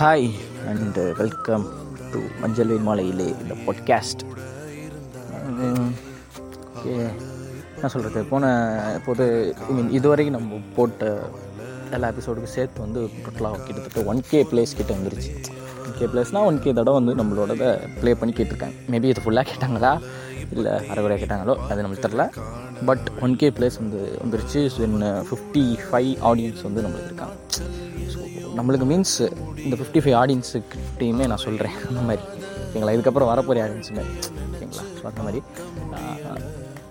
Hi and welcome to மஞ்சள் மாலையிலே இந்த பாட்காஸ்ட் ஓகே என்ன சொல்கிறது போன இப்போது ஐ மீன் இதுவரைக்கும் நம்ம போட்ட எல்லா எபிசோடுக்கும் சேர்த்து வந்து டோட்டலாக கிட்டத்தட்ட ஒன் கே பிளேஸ் கிட்ட வந்துருச்சு. ஒன் கே பிளேஸ்னால் ஒன் கே தடவை வந்து நம்மளோட ப்ளே பண்ணி கேட்டிருக்காங்க. மேபி இது ஃபுல்லாக கேட்டாங்களா? இல்லை அரைகுறையாக கேட்டாங்களோ? அது நம்மளுக்கு தெரில பட் ஒன் கே பிளேஸ் வந்து வந்துருச்சு. தென் ஃபிஃப்டி ஃபைவ் ஆடியன்ஸ் வந்து நம்மளுக்கு இருக்காங்க. நம்மளுக்கு மீன்ஸ் இந்த ஃபிஃப்டி ஃபைவ் ஆடியன்ஸுக்கிட்டையுமே நான் சொல்கிறேன் அந்த மாதிரி. ஓகேங்களா? இதுக்கப்புறம் வரப்போகிற ஆடியன்ஸுமே ஓகேங்களா? ஸோ அந்த மாதிரி.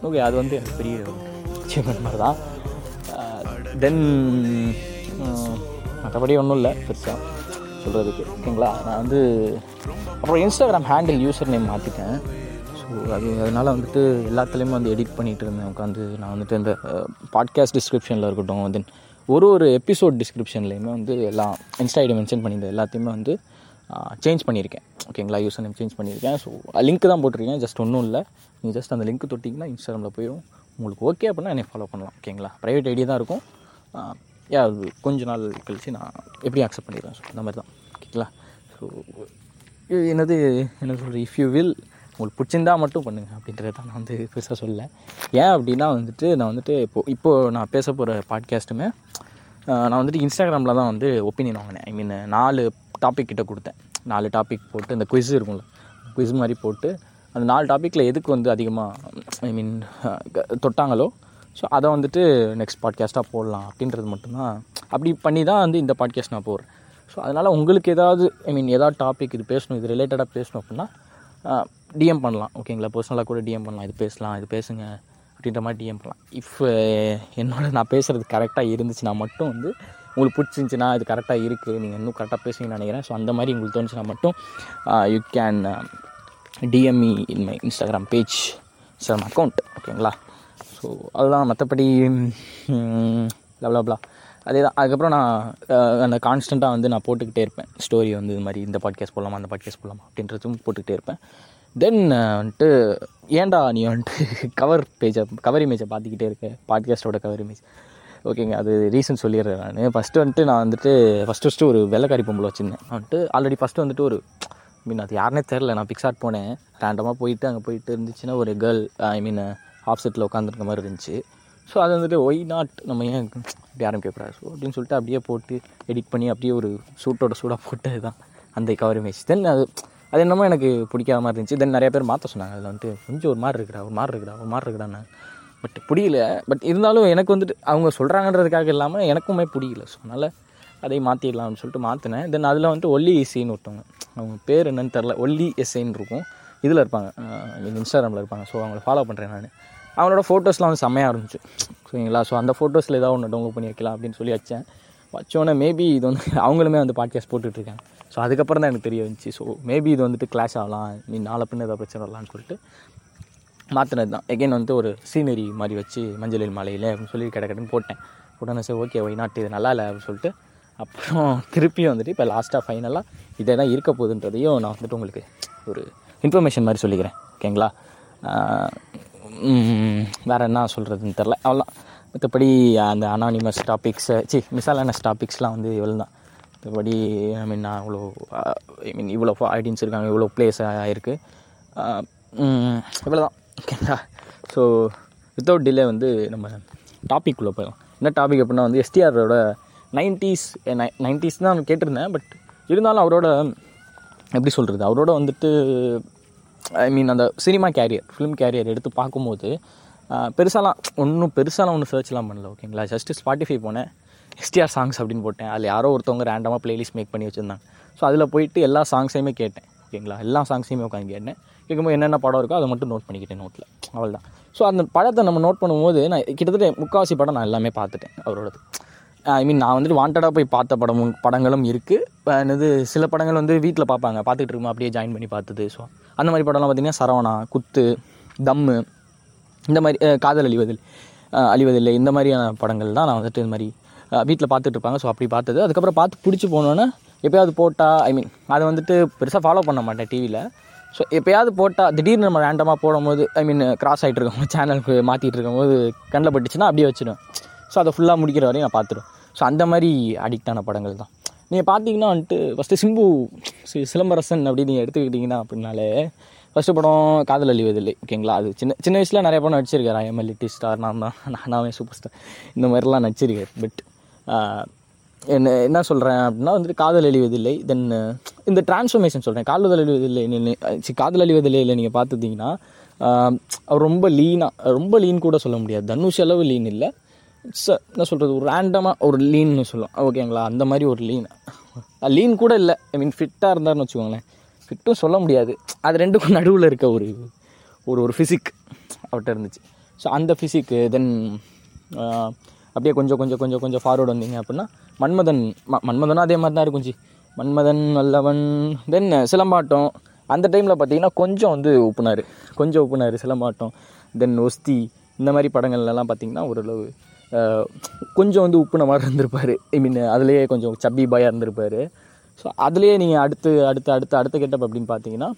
ஓகே அது வந்து எனக்கு பெரிய அச்சீவ்மெண்ட் மாதிரி தான். தென் மற்றபடி ஒன்றும் இல்லை பெருசாக சொல்கிறதுக்கு ஓகேங்களா? நான் வந்து அப்புறம் இன்ஸ்டாகிராம் ஹேண்டில் யூசர் நேம் மாற்றிட்டேன் ஸோ அது அதனால் வந்துட்டு எல்லாத்துலேயுமே வந்து எடிட் பண்ணிகிட்டு இருந்தேன். உட்காந்து நான் வந்துட்டு இந்த பாட்காஸ்ட் டிஸ்கிரிப்ஷனில் இருக்கட்டும் தென் ஒரு ஒரு எபிசோட் டிஸ்கிரிப்ஷன்லேயுமே வந்து எல்லாம் இன்ஸ்டா ஐடி மென்ஷன் பண்ணியிருந்த எல்லாத்தையுமே வந்து சேஞ்ச் பண்ணியிருக்கேன். ஓகேங்களா யூசர் நேம் சேஞ்ச் பண்ணியிருக்கேன். ஸோ லிங்க் தான் போட்டிருக்கேன் ஜஸ்ட் ஒன்றும் இல்லை. நீங்கள் ஜஸ்ட் அந்த லிங்க் தொட்டிங்கன்னா இன்ஸ்டாகிராமில் போயிடும் உங்களுக்கு ஓகே அப்படின்னா என்னை ஃபாலோ பண்ணலாம். ஓகேங்களா ப்ரைவேட் ஐடி தான் இருக்கும். யா அது கொஞ்ச நாள் கழித்து நான் எப்படி அக்செப்ட் பண்ணிடுறேன் ஸோ அந்த மாதிரி தான். ஓகேங்களா ஸோ என்னது என்ன சொல்கிறது இஃப் யூ வில் உங்களுக்கு பிடிச்சிருந்தா மட்டும் பண்ணுங்க அப்படின்றத தான் நான் வந்து பெருசாக சொல்லல. ஏன் அப்படின்னா வந்துட்டு நான் வந்துட்டு இப்போது இப்போது நான் பேச போகிற பாட்காஸ்ட்டுமே நான் வந்துட்டு இன்ஸ்டாகிராமில் தான் வந்து ஒப்பீனியன் வாங்கினேன். ஐ மீன் நாலு டாபிக் கிட்ட கொடுத்தேன். நாலு டாபிக் போட்டு இந்த குவிஸ் இருக்கும்ல குவிஸ் மாதிரி போட்டு அந்த நாலு டாப்பிக்கில் எதுக்கு வந்து அதிகமாக ஐ மீன் தொட்டாங்களோ ஸோ அதை வந்துட்டு நெக்ஸ்ட் பாட்காஸ்ட்டாக போடலாம் அப்படின்றது மட்டும்தான். அப்படி பண்ணி தான் வந்து இந்த பாட்காஸ்ட் நான் போடுறேன். ஸோ அதனால் உங்களுக்கு ஏதாவது ஐ மீன் ஏதாவது டாபிக் இது பேசணும் இது ரிலேட்டடாக பேசணும் அப்படின்னா டிஎம் பண்ணலாம் ஓகேங்களா? பர்சனலாக கூட டிஎம் பண்ணலாம். இது பேசலாம் இது பேசுங்க அப்படின்ற மாதிரி டிஎம் பண்ணலாம். இஃப் என்னோட நான் பேசுகிறது கரெக்டாக இருந்துச்சுன்னா மட்டும் வந்து உங்களுக்கு பிடிச்சிருந்துச்சின்னா இது கரெக்டாக இருக்குது நீங்கள் இன்னும் கரெக்டாக பேசுவீங்கன்னு நினைக்கிறேன். ஸோ அந்த மாதிரி உங்களுக்கு தோணுச்சுன்னா மட்டும் you can DM me in my Instagram page Instagram account ஓகேங்களா? ஸோ அதுதான் மற்றபடி லவ்லப்லா அதே தான் அதுக்கப்புறம் நான் அந்த கான்ஸ்டண்ட்டாக வந்து நான் போட்டுக்கிட்டே இருப்பேன். ஸ்டோரி வந்து இது மாதிரி இந்த பாட்காஸ்ட் போடலாமா அந்த பாட்காஸ்ட் போடலாமா அப்படின்றதும் போட்டுக்கிட்டே இருப்பேன். தென் வந்துட்டு ஏன்டா நீ வந்துட்டு கவர் பேஜை கவர் இமேஜை பார்த்துக்கிட்டே இருக்க? பாட்காஸ்ட்டோட கவர் இமேஜ் ஓகேங்க அது ரீசன் சொல்லிடுறேன் நான். ஃபஸ்ட்டு வந்துட்டு நான் வந்துட்டு ஃபஸ்ட்டு ஃபஸ்ட்டு ஒரு வெள்ளக்காரி பொம்பளை வச்சுருந்தேன். வந்துட்டு ஆல்ரெடி ஃபஸ்ட்டு வந்துட்டு ஒரு மீன் அது யாருனே தெரில நான் பிக்ஸாட் போனேன். ரேண்டமாக போயிட்டு அங்கே போயிட்டு இருந்துச்சுன்னா ஒரு கேர்ள் ஐ மீன் ஆப்செட்டில் உட்காந்துருக்க மாதிரி இருந்துச்சு. ஸோ அது வந்துட்டு ஒய் நாட் நம்ம ஏன் இப்படி ஆரம்பிக்கக்கூடாது ஸோ அப்படின்னு சொல்லிட்டு அப்படியே போட்டு எடிட் பண்ணி அப்படியே ஒரு சூட்டோட சூடாக போட்டது தான் அந்த கவர் இமேஜ் தென் அது அது என்னமோ எனக்கு பிடிக்காத மாதிரி இருந்துச்சு. தென் நிறைய பேர் மாற்ற சொன்னாங்க. அதில் வந்துட்டு கொஞ்சம் ஒரு மாதிரி இருக்குடா ஒரு மாதிரி இருக்குடா ஒரு மாதிரி இருக்குடான்னு. பட் பிடிக்கல பட் இருந்தாலும் எனக்கு வந்துட்டு அவங்க சொல்கிறாங்கன்றதுக்காக இல்லாமல் எனக்குமே பிடிக்கல ஸோ அதனால் அதை மாற்றிடலாம்னு சொல்லிட்டு மாற்றினேன் தென் அதில் வந்துட்டு ஒல்லி இசைன்னு ஒருத்தவங்க அவங்க பேர் என்னன்னு தெரில ஒல்லி எஸ்ஐன்னு இருக்கும். இதில் இருப்பாங்க. இன்ஸ்டாகிராமில் இருப்பாங்க. ஸோ அவங்கள ஃபாலோ பண்ணுறேன் நான். அவனோட ஃபோட்டோஸ்லாம் வந்து செம்மையாக இருந்துச்சு. சரிங்களா? ஸோ அந்த ஃபோட்டோஸில் ஏதாவது ஒன்று டவுன்லோட் பண்ணி வைக்கலாம் அப்படின்னு சொல்லி வச்சேன். வச்சோன்னே மேபி இது வந்து அவங்களுமே வந்து பாட்காஸ்ட் போட்டுட்ருக்காங்க. ஸோ அதுக்கப்புறம் தான் எனக்கு தெரிய வந்துச்சு. ஸோ மேபி இது வந்துட்டு கிளாஷ் ஆகலாம். நீ நாளை பின்ன ஏதாவது பிரச்சனை வரலான்னு சொல்லிட்டு மாற்றினது தான். எகைன் வந்து ஒரு சீனரி மாதிரி வச்சு மஞ்சளில் மலையில் அப்படின்னு சொல்லி கிட போட்டேன். உடனே சரி ஓகே ஒய் நாட்டு இது நல்லா இல்லை அப்படின்னு சொல்லிட்டு அப்புறம் திருப்பியும் வந்துட்டு இப்போ லாஸ்ட்டாக ஃபைனலாக இதே தான் இருக்க போகுதுன்றதையும் நான் வந்துட்டு உங்களுக்கு ஒரு இன்ஃபர்மேஷன் மாதிரி சொல்லிக்கிறேன். ஓகேங்களா வேறு என்ன சொல்கிறதுன்னு தெரில அவ்வளோதான் மற்றபடி அந்த அனானிமஸ் டாபிக்ஸை சி மிசாலானஸ் டாபிக்ஸ்லாம் வந்து இவ்வளோ தான் மற்றபடி ஐ மீன் நான் இவ்வளோ ஐ மீன் இவ்வளோ ஐடியன்ஸ் இருக்காங்க இவ்வளோ பிளேஸ் ஆகிருக்கு இவ்வளோ தான் ஓகேங்களா? ஸோ வித்தவுட் டிலே வந்து நம்ம டாபிக் உள்ளே போயிடலாம். என்ன டாபிக் அப்படின்னா வந்து எஸ்டிஆரோட நைன்ட்டீஸ் நைன்ட்டீஸ் தான் கேட்டிருந்தேன் பட் இருந்தாலும் அவரோட எப்படி சொல்கிறது அவரோட வந்துட்டு ஐ மீன் அந்த சினிமா கேரியர் ஃபிலிம் கேரியர் எடுத்து பார்க்கும்போது பெருசாலாம் ஒன்றும் பெருசாலாம் ஒன்றும் சர்ச்லாம் பண்ணல ஓகேங்களா ஜஸ்ட்டு ஸ்பாட்டிஃபை போனேன் எஸ்டிஆர் சாங்ஸ் அப்படின்னு போட்டேன். அதில் யாரோ ஒருத்தவங்க ரேண்டமாக ப்ளேலிஸ்ட் மேக் பண்ணி வச்சுருந்தாங்க. ஸோ அதில் போயிட்டு எல்லா சாங்ஸையுமே கேட்டேன் ஓகேங்களா எல்லா சாங்ஸையுமே உட்காந்து கேட்டேன். கேட்கும்போது என்னென்ன படம் இருக்கோ அதை மட்டும் நோட் பண்ணிக்கிட்டேன் நோட்டில் அவ்வளோதான் ஸோ அந்த படத்தை நம்ம நோட் பண்ணும்போது நான் கிட்டத்தட்ட முக்கால்வாசி படம் நான் எல்லாமே பார்த்துட்டேன் அவரோடது. ஐ மீன் நான் வந்துட்டு வாண்டடாக போய் பார்த்த படமும் படங்களும் இருக்குது என்னது சில படங்கள் வந்து வீட்டில் பார்ப்பாங்க பார்த்துட்டு இருக்கோம் அப்படியே ஜாயின் பண்ணி பார்த்தது ஸோ அந்த மாதிரி படம்லாம் பார்த்திங்கன்னா சரவணா குத்து தம்மு இந்த மாதிரி காதல் அழிவதில் அழிவதில்லை இந்த மாதிரியான படங்கள் தான் நான் வந்துட்டு இந்த மாதிரி வீட்டில் பார்த்துட்டு இருப்பாங்க. ஸோ அப்படி பார்த்தது. அதுக்கப்புறம் பார்த்து பிடிச்சி போனோன்னே எப்போயாவது போட்டால் ஐ மீன் அதை வந்துட்டு பெருசாக ஃபாலோ பண்ண மாட்டேன் டிவியில் ஸோ எப்போயாவது போட்டால் திடீர்னு நம்ம ரேண்டமாக போடும்போது ஐ மீன் கிராஸ் ஆகிட்டு இருக்கோம் சேனலுக்கு மாற்றிட்டு இருக்கும்போது கண்ணில் பட்டுச்சுன்னா அப்படியே வச்சுருவேன். ஸோ அதை ஃபுல்லாக முடிக்கிற வரையும் நான் பார்த்துருவேன். ஸோ அந்த மாதிரி அடிக்டான படங்கள் தான். நீங்கள் பார்த்தீங்கன்னா வந்துட்டு ஃபஸ்ட்டு சிம்பு சி- சிலம்பரசன் அப்படின்னு நீங்கள் எடுத்துக்கிட்டிங்கன்னா அப்படின்னாலே ஃபஸ்ட்டு படம் காதல் அழிவதில்லை ஓகேங்களா அது சின்ன சின்ன வயசில் நிறைய படம் நடிச்சிருக்காரு. ஐஎம்எல் லிட்டி ஸ்டார் நான் தான் நானாவே சூப்பர் ஸ்டார் இந்த மாதிரிலாம் நடிச்சிருக்காரு. பட் என்ன என்ன சொல்கிறேன் அப்படின்னா வந்துட்டு காதல் அழிவதில்லை. தென் இந்த டிரான்ஸ்ஃபர்மேஷன் சொல்கிறேன் காதல் அழிவதில்லை நீ- காதல் அழிவதில்லை இல்லை நீங்கள் பார்த்துட்டிங்கன்னா அவர் ரொம்ப லீனாக ரொம்ப லீன் கூட சொல்ல முடியாது. தனுஷ் அளவு லீன் இல்லை. ச என்ன சொல்கிறது ஒரு ரேண்டமாக ஒரு லீன்னு சொல்லலாம் ஓகேங்களா அந்த மாதிரி ஒரு லீன் லீன் கூட இல்லை. ஐ மீன் ஃபிட்டாக இருந்தார்னு வச்சுக்கோங்களேன். ஃபிட்டும் சொல்ல முடியாது. அது ரெண்டுக்கும் நடுவில் இருக்க ஒரு ஒரு ஒரு ஃபிசிக் அவர்கிட்ட இருந்துச்சு. ஸோ அந்த ஃபிசிக்கு தென் அப்படியே கொஞ்சம் கொஞ்சம் கொஞ்சம் கொஞ்சம் ஃபார்வர்டு வந்தீங்க அப்படின்னா மன்மதன் ம மன்மதனும் அதே மாதிரி தான் இருக்கும் ஜி. மன்மதன் வல்லவன் தென் சிலம்பாட்டம். அந்த டைமில் பார்த்தீங்கன்னா கொஞ்சம் வந்து உப்புனார் கொஞ்சம் உப்புனார் சிலம்பாட்டம். தென் ஒஸ்தி இந்த மாதிரி படங்கள்லாம் பார்த்தீங்கன்னா ஓரளவு கொஞ்சம் வந்து உப்புன மாதிரி இருந்திருப்பார். ஐ மீன் அதுலேயே கொஞ்சம் சப்பி பாயாக இருந்திருப்பார். ஸோ அதுலேயே நீங்கள் அடுத்து அடுத்து அடுத்து அடுத்த கெட்டப் அப்படின்னு பார்த்தீங்கன்னா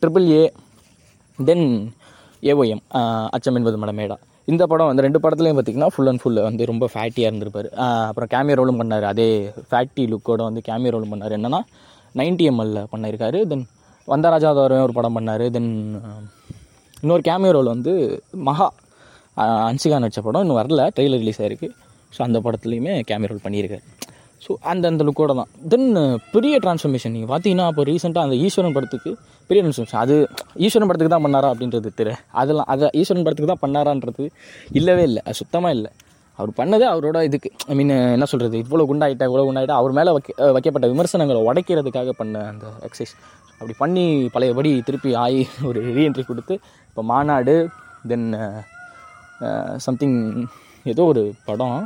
ட்ரிபிள் ஏ தென் ஏஓஎம் அச்சம் என்பது மடமேடா. இந்த படம் வந்து ரெண்டு படத்துலையும் பார்த்தீங்கன்னா ஃபுல் அண்ட் ஃபுல் வந்து ரொம்ப ஃபேட்டியாக இருந்திருப்பார். அப்புறம் கேமியா ரோலும் பண்ணார். அதே ஃபேட்டி லுக்கோட வந்து கேமியா ரோலும் பண்ணார். என்னன்னா 90 எம்எல்ல பண்ணியிருக்காரு தென் வந்தராஜாதவரையும் ஒரு படம் பண்ணார். தென் இன்னொரு கேமியா ரோல் வந்து மகா அன்சிகா நடித்த படம் இன்னும் வரல ட்ரெய்லர் ரிலீஸ் ஆயிருக்கு. ஸோ அந்த படத்துலையுமே கேமரா ரோல் பண்ணியிருக்காரு. ஸோ அந்த அந்த லுக்கோட தான். தென் பெரிய ட்ரான்ஸ்ஃபர்மேஷன் நீங்கள் பார்த்தீங்கன்னா இப்போ ரீசெண்டாக அந்த ஈஸ்வரன் படத்துக்கு பெரிய ட்ரான்ஸ்ஃபர்மேஷன் அது ஈஸ்வரன் படத்துக்கு தான் பண்ணாரா அப்படின்றது தெரியல. அதெல்லாம் அதை ஈஸ்வரன் படத்துக்கு தான் பண்ணாரான்றது இல்லவே இல்லை. அது சுத்தமாக இல்லை. அவர் பண்ணது அவரோட இதுக்கு. ஐ மீன் என்ன சொல்கிறது இவ்வளோ குண்டாயிட்டா இவ்வளோ குண்டாயிட்டா அவர் மேலே வைக்க வைக்கப்பட்ட விமர்சனங்களை உடைக்கிறதுக்காக பண்ண அந்த எக்ஸசைஸ் அப்படி பண்ணி பழையபடி திருப்பி ஆகி ஒரு ரீஎன்ட்ரி கொடுத்து இப்போ மாநாடு தென் சம்திங் ஏதோ ஒரு படம்.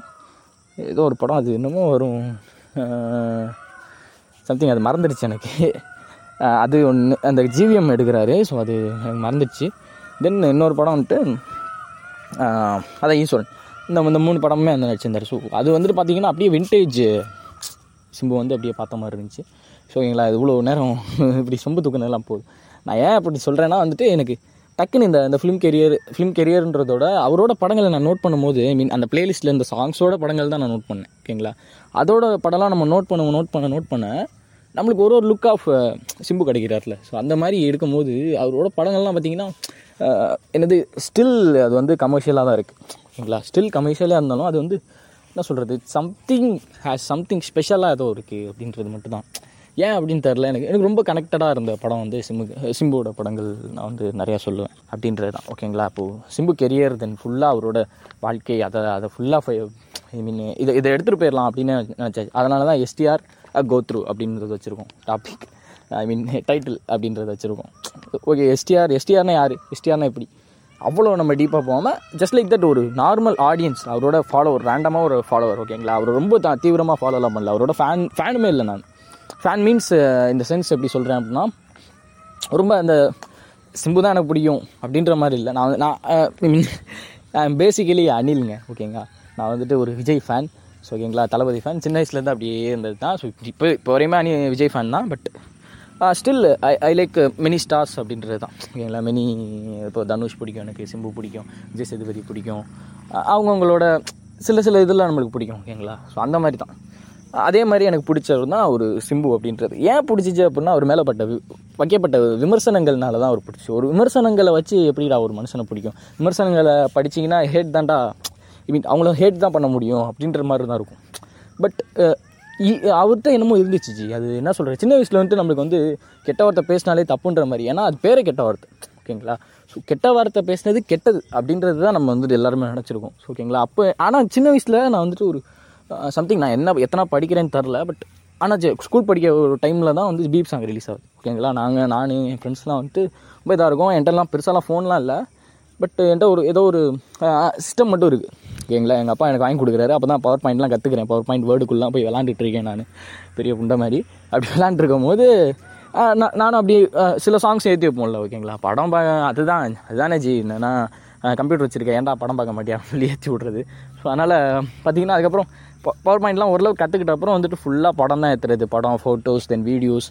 ஏதோ ஒரு படம் அது என்னமோ வரும். சம்திங் அது மறந்துடுச்சு எனக்கு. அது ஒன்று அந்த ஜிவிஎம் எடுக்கிறாரு ஸோ அது எனக்கு மறந்துடுச்சு தென் இன்னொரு படம் வந்துட்டு ஆஹ் அதான் ஈஸ்வரன் இந்த இந்த மூணு படமுமே அந்த நடிச்சிருந்தார். ஸோ அது வந்துட்டு பார்த்தீங்கன்னா அப்படியே விண்டேஜ் சிம்பு வந்து அப்படியே பார்த்த மாதிரி இருந்துச்சு. ஸோ எங்களா இவ்வளோ நேரம் இப்படி சொம்பு தூக்கினதெல்லாம் போகுது நான் ஏன் அப்படி சொல்கிறேன்னா வந்துட்டு எனக்கு டக்குன்னு இந்த இந்த ஃபிலிம் கெரியர் ஃபிலிம் கெரியர்ன்றதோட அவரோட படங்களை நான் நோட் பண்ணும்போது ஐ மீன் அந்த பிளேலிஸ்ட்டில் இந்த சாங்ஸோட படங்கள் தான் நான் நோட் பண்ணேன் ஓகேங்களா அதோட படம்லாம் நம்ம நோட் பண்ணுவோம் நோட் பண்ண நோட் பண்ண நம்மளுக்கு ஒரு ஒரு லுக் ஆஃப் uh, சிம்பு கிடைக்கிறார்ல. ஸோ அந்த மாதிரி எடுக்கும்போது அவரோட படங்கள்லாம் பார்த்தீங்கன்னா uh, என்னது ஸ்டில் அது வந்து கமர்ஷியலாக தான் இருக்குது ஓகேங்களா ஸ்டில் கமர்ஷியலாக இருந்தாலும் அது வந்து என்ன சொல்கிறது சம்திங் ஹேஸ் சம்திங் ஸ்பெஷலாக ஏதோ இருக்குது அப்படின்றது மட்டும்தான். ஏன் அப்படின்னு தெரில எனக்கு எனக்கு ரொம்ப கனெக்டடாக இருந்த படம் வந்து சிம்பு சிம்புவோட படங்கள் நான் வந்து நிறையா சொல்லுவேன் அப்படின்றது தான். ஓகேங்களா அப்போது சிம்பு கெரியர் தென் ஃபுல்லாக அவரோட வாழ்க்கை அதை அதை ஃபுல்லாக ஐ மீன் இதை இதை எடுத்துகிட்டு போயிடலாம் அப்படின்னு நினச்சாச்சு அதனால தான் எஸ்டிஆர் கோத்ரூ அப்படின்றது வச்சுருக்கோம். டாபிக் ஐ மீன் டைட்டில் அப்படின்றத வச்சுருக்கோம். ஓகே எஸ்டிஆர் எஸ்டிஆர்னா யார்? எஸ்டிஆர்னா எப்படி? அவ்வளோ நம்ம டீப்பாக போகாமல் ஜஸ்ட் லைக் தட் ஒரு நார்மல் ஆடியன்ஸ் அவரோட ஃபாலோவர் ரேண்டமாக ஒரு ஃபாலோவர் ஓகேங்களா அவர் ரொம்ப தீவிரமாக ஃபாலோலாம் பண்ணல. அவரோட ஃபேன் ஃபேனுமே இல்லை நான். ஃபேன் மீன்ஸ் இந்த சென்ஸ் எப்படி சொல்கிறேன் அப்படின்னா ரொம்ப அந்த சிம்பு தான் எனக்கு பிடிக்கும் அப்படின்ற மாதிரி இல்லை. நான் வந்து- நான் மீன் பேசிக்கலி அணிலுங்க ஓகேங்களா நான் வந்துட்டு ஒரு விஜய் ஃபேன் ஸோ ஓகேங்களா தளபதி ஃபேன் சின்ன வயசுலேருந்து அப்படியே இருந்தது தான். ஸோ இப்போ இப்போ வரையுமே அனி விஜய் ஃபேன் தான் but still I I like many stars அப்படின்றது தான். ஓகேங்களா மெனி இப்போ தனுஷ் பிடிக்கும் எனக்கு சிம்பு பிடிக்கும் விஜய் சேதுபதி பிடிக்கும். அவங்கவுங்களோட சில சில இதெல்லாம் நம்மளுக்கு பிடிக்கும் ஓகேங்களா ஸோ அந்த மாதிரி தான். அதே மாதிரி எனக்கு பிடிச்சவர் தான் ஒரு சிம்பு அப்படின்றது. ஏன் பிடிச்சிச்சு அப்படின்னா அவர் மேலே பட்ட வி- வைக்கப்பட்ட விமர்சனங்கள்னால தான் அவர் பிடிச்சி ஒரு விமர்சனங்களை வச்சு எப்படிடா ஒரு மனுஷனை பிடிக்கும்? விமர்சனங்களை படிச்சீங்கன்னா ஹேட் தான்டா ஐ மீன் அவங்கள ஹேட் தான் பண்ண முடியும் அப்படின்ற மாதிரி தான் இருக்கும். பட் அவர்கிட்ட என்னமோ இருந்துச்சு ஜி. அது என்ன சொல்கிறது சின்ன வயசில் வந்துட்டு நம்மளுக்கு வந்து கெட்ட வார்த்தை பேசினாலே தப்புன்ற மாதிரி. ஏன்னா அது பேரே கெட்ட வார்த்தை. ஓகேங்களா? ஸோ கெட்ட வார்த்தை பேசினது கெட்டது அப்படின்றது தான் நம்ம வந்துட்டு எல்லாருமே நினச்சிருக்கோம். ஸோ ஓகேங்களா? அப்போ ஆனால் சின்ன வயசில் நான் வந்துட்டு ஒரு Uh, சம்திங் நான் என்ன எத்தனை படிக்கிறேன்னு தெரில பட் ஆனால் ஸ்கூல் படிக்க ஒரு டைமில் தான் வந்து பீப் சாங் ரிலீஸ் ஆகுது. ஓகேங்களா நாங்கள் நான் என் ஃப்ரெண்ட்ஸ்லாம் வந்துட்டு ரொம்ப இதாக இருக்கும். என்கிட்டலாம் பெருசாலாம் ஃபோன்லாம் இல்லை. பட் என்கிட்ட ஒரு ஏதோ ஒரு uh, சிஸ்டம் மட்டும் இருக்குது ஓகேங்களா எங்கள் அப்பா எனக்கு வாங்கி கொடுக்குறாரு. அப்போ தான் பவர் பாயிண்ட்லாம் கற்றுக்கிறேன் பவர் பாயிண்ட் வேர்டுக்குள்ளலாம் போய் விளாண்டுட்டு இருக்கேன் நான். பெரிய புண்டை மாதிரி. அப்படி விளாண்டுருக்கும் போது uh, நான் நானும் அப்படி சில சாங்ஸ் ஏற்றி வைப்போம்ல. ஓகேங்களா படம் பார்க்க அதுதான் அதுதானே ஜி. என்னன்னா கம்ப்யூட்டர் வச்சுருக்கேன் ஏன்டா படம் பார்க்க மாட்டியா? சொல்லி ஏற்றி விட்றது. ஸோ அதனால் பார்த்தீங்கன்னா அதுக்கப்புறம் பவர் பாயிண்ட்லாம் ஓரளவு கற்றுக்கிட்ட அப்புறம் வந்துட்டு ஃபுல்லாக படம் தான் ஏற்றுறது படம் photos then videos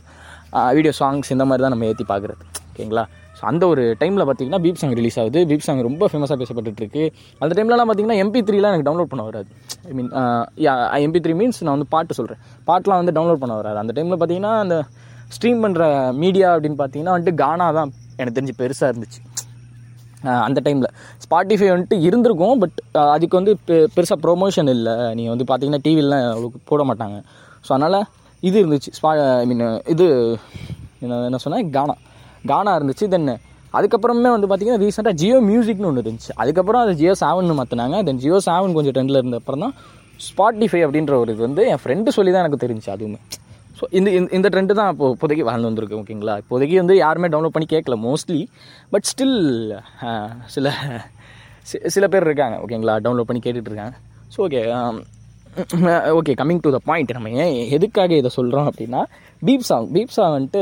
video songs இந்த மாதிரி தான் நம்ம ஏற்றி பார்க்குறது ஓகேங்களா? ஸோ அந்த ஒரு டைமில் பார்த்தீங்கன்னா பீப் சாங் ரிலீஸ் ஆகுது. பீப் சாங் ரொம்ப ஃபேமஸாக பேசப்பட்டுருக்கு அந்த டைம்லலாம் பார்த்தீங்கன்னா எம்பி த்ரீலாம் எனக்கு டவுன்லோட் பண்ண வராது. I mean MP three means நான் வந்து பாட்டு சொல்கிறேன் பாட்டெலாம் வந்து டவுன்லோட் பண்ண வராது. அந்த டைமில் பார்த்தீங்கன்னா அந்த ஸ்ட்ரீம் பண்ணுற மீடியா அப்படின்னு பார்த்தீங்கன்னா வந்துட்டு கானா தான். எனக்கு தெரிஞ்சு பெருசாக இருந்துச்சு. அந்த டைமில் ஸ்பாட்டிஃபை வந்துட்டு இருந்திருக்கும் பட் அதுக்கு வந்து பெ பெருசாக ப்ரொமோஷன் இல்லை. நீங்கள் வந்து பார்த்தீங்கன்னா டிவிலலாம் அவ்வளோக்கு போட மாட்டாங்க. ஸோ அதனால் இது இருந்துச்சு. ஸ்பா ஐ மீன் இது என்ன என்ன கானா கானா இருந்துச்சு தென் அதுக்கப்புறமே வந்து பார்த்திங்கன்னா ரீசெண்டாக ஜியோ மியூசிக்னு ஒன்று இருந்துச்சு. அதுக்கப்புறம் அது ஜியோ செவன் மாற்றினாங்க தென் ஜியோ செவன் கொஞ்சம் ட்ரெண்டில் இருந்த அப்புறம் தான் ஸ்பாட்டிஃபை அப்படின்ற ஒரு இது வந்து என் ஃப்ரெண்டு சொல்லி தான் எனக்கு தெரிஞ்சுச்சு அதுவுமே. ஸோ இந்த இந்த- இந்த ட்ரெண்டு தான் இப்போ இப்போதைக்கு வாழ்ந்து வந்திருக்கு ஓகேங்களா? இப்போதைக்கு வந்து யாருமே டவுன்லோட் பண்ணி கேட்கல மோஸ்ட்லி பட் ஸ்டில் சில சில பேர் இருக்காங்க ஓகேங்களா? டவுன்லோட் பண்ணி கேட்டுகிட்டு இருக்காங்க. So okay okay coming to the point நம்ம ஏன் எதுக்காக இதை சொல்கிறோம் அப்படின்னா பீப் சாங் பீப் சாங் வந்துட்டு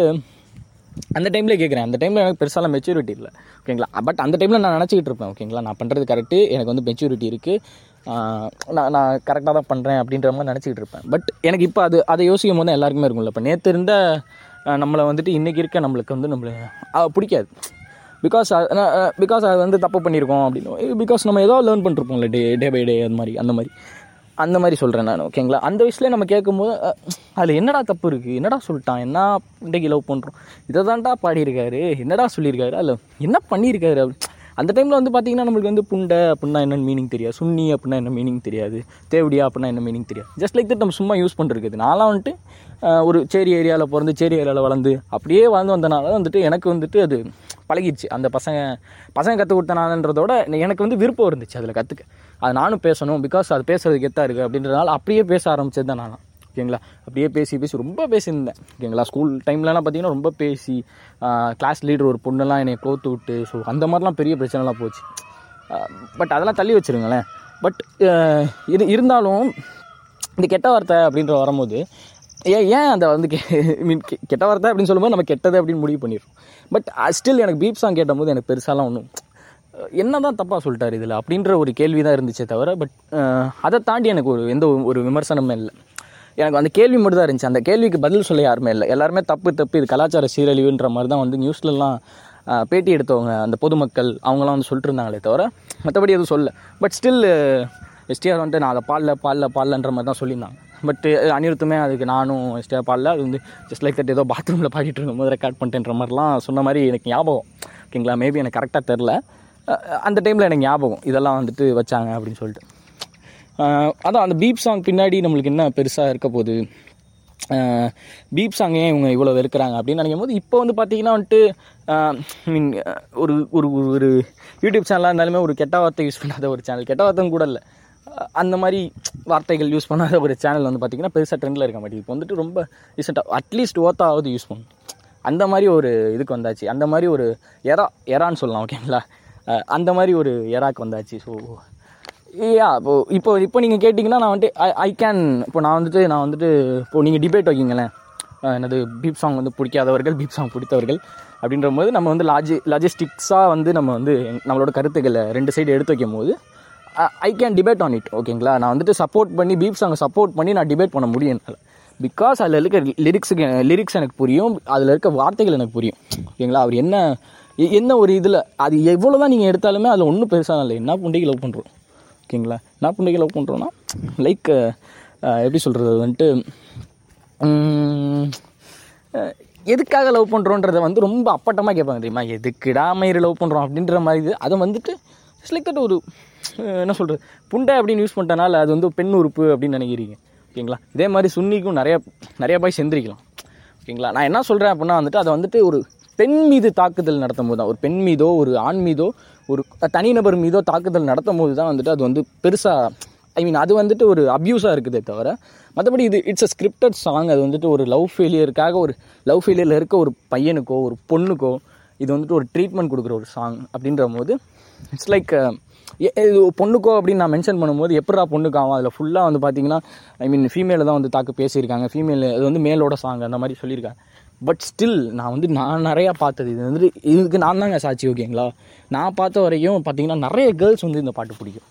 அந்த டைமில் கேட்குறேன் அந்த டைமில் எனக்கு பெருசாலாம் மெச்சூரிட்டி இல்லை ஓகேங்களா? பட் அந்த டைமில் நான் நினச்சிக்கிட்டு இருப்பேன் ஓகேங்களா? நான் பண்ணுறது கரெக்டு எனக்கு வந்து மெச்சூரிட்டி இருக்குது நான் நான் கரெக்டாக தான் பண்ணுறேன் அப்படின்ற மாதிரி நினச்சிக்கிட்டு இருப்பேன். பட் எனக்கு இப்போ அது அதை யோசிக்கும் போது தான் எல்லாருக்குமே இருக்கும்ல. இப்போ நேற்று இருந்த நம்மளை வந்துட்டு இன்றைக்கி இருக்க நம்மளுக்கு வந்து நம்மளை பிடிக்காது. பிகாஸ் பிகாஸ் அது வந்து தப்பு பண்ணியிருக்கோம் அப்படின்னு. பிகாஸ் நம்ம ஏதோ learn பண்ணிருப்போம்ல day day by day அந்த மாதிரி அந்த மாதிரி. அந்த மாதிரி சொல்கிறேன் நான் ஓகேங்களா அந்த வயசுலேயே நம்ம கேட்கும்போது அதில் என்னடா தப்பு இருக்குது என்னடா சொல்லிட்டான்? என்ன இன்றைக்கி லவ் பண்ணுறோம் இதை தான்டா பாடியிருக்காரு. என்னடா சொல்லியிருக்காரு? அதில் என்ன பண்ணியிருக்காரு? அப்படி அந்த டைமில் வந்து பார்த்தீங்கன்னா நம்மளுக்கு வந்து புண்டை அப்படின்னா என்னென்னு மீனிங் தெரியாது. சுன்னி அப்படின்னா என்ன மீனிங் தெரியாது. தேவடியா அப்படின்னா என்ன மீனிங் தெரியாது. ஜஸ்ட் லைக் தட் நம்ம சும்மா யூஸ் பண்ணுறது நான்லாம் வந்துட்டு ஒரு சேரி ஏரியாவில் பிறந்து சேரி ஏரியாவில் வளர்ந்து அப்படியே வாழ்ந்து வந்தனால வந்துட்டு எனக்கு வந்துட்டு அது பழகிடுச்சு அந்த பசங்க பசங்க கற்றுக் கொடுத்தனாலன்றதோட எனக்கு வந்து விருப்பம் இருந்துச்சு அதில் கற்றுக்க அது நானும் பேசணும் பிகாஸ் அது பேசுறதுக்கு எத்தா இருக்குது அப்படின்றதுனால அப்படியே பேச ஆரம்பிச்சது தான் நானும் ஓகேங்களா? அப்படியே பேசி பேசி ரொம்ப பேசியிருந்தேன். ஓகேங்களா? ஸ்கூல் டைம்லலாம் பார்த்தீங்கன்னா ரொம்ப பேசி கிளாஸ் லீடர் ஒரு பொண்ணெல்லாம் என்னை கோத்து விட்டு ஸோ அந்த மாதிரிலாம் பெரிய பிரச்சனைலாம் போச்சு. பட் அதெல்லாம் தள்ளி வச்சிருங்களேன். பட் இது இருந்தாலும் இந்த கெட்ட வார்த்தை அப்படின்ற வரும்போது ஏன் ஏன் அந்த வந்து மீன் கெட்ட வார்த்தை அப்படின்னு சொல்லும்போது நம்ம கெட்டது அப்படின்னு முடிவு பண்ணிடுறோம். பட் ஸ்டில் எனக்கு பீப் சாங் கேட்டபோது எனக்கு பெருசாலாம் ஒன்றும் என்ன தான் தப்பாக சொல்லிட்டார் இதில் அப்படின்ற ஒரு கேள்வி தான் இருந்துச்சே தவிர பட் அதை தாண்டி எனக்கு ஒரு எந்த ஒரு- ஒரு விமர்சனமே இல்லை. எனக்கு அந்த கேள்வி மட்டும் தான் இருந்துச்சு. அந்த கேள்விக்கு பதில் சொல்ல யாருமே இல்லை. எல்லாருமே தப்பு தப்பு. இது கலாச்சார சீரழிவுன்ற மாதிரி தான் வந்து நியூஸ்லலாம் பேட்டி எடுத்தவங்க அந்த பொதுமக்கள் அவங்களாம் வந்து சொல்லிட்டு இருந்தாங்களே தவிர மற்றபடி எதுவும் சொல்ல பட் ஸ்டில் எஸ்டிஆர் வந்துட்டு நான் அதை பாடல பாடல பாடலன்ற மாதிரி தான் சொல்லியிருந்தாங்க பட் அனிருத்துமே அதுக்கு நானும் எஸ்டிஆர் பாடல. அது வந்து ஜஸ்ட் லைக் தட் ஏதோ பாத்ரூமில் பாடிட்டு இருக்கும்போது ரெக்கார்ட் பண்ணிட்டேன்ற மாதிரிலாம் சொன்ன மாதிரி எனக்கு ஞாபகம். ஓகேங்களா மேபி எனக்கு கரெக்டாக தெரில அந்த டைமில் எனக்கு ஞாபகம். இதெல்லாம் வந்துட்டு வச்சாங்க அப்படின்னு சொல்லிட்டு. அதான் அந்த பீப் சாங் பின்னாடி நம்மளுக்கு என்ன பெருசாக இருக்க போகுது? பீப் சாங் ஏன் இவங்க இவ்வளோ வெறுக்கிறாங்க அப்படின்னு நினைக்கும் போது இப்போ வந்து பார்த்தீங்கன்னா வந்துட்டு மீன் ஒரு ஒரு ஒரு- ஒரு யூடியூப் சேனலாக இருந்தாலுமே ஒரு கெட்ட வார்த்தை யூஸ் பண்ணாத ஒரு சேனல் கெட்ட வார்த்தை கூட இல்லை. அந்த மாதிரி வார்த்தைகள் யூஸ் பண்ணாத ஒரு சேனல் வந்து பார்த்தீங்கன்னா பெருசாக ட்ரெண்டில் இருக்க மாட்டேங்குது. இப்போ வந்துட்டு ரொம்ப ரீசெண்டாக அட்லீஸ்ட் ஓத்தாவது யூஸ் பண்ணும் அந்த மாதிரி ஒரு இதுக்கு வந்தாச்சு. அந்த மாதிரி ஒரு எரா எரான்னு சொல்லலாம் ஓகேங்களா அந்த மாதிரி ஒரு எராக்கு வந்தாச்சு. ஸோ யா இப்போ இப்போ இப்போ நீங்கள் கேட்டிங்கன்னா நான் வந்துட்டு ஐ ஐ கேன் இப்போ நான் வந்துட்டு நான் வந்துட்டு இப்போ நீங்கள் டிபேட் வைக்கிங்களேன். எனது பீப் சாங் வந்து பிடிக்காதவர்கள் பீப் சாங் பிடித்தவர்கள் அப்படின்ற போது நம்ம வந்து லாஜி லாஜிஸ்டிக்ஸாக வந்து நம்ம வந்து நம்மளோட கருத்துக்களை ரெண்டு சைடு எடுத்து வைக்கும் போது I can debate on it ஓகேங்களா நான் வந்துட்டு சப்போர்ட் பண்ணி பீப் சாங்கை சப்போர்ட் பண்ணி நான் டிபேட் பண்ண முடியும் என்னால். பிகாஸ் அதில் இருக்க லிரிக்ஸுக்கு லிரிக்ஸ் எனக்கு புரியும் அதில் இருக்க வார்த்தைகள் எனக்கு புரியும் ஓகேங்களா அவர் என்ன எ- என்ன ஒரு இதில் அது எவ்வளோ தான் நீங்கள் எடுத்தாலுமே அதில் ஒன்றும் பெருசாக இல்லை. என்ன புண்டைக்கு லவ் பண்ணுறோம் ஓகேங்களா? என்ன புண்டைக்கு லவ் பண்ணுறோன்னா லைக் எப்படி சொல்கிறது வந்துட்டு எதுக்காக லவ் பண்ணுறோன்றதை வந்து ரொம்ப அப்பட்டமாக கேட்பாங்க தெரியுமா? எதுக்குடா மயிறு லவ் பண்ணுறோம் அப்படின்ற மாதிரி இது. அதை வந்துட்டு லைக் தட் ஒரு என்ன சொல்கிறது புண்டை அப்படின்னு யூஸ் பண்ணிட்டனால அது வந்து பெண் உறுப்பு அப்படின்னு நினைக்கிறீங்க. ஓகேங்களா? இதே மாதிரி சுன்னிக்கும் நிறையா நிறையா பாய் செந்திரிக்கலாம் ஓகேங்களா? நான் என்ன சொல்கிறேன் அப்படின்னா வந்துட்டு அதை வந்துட்டு ஒரு பெண் மீது தாக்குதல் நடத்தும் போது தான் ஒரு பெண் மீதோ ஒரு ஆண் மீதோ ஒரு தனிநபர் மீதோ தாக்குதல் நடத்தும் போது தான் வந்துட்டு அது வந்து பெருசாக ஐ மீன் அது வந்துட்டு ஒரு அப்யூஸாக இருக்குதே தவிர மற்றபடி இது இட்ஸ் அ ஸ்கிரிப்டட் சாங் அது வந்துட்டு ஒரு லவ் ஃபெயிலியருக்காக ஒரு லவ் ஃபெயிலியரில் இருக்க ஒரு பையனுக்கோ ஒரு பொண்ணுக்கோ இது வந்துட்டு ஒரு ட்ரீட்மெண்ட் கொடுக்குற ஒரு சாங் அப்படின்ற போது இட்ஸ் லைக் uh, இது பொண்ணுக்கோ அப்படின்னு நான் மென்ஷன் பண்ணும்போது எப்படா பொண்ணுக்கு ஆகும்? அதில் ஃபுல்லாக வந்து பார்த்தீங்கன்னா ஐ மீன் ஃபீமேலை தான் வந்து தாக்கு பேசியிருக்காங்க. ஃபீமேல் அது வந்து மேலோட சாங் அந்த மாதிரி சொல்லியிருக்காங்க. பட் ஸ்டில் நான் வந்து நான் நிறையா பார்த்தது. இது வந்து இதுக்கு நான் தாங்க சாட்சி ஓகேங்களா? நான் பார்த்த வரைக்கும் பார்த்தீங்கன்னா நிறைய கேர்ள்ஸ் வந்து இந்த பாட்டு பிடிக்கும்.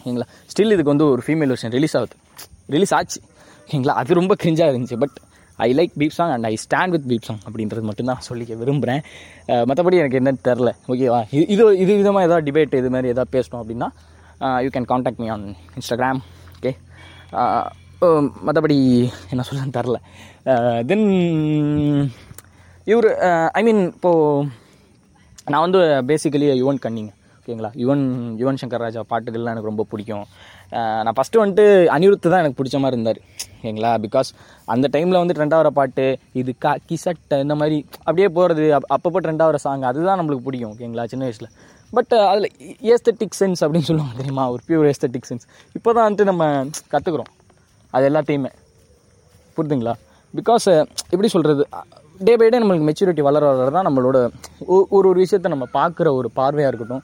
ஓகேங்களா? ஸ்டில் இதுக்கு வந்து ஒரு ஃபீமேல் வெர்ஷன் ரிலீஸ் ஆகுது. ரிலீஸ் ஆச்சு. ஓகேங்களா? அது ரொம்ப கிரிஞ்சாக இருந்துச்சு. But I like beep song and I stand with beep song அப்படின்றது மட்டும்தான் நான் சொல்லிக்க விரும்புகிறேன் மற்றபடி எனக்கு என்னன்னு தெரில ஓகேவா இது இது இது விதமாக ஏதாவது டிபேட் இது மாதிரி ஏதாவது பேசணும் அப்படின்னா you can contact me on Instagram okay மற்றபடி என்ன சொல்லுன்னு தெரில தென் இவர் ஐ மீன் இப்போது நான் வந்து பேசிக்கலி யுவன் கன்னிங்க. ஓகேங்களா யுவன் யுவன் சங்கர் ராஜா பாட்டுகள்லாம் எனக்கு ரொம்ப பிடிக்கும். நான் ஃபஸ்ட்டு வந்துட்டு அனிருத்து தான் எனக்கு பிடிச்ச மாதிரி இருந்தார். ஓகேங்களா பிகாஸ் அந்த டைமில் வந்து ட்ரெண்டாகிற பாட்டு இது கா கிசட்டை இந்த மாதிரி அப்படியே போகிறது அப் அப்பப்போ ட்ரெண்டாகிற சாங் அதுதான் நம்மளுக்கு பிடிக்கும். ஓகேங்களா சின்ன வயசில். பட் அதில் ஏஸ்தட்டிக் சென்ஸ் அப்படின்னு சொல்லுவாங்க தெரியுமா? ஒரு பியூர் ஏஸ்தட்டிக் சென்ஸ் இப்போ தான் வந்துட்டு நம்ம கற்றுக்குறோம் அது எல்லாத்தையுமே. புரிதுங்களா? பிகாஸ் எப்படி சொல்கிறது டே பை டே நம்மளுக்கு மெச்சூரிட்டி வளர வளர தான் நம்மளோட ஒ- ஒரு ஒரு விஷயத்தை நம்ம பார்க்குற ஒரு பார்வையாக இருக்கட்டும்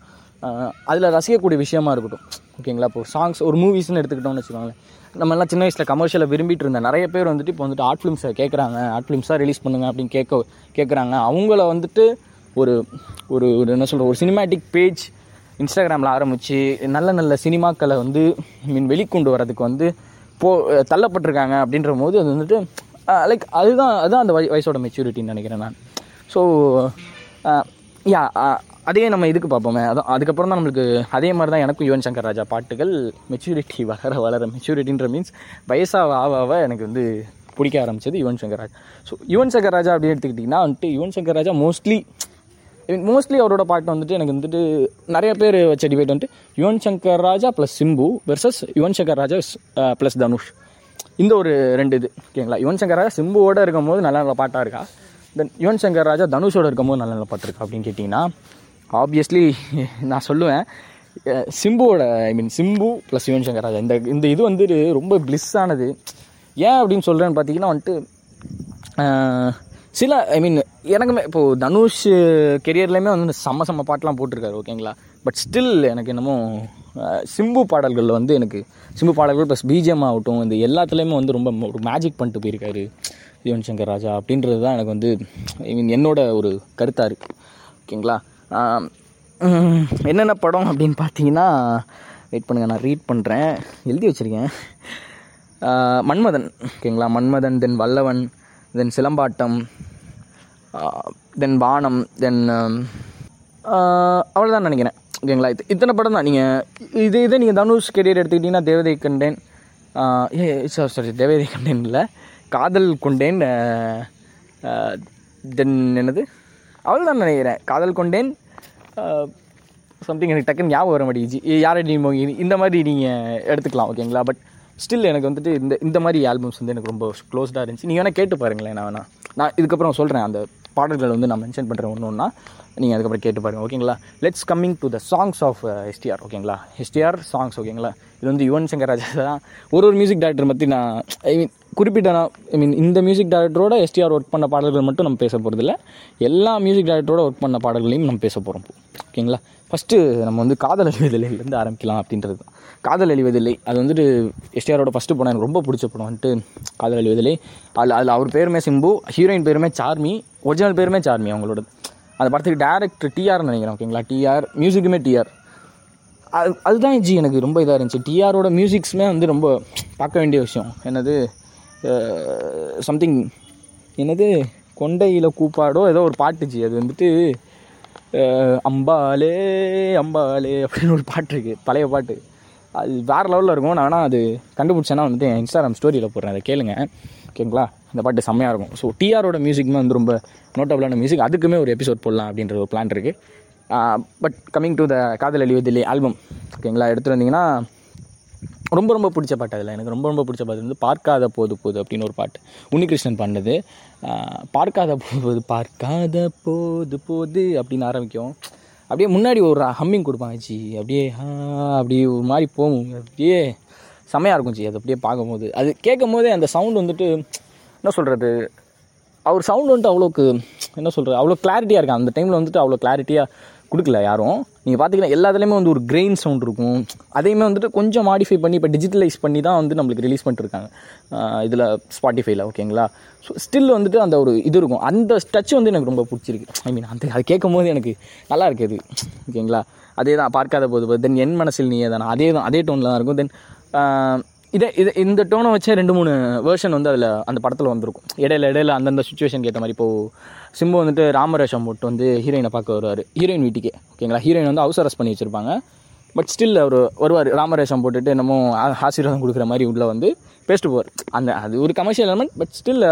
அதில் ரசிக்கக்கூடிய விஷயமா இருக்கட்டும். ஓகேங்களா இப்போ சாங்ஸ் ஒரு மூவிஸ்னு எடுத்துக்கிட்டோம்னு வச்சுக்கோங்களேன். நம்ம எல்லாம் சின்ன வயசில் கமர்ஷியலை விரும்பிட்டு இருந்தேன் நிறைய பேர் வந்துட்டு இப்போ வந்துட்டு ஆர்ட் ஃபிலிம்ஸை கேட்குறாங்க ஆர்ட் ஃபிலிம்ஸாக ரிலீஸ் பண்ணுங்க அப்படின்னு கேட்க கேட்குறாங்க அவங்கள வந்துட்டு ஒரு ஒரு ஒரு என்ன சொல்கிற ஒரு சினிமேட்டிக் பேஜ் இன்ஸ்டாகிராமில் ஆரம்பித்து நல்ல நல்ல சினிமாக்களை வந்து மீன் வெளிக்கொண்டு வரதுக்கு வந்து போ தள்ளப்பட்டிருக்காங்க அப்படின்ற போது அது வந்துட்டு லைக் அதுதான் அதுதான் அந்த வயசோட மெச்சூரிட்டின்னு நினைக்கிறேன் நான். ஸோ யா அதே நம்ம இதுக்கு பார்ப்போமே? அதான் அதுக்கப்புறம் தான் நம்மளுக்கு அதே மாதிரி தான் எனக்கும் யுவன் சங்கர் ராஜா பாட்டுகள் மெச்சூரிட்டி வளர வளர மெச்சூரிட்டின்ற மீன்ஸ் வயசாக ஆக ஆக எனக்கு வந்து பிடிக்க ஆரம்பிச்சது யுவன் சங்கர் ராஜா. ஸோ யுவன் சங்கர் ராஜா அப்படின்னு எடுத்துக்கிட்டிங்கன்னா வந்துட்டு யுவன் சங்கர் ராஜா மோஸ்ட்லி மோஸ்ட்லி அவரோட பாட்டு வந்துட்டு எனக்கு வந்துட்டு நிறைய பேர் வச்ச டிபேட் வந்துட்டு Yuvan Shankar Raja plus Simbu versus Yuvan Shankar Raja plus uh, Dhanush. இந்த ஒரு ரெண்டு இது ஓகேங்களா யுவன் சங்கர் ராஜா சிம்புவோட இருக்கும்போது நல்ல நல்ல பாட்டாக இருக்கா? தென் யுவன் சங்கர் ராஜா தனுஷோட இருக்கும்போது நல்ல நல்ல பாட்டு இருக்கா அப்படின்னு கேட்டிங்கன்னா ஆப்வியஸ்லி நான் சொல்லுவேன். சிம்புவோட I mean Simbu plus Yuvan Shankar Raja இந்த இந்த இது வந்து ரொம்ப bliss ஆனது. ஏன் அப்படின்னு சொல்கிறேன்னு பார்த்தீங்கன்னா வந்துட்டு சில ஐ மீன் எனக்குமே இப்போது தனுஷ் கெரியர்லேயுமே வந்து செம்ம செம்ம பாட்டெலாம் போட்டிருக்காரு ஓகேங்களா பட் ஸ்டில் எனக்கு என்னமோ சிம்பு பாடல்களில் வந்து எனக்கு சிம்பு பாடல்கள் ப்ளஸ் பிஜிஎம் ஆகட்டும் இந்த எல்லாத்துலேயுமே வந்து ரொம்ப ஒரு மேஜிக் பண்ணிட்டு போயிருக்காரு யுவன் சங்கர் ராஜா அப்படின்றது தான் எனக்கு வந்து ஐ மீன் என்னோட ஒரு கருத்தாக இருக்குது ஓகேங்களா என்னென்ன படம் அப்படின்னு பார்த்தீங்கன்னா வெயிட் பண்ணுங்கள் நான் ரீட் பண்ணுறேன் எழுதி வச்சுருக்கேன். மன்மதன் ஓகேங்களா மன்மதன் தென் வல்லவன் தென் சிலம்பாட்டம் தென் வானம் தென் அவ்வளோதான் நினைக்கிறேன். ஓகேங்களா? இது இத்தனை படம் தான். நீங்கள் இது இதே நீங்கள் தனுஷ் கெரியர் எடுத்துக்கிட்டிங்கன்னா தேவதை கண்டேன். ஏ சாரி சாரி தேவதை கண்டேன் இல்லை. காதல் கொண்டேன் தென் என்னது? அவ்வளோதான் நினைக்கிறேன். காதல் கொண்டேன் சம்திங் எனக்கு டக்குன்னு ஞாபகம் வர மாட்டேங்குது. யாரை நீ இந்த மாதிரி நீங்கள் எடுத்துக்கலாம் ஓகேங்களா? பட் ஸ்டில் எனக்கு வந்துட்டு இந்த இந்த மாதிரி ஆல்பம்ஸ் வந்து எனக்கு ரொம்ப க்ளோஸ்டாக இருந்துச்சு. நீங்கள் வேணால் கேட்டு பாருங்களேன் நான் வேணா. நான் இதுக்கப்புறம் சொல்கிறேன் அந்த பாடல்கள் வந்து நான் மென்ஷன் பண்ணுறேன் ஒன்று ஒன்றா நீங்கள் அதுக்கப்புறம் கேட்டு பாருங்கள் ஓகேங்களா let's coming to the songs of STR ஓகேங்களா எஸ்டிஆர் சாங்ஸ் ஓகேங்களா இது வந்து யுவன் சங்கர் ராஜா தான். ஒரு ஒரு மியூசிக் டேரக்டர் பற்றி நான் ஐ மீன் குறிப்பிட்ட நான் ஐ மீன் இந்த மியூசிக் டேரக்டரோட எஸ்டிஆர் ஒர்க் பண்ண பாடல்கள் மட்டும் நம்ம பேச போகிறதில்ல எல்லா மியூசிக் டேரக்டரோட ஒர்க் பண்ண பாடல்களையும் நம்ம பேச போகிறோம் ஓகேங்களா ஃபஸ்ட்டு நம்ம வந்து காதல் அழிவதில்லையிலேருந்து ஆரம்பிக்கலாம் அப்படின்றது தான். காதல் அழிவதில்லை. அது வந்துட்டு எஸ்டிஆரோட ஃபஸ்ட்டு படம் எனக்கு ரொம்ப பிடிச்ச படம் வந்துட்டு காதல் அழிவதில்லை. அதில் அதில் அவர் பேருமே சிம்பு ஹீரோயின் பேருமே சார்மி ஒரிஜினல் பேருமே சார்மி அவங்களோட அந்த படத்துக்கு டேரக்டர் டிஆர்னு நினைக்கிறேன் ஓகேங்களா டிஆர் மியூசிக்குமே டிஆர் அது அதுதான் ஜி எனக்கு ரொம்ப இதாக இருந்துச்சு. டிஆரோட மியூசிக்ஸுமே வந்து ரொம்ப பார்க்க வேண்டிய விஷயம். என்னது சம்திங் என்னது கொண்டையில் கூப்பாடோ ஏதோ ஒரு பாட்டு ஜி அது வந்துட்டு அம்பாலே அம்பாலே அப்படின்னு ஒரு பாட்டு இருக்குது பழைய பாட்டு. அது வேறு லெவலில் இருக்கும். நான் வேணால் அது கண்டுபிடிச்சேன்னா வந்துட்டு என் இன்ஸ்டாகிராம் ஸ்டோரியில் போடுறேன். அதை கேளுங்க. ஓகேங்களா அந்த பாட்டு செம்மையாக இருக்கும். ஸோ டிஆரோட மியூசிக்குமே வந்து ரொம்ப நோட்டபுளான மியூசிக் அதுக்குமே ஒரு எபிசோட் போடலாம் அப்படின்ற ஒரு பிளான் இருக்குது பட் கம்மிங் டு த காதல் அழிவதில்லை ஆல்பம் ஓகேங்களா எடுத்துகிட்டு வந்தீங்கன்னா ரொம்ப ரொம்ப பிடிச்ச பாட்டு அதில். எனக்கு ரொம்ப ரொம்ப பிடிச்ச பாட்டு வந்து பார்க்காத போது போது அப்படின்னு ஒரு பாட்டு. உன்னிகிருஷ்ணன் பண்ணது பார்க்காத போது போது பார்க்காத போது போது அப்படின்னு ஆரம்பிக்கும். அப்படியே முன்னாடி ஒரு ஹம்மிங் கொடுப்பாங்க. ஜி அப்படியே ஆ, அப்படியே ஒரு மாதிரி போகும். அப்படியே செமையாக இருக்கும் ஜி. அது அப்படியே பார்க்கும்போது. அது கேட்கும் போதே அந்த சவுண்ட் வந்துட்டு என்ன சொல்கிறது அவர் சவுண்டு வந்துட்டு அவ்வளோக்கு என்ன சொல்கிறது அவ்வளோ கிளாரிட்டியாக இருக்கும் அந்த டைமில் வந்துட்டு அவ்வளோ கிளாரிட்டியாக கொடுக்கல யாரும். நீங்கள் பார்த்தீங்கன்னா எல்லாத்துலேயுமே வந்து ஒரு கிரெயின் சவுண்ட் இருக்கும். அதையுமே வந்துட்டு கொஞ்சம் மாடிஃபை பண்ணி இப்போ டிஜிட்டலைஸ் பண்ணி தான் வந்து நம்மளுக்கு ரிலீஸ் பண்ணிட்டுருக்காங்க இதில் ஸ்பாட்டிஃபைல ஓகேங்களா ஸோ ஸ்டில் வந்துட்டு அந்த ஒரு இது இருக்கும். அந்த டச் வந்து எனக்கு ரொம்ப பிடிச்சிருக்கு. ஐ மீன் அந்த அது கேட்கும் போது எனக்கு நல்லா இருக்குது ஓகேங்களா அதே தான் பார்க்காத போது தென் என் மனசில் நீயே தானே? அதே தான் அதே டோனில் தான் இருக்கும். தென் இதே இது இந்த டோனை வச்சே ரெண்டு மூணு வேர்ஷன் வந்து அதில் அந்த படத்தில் வந்திருக்கும். இடையில இடையில அந்தந்த சுச்சுவேஷனுக்கு ஏற்ற மாதிரி இப்போது சிம்பு வந்துட்டு ராமரேஷம் போட்டு வந்து ஹீரோயினை பார்க்க வருவார். ஹீரோயின் வீட்டுக்கே ஓகேங்களா ஹீரோயின் வந்து ஹவுஸ் அரெஸ்ட் பண்ணி வச்சுருப்பாங்க. பட் ஸ்டில் அவர் வருவார். ராமரேஷம் போட்டுட்டு என்னமோ ஆசீர்வாதம் கொடுக்குற மாதிரி உள்ளே வந்து பேசிட்டு போவார். அந்த அது ஒரு கமர்ஷியல் எலமெண்ட் பட் ஸ்டில்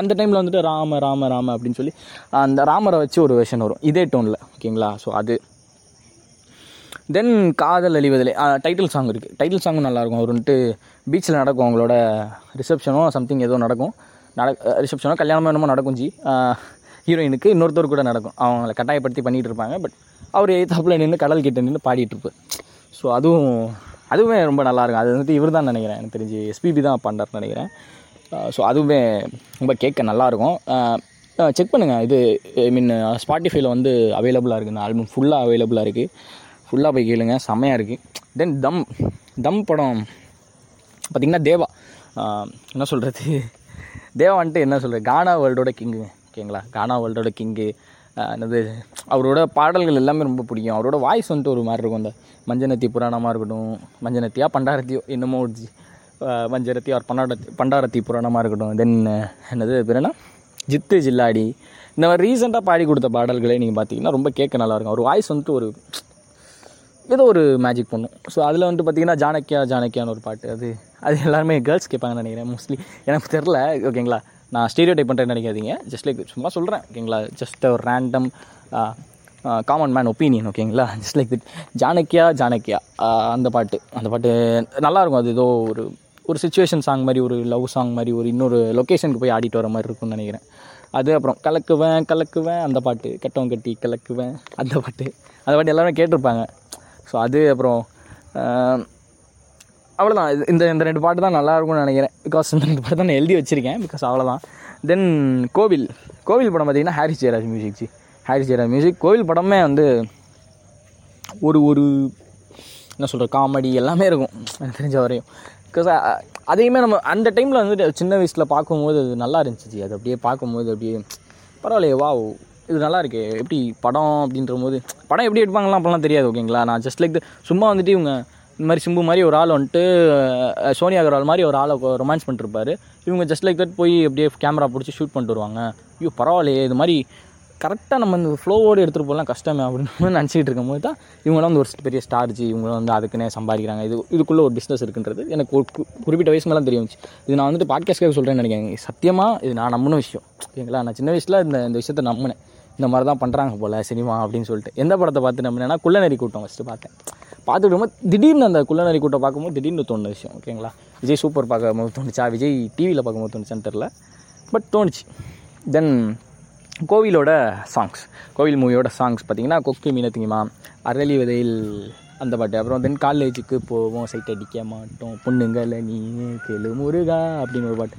அந்த டைமில் வந்துட்டு ராம ராம ராம அப்படின்னு சொல்லி அந்த ராமரை வச்சு ஒரு வெர்ஷன் வரும். இதே டோனில் ஓகேங்களா ஸோ அது. தென் காதல் அழிவதிலே டைட்டில் சாங் இருக்குது டைட்டில் சாங்கும் நல்லாயிருக்கும். அவர் வந்துட்டு பீச்சில் நடக்கும். அவங்களோட ரிசப்ஷனோ சம்திங் ஏதோ நடக்கும். நட ரிசப்ஷனோ கல்யாணமோ என்னமோ நடக்கும் ஜி. ஹீரோயினுக்கு இன்னொருத்தர் கூட நடக்கும். அவங்கள கட்டாயப்படுத்தி பண்ணிகிட்டு இருப்பாங்க. பட் அவர் எய்த்தாப்பில் நின்று கடல் கிட்ட நின்று பாடிட்டு ஸோ அதுவும் அதுவுமே ரொம்ப நல்லாயிருக்கும் அது வந்துட்டு இவர் தான் நினைக்கிறேன். எனக்கு தெரிஞ்சு எஸ்பிபி தான் பண்ணுறாருன்னு நினைக்கிறேன். ஸோ அதுவுமே ரொம்ப கேட்க நல்லாயிருக்கும் செக் பண்ணுங்கள் இது ஐ மீன் ஸ்பாட்டிஃபைல வந்து அவைலபிளாக இருக்குது இந்த ஆல்பம் ஃபுல்லாக அவைலபிளாக இருக்குது ஃபுல்லாக போய் கேளுங்க. செம்மையாக இருக்குது தென் தம் தம் படம் பார்த்திங்கன்னா தேவா என்ன சொல்கிறது தேவா வந்துட்டு என்ன சொல்கிறது கானா வேர்ல்டோட கிங்கு ஓகேங்களா? கானா வேர்ல்டோட கிங்கு என்னது அவரோட பாடல்கள் எல்லாமே ரொம்ப பிடிக்கும். அவரோட வாய்ஸ் வந்துட்டு ஒரு மாதிரி இருக்கும். அந்த மஞ்சனத்தி புராணமாக இருக்கட்டும் மஞ்சனத்தியா பண்டாரத்தியோ என்னமோ ஒரு மஞ்சரத்தி அவர் பண்டாரத்தி பண்டாரத்தி புராணமாக இருக்கட்டும். தென் என்னது பேர் ஜித்து ஜில்லாடி. இந்த மாதிரி ரீசெண்டாக பாடி கொடுத்த பாடல்களே நீங்கள் பார்த்தீங்கன்னா ரொம்ப கேட்க நல்லாயிருக்கும் அவர் வாய்ஸ் வந்துட்டு ஒரு ஏதோ ஒரு மேஜிக் பண்ணும் ஸோ அதில் வந்துட்டு பார்த்தீங்கன்னா ஜானக்கியா ஜானக்கியான்னு ஒரு பாட்டு. அது அது எல்லாருமே கேர்ள்ஸ் கேட்பாங்கன்னு நினைக்கிறேன் மோஸ்ட்லி எனக்கு தெரில ஓகேங்களா? நான் ஸ்டீரியோ டைப் பண்ணுறேன்னு நினைக்காதீங்க. ஜஸ்ட் லைக் சும்மா சொல்கிறேன் ஓகேங்களா ஜஸ்ட் ஒரு ரேண்டம் காமன் மேன் ஒப்பீனியன் ஓகேங்களா ஜஸ்ட் லைக் திட் ஜானக்கியா ஜானக்கியா. அந்த பாட்டு. அந்த பாட்டு நல்லாயிருக்கும் அது ஏதோ ஒரு ஒரு சுச்சுவேஷன் சாங் மாதிரி ஒரு லவ் சாங் மாதிரி ஒரு இன்னொரு லொக்கேஷனுக்கு போய் ஆடிட்டு வர மாதிரி இருக்கும்னு நினைக்கிறேன். அது அப்புறம் கலக்குவேன் கலக்குவேன் அந்த பாட்டு. கட்டவன் கட்டி கலக்குவேன் அந்த பாட்டு. அந்த பாட்டு எல்லோரும் கேட்டிருப்பாங்க. ஸோ அது அப்புறம் அவ்வளோதான் இது- இந்த இந்த ரெண்டு பாட்டு தான் நல்லா இருக்கும்னு நினைக்கிறேன். பிகாஸ் இந்த ரெண்டு பாட்டு தான் நான் எழுதி வச்சுருக்கேன். பிகாஸ் அவ்வளோதான் தென் கோவில். கோவில் படம் பார்த்தீங்கன்னா ஹாரிஸ் ஜெயராஜ் மியூசிக் ஜி. ஹாரிஸ் ஜெயராஜ் மியூசிக் கோவில் படமே வந்து ஒரு ஒரு என்ன சொல்கிற காமெடி எல்லாமே இருக்கும். எனக்கு தெரிஞ்ச வரையும். பிகாஸ் அதையுமே நம்ம அந்த டைமில் வந்துட்டு சின்ன வயசில் பார்க்கும்போது அது நல்லா இருந்துச்சு ஜி. அது அப்படியே பார்க்கும்போது அப்படியே பரவாயில்லையே வா இது நல்லா இருக்கே. எப்படி படம் அப்படின்ற போது படம் எப்படி எடுப்பாங்கலாம் அப்போலாம் தெரியாது ஓகேங்களா நான் ஜஸ்ட் லைக் சும்மா வந்துட்டு இவங்க இந்த மாதிரி சிம்பு மாதிரி ஒரு ஆள் வந்துட்டு சோனியா அகர்வால் மாதிரி ஒரு ஆளை ரொமான்ஸ் பண்ணிருப்பாரு இவங்க ஜஸ்ட் லைக் தட் போய் அப்படியே கேமரா பிடிச்சி ஷூட் பண்ணிட்டு வருவாங்க. ஐயோ பரவாயில்லையே இது மாதிரி கரெக்டாக நம்ம இந்த ஃப்ளோவோடு எடுத்துகிட்டு போகலாம் கஷ்டமே அப்படின்னு நினச்சிக்கிட்டு இருக்கும்போது தான் இவங்களாம் வந்து ஒரு பெரிய ஸ்டார்ஜி இவங்களும் வந்து அதுக்குன்னே சம்பாதிக்கிறாங்க. இது இதுக்குள்ளே ஒரு பிஸ்னஸ் இருக்குன்றது எனக்கு ஒரு குறிப்பிட்ட வயசு மேலாம் தெரியும் இது நான் வந்துட்டு பாட்காஸ்ட்காக சொல்கிறேன்னு நினைக்கிறேன். சத்தியமாக இது நான் நம்பின விஷயம். ஓகேங்களா நான் சின்ன வயசில் இந்த இந்த விஷயத்தை நம்பினேன். இந்த மாதிரி தான் பண்ணுறாங்க போல் சினிமா அப்படின்னு சொல்லிட்டு. எந்த படத்தை பார்த்து நம்பினேன்னா குள்ளநெறி கூட்டம் ஃபஸ்ட்டு பார்த்தேன். பார்த்துட்டு இருக்கும்போது திடீர்னு அந்த குள்ளநரி கூட்டம் பார்க்கும்போது திடீர்னு தோணுன விஷயம் ஓகேங்களா விஜய் சூப்பர் பார்க்கும்போது தோணுச்சா? விஜய் டிவியில் பார்க்கும்போது தோணுச்சான்னு தெரில பட் தோணுச்சு. தென் கோவிலோட சாங்ஸ் கோவில் மூவியோட சாங்ஸ் பார்த்திங்கன்னா கொக்கு மீனத்திங்கமா அரளி விதையில் அந்த பாட்டு. அப்புறம் தென் காலேஜுக்கு போவோம் சைட் அடிக்க மாட்டோம். பொண்ணுங்களை நீ கெழு முருகா அப்படின்னு ஒரு பாட்டு.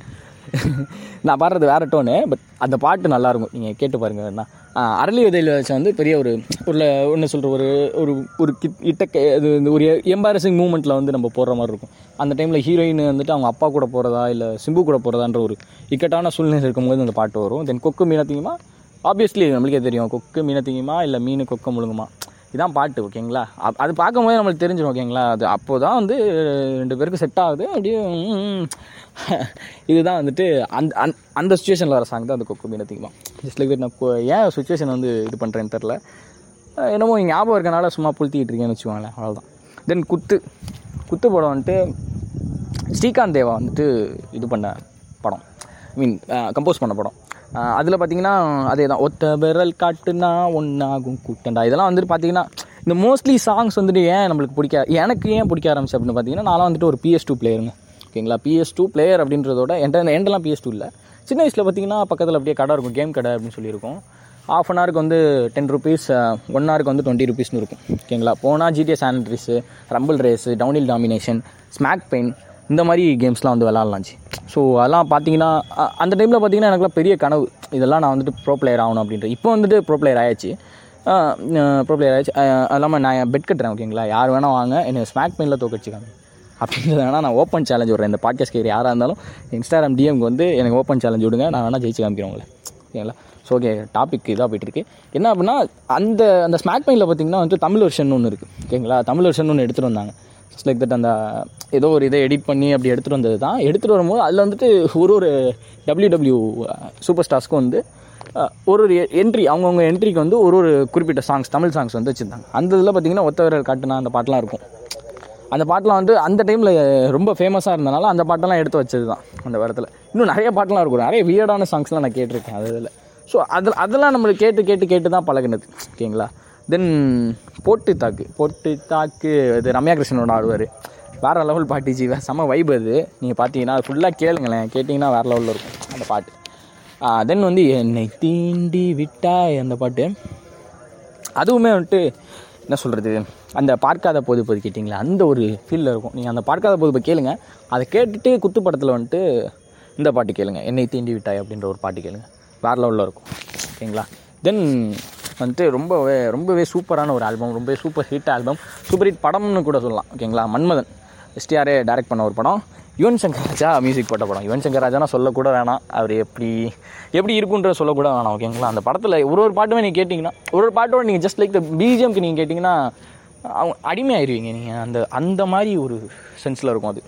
நான் பாடுறது வேற டோனு பட் அந்த பாட்டு நல்லாயிருக்கும் நீங்கள் கேட்டு பாருங்கள் என்ன அரளி விதையில் வச்ச வந்து பெரிய ஒரு ஒரு ஒன்று சொல்கிற ஒரு ஒரு ஒரு கிட் இட்ட இது இந்த ஒரு எம்பாரசிங் மூமெண்ட்டில் வந்து நம்ம போடுற மாதிரி இருக்கும். அந்த டைமில் ஹீரோயின் வந்துட்டு அவங்க அப்பா கூட போகிறதா இல்லை சிம்பு கூட போகிறதான்ற ஒரு இக்கட்டான சூழ்நிலை இருக்கும்போது அந்த பாட்டு வரும். தென் கொக்கு மீனத்திங்கமா ஆப்வியஸ்லி நம்மளுக்கே தெரியும். கொக்கு மீனத்திங்கமா இல்லை மீன் கொக்க முழுங்குமா. இதான் பாட்டு ஓகேங்களா அப்- அது பார்க்கும்போது நம்மளுக்கு தெரிஞ்சிடும் ஓகேங்களா அது அப்போ தான் வந்து ரெண்டு பேருக்கு செட் ஆகுது. அப்படியே இதுதான் வந்துட்டு அந்த அந்த அந்த சுச்சுவேஷனில் வர சாங் தான் அந்த கொக்கு மீனத்திங்கமா ஜஸ்ட் லைக் நான் இப்போ ஏன் சுச்சுவேஷன் வந்து இது பண்ணுறேன்னு தெரில என்னமோ இங்க ஞாபகம் இருக்கனால சும்மா புழுத்திக்கிட்டு இருக்கேன்னு வச்சுக்கோங்களேன் அவ்வளோதான் தென் குத்து. குத்து படம் வந்துட்டு ஸ்ரீகாந்த் தேவா வந்துட்டு இது பண்ண படம். ஐ மீன் கம்போஸ் பண்ண படம். அதில் பார்த்தீங்கன்னா அதே தான் ஒத்த விரல் காட்டுனா ஒன்றாகும் கூட்டண்டா இதெல்லாம் வந்துட்டு பார்த்தீங்கன்னா இந்த மோஸ்ட்லி சாங்ஸ் வந்துட்டு ஏன் நம்மளுக்கு பிடிக்க எனக்கு ஏன் பிடிக்க ஆரம்பிச்சு அப்படின்னு பார்த்தீங்கன்னா நான்லாம் வந்துட்டு ஒரு பிஎஸ் டூ பிளேயருங்க ஓகேங்களா? பிஎஸ் டூ பிளேயர் அப்படின்றதோட என்கிட்ட என்டெல்லாம் பிஎஸ் டூ இல்லை. சின்ன வயசில் பார்த்தீங்கன்னா பக்கத்தில் அப்படியே கடை இருக்கும் கேம் கடை அப்படின்னு சொல்லியிருக்கோம். ஆஃப் அன் ஹவருக்கு வந்து டென் ருபீஸ் ஒன் ஹவருக்கு வந்து டுவெண்ட்டி ருபீஸ்னு இருக்கும். ஓகேங்களா? போனால் ஜிடிஎஸ் சானிட்ரிஸு ரம்பிள் ரேஸு டவுனில் டாமினேஷன் ஸ்மாக் பெயின் இந்த மாதிரி கேம்ஸ்லாம் வந்து விளாட்லாச்சு ஸோ அதெல்லாம் பார்த்தீங்கன்னா அந்த டைமில் பார்த்தீங்கன்னா எனக்குலாம் பெரிய கனவு. இதெல்லாம் நான் வந்துட்டு ப்ரோ பிளேயர் ஆகணும் அப்படின்ற இப்போ வந்துட்டு ப்ரோ பிளேயர் ஆயாச்சு. ப்ரோ பிளேயர் ஆயாச்சு. அது இல்லாமல் நான் பெட் கட்டுறேன் ஓகேங்களா? யார் வேணால் வாங்க என்னை ஸ்மாக் பெயினில் தோக்கடிச்சுக்காங்க அப்படின்றது வேணால் நான் ஓப்பன் சேலஞ்ச் விட்றேன். இந்த பாட்காஸ்ட் கேட்குற யாராக இருந்தாலும் இன்ஸ்டாகிராம் டிஎம்க்கு வந்து எனக்கு ஓப்பன் சேலஞ்ச் விடுங்க. நான் வேணால் ஜெயிச்சு காமிக்கிறேன் உங்களை. ஓகேங்களா ஸோ ஓகே டாபிக் இதாக போயிட்டுருக்கு என்ன அப்படின்னா அந்த அந்த ஸ்மாக் பெயினில் பார்த்தீங்கன்னா வந்து தமிழ் வெர்ஷன் ஒன்று இருக்குது ஓகேங்களா தமிழ் வெர்ஷன் ஒன்று எடுத்துகிட்டு வந்தாங்க. ஜஸ்ட் லைக் தட் அந்த ஏதோ ஒரு இதை எடிட் பண்ணி அப்படி எடுத்துகிட்டு வந்தது தான். எடுத்துகிட்டு வரும்போது அதில் வந்துட்டு ஒரு ஒரு டபிள்யூ டபிள்யூ சூப்பர் ஸ்டார்ஸ்க்கும் வந்து ஒரு ஒரு என்ட்ரி அவங்கவுங்க என்ட்ரிக்கு வந்து ஒரு ஒரு குறிப்பிட்ட சாங்ஸ் தமிழ் சாங்ஸ் வந்து வச்சுருந்தாங்க. அந்த இதில் பார்த்தீங்கன்னா ஒத்தவரர் காட்டுனா அந்த பாட்டெலாம் இருக்கும். அந்த பாட்டெலாம் வந்து அந்த டைமில் ரொம்ப ஃபேமஸாக இருந்தனால அந்த பாட்டெல்லாம் எடுத்து வச்சது தான் அந்த வாரத்தில் இன்னும் நிறைய பாட்டெலாம் இருக்கும். நிறைய வியர்டான சாங்ஸ்லாம் நான் கேட்டிருக்கேன் அது இதில். ஸோ அதில் அதெல்லாம் நம்மளுக்கு கேட்டு கேட்டு கேட்டு தான் பழகினது. ஓகேங்களா? தென் போட்டு தாக்கு. போட்டு தாக்கு. இது ரம்யா கிருஷ்ணனோட ஆடுவார். வேறு லெவல் பாட்டு ஜீவ. செம்ம வைப் அது. நீங்கள் பார்த்தீங்கன்னா அது ஃபுல்லாக கேளுங்களேன். கேட்டிங்கன்னா வேறு லெவலில் இருக்கும் அந்த பாட்டு. தென் வந்து என்னை தீண்டி விட்டாய் அந்த பாட்டு. அதுவுமே வந்துட்டு என்ன சொல்கிறது அந்த பார்க்காத போது போது கேட்டிங்களா? அந்த ஒரு ஃபீலில் இருக்கும். நீங்கள் அந்த பார்க்காத போது போய் கேளுங்க. அதை கேட்டுட்டு குத்து படத்தில் வந்துட்டு இந்த பாட்டு கேளுங்க. என்னை தீண்டி விட்டாய் அப்படின்ற ஒரு பாட்டு கேளுங்க. வேறு லெவலில் இருக்கும். ஓகேங்களா? தென் வந்துட்டு ரொம்பவே ரொம்பவே சூப்பரான ஒரு ஆல்பம் ரொம்பவே super hit album super hit படம்னு கூட சொல்லலாம். ஓகேங்களா? மன்மதன் எஸ்டிஆரே டைரக்ட் பண்ண ஒரு படம். யுவன் சங்கர் ராஜா மியூசிக் போட்ட படம். யுவன் சங்கர் ராஜானா சொல்லக்கூட வேணாம். அவர் எப்படி எப்படி இருக்குன்ற சொல்லக்கூட வேணாம் ஓகேங்களா அந்த படத்தில் ஒரு ஒரு பாட்டுமே நீங்கள் கேட்டிங்கன்னா ஒரு ஒரு பாட்டோட நீங்கள் ஜஸ்ட் லைக் த பிஜிஎம்க்கு நீங்கள் கேட்டிங்கன்னா அவங்க அடிமையாயிருவீங்க நீங்கள் அந்த அந்த மாதிரி ஒரு சென்ஸில் இருக்கும் அது.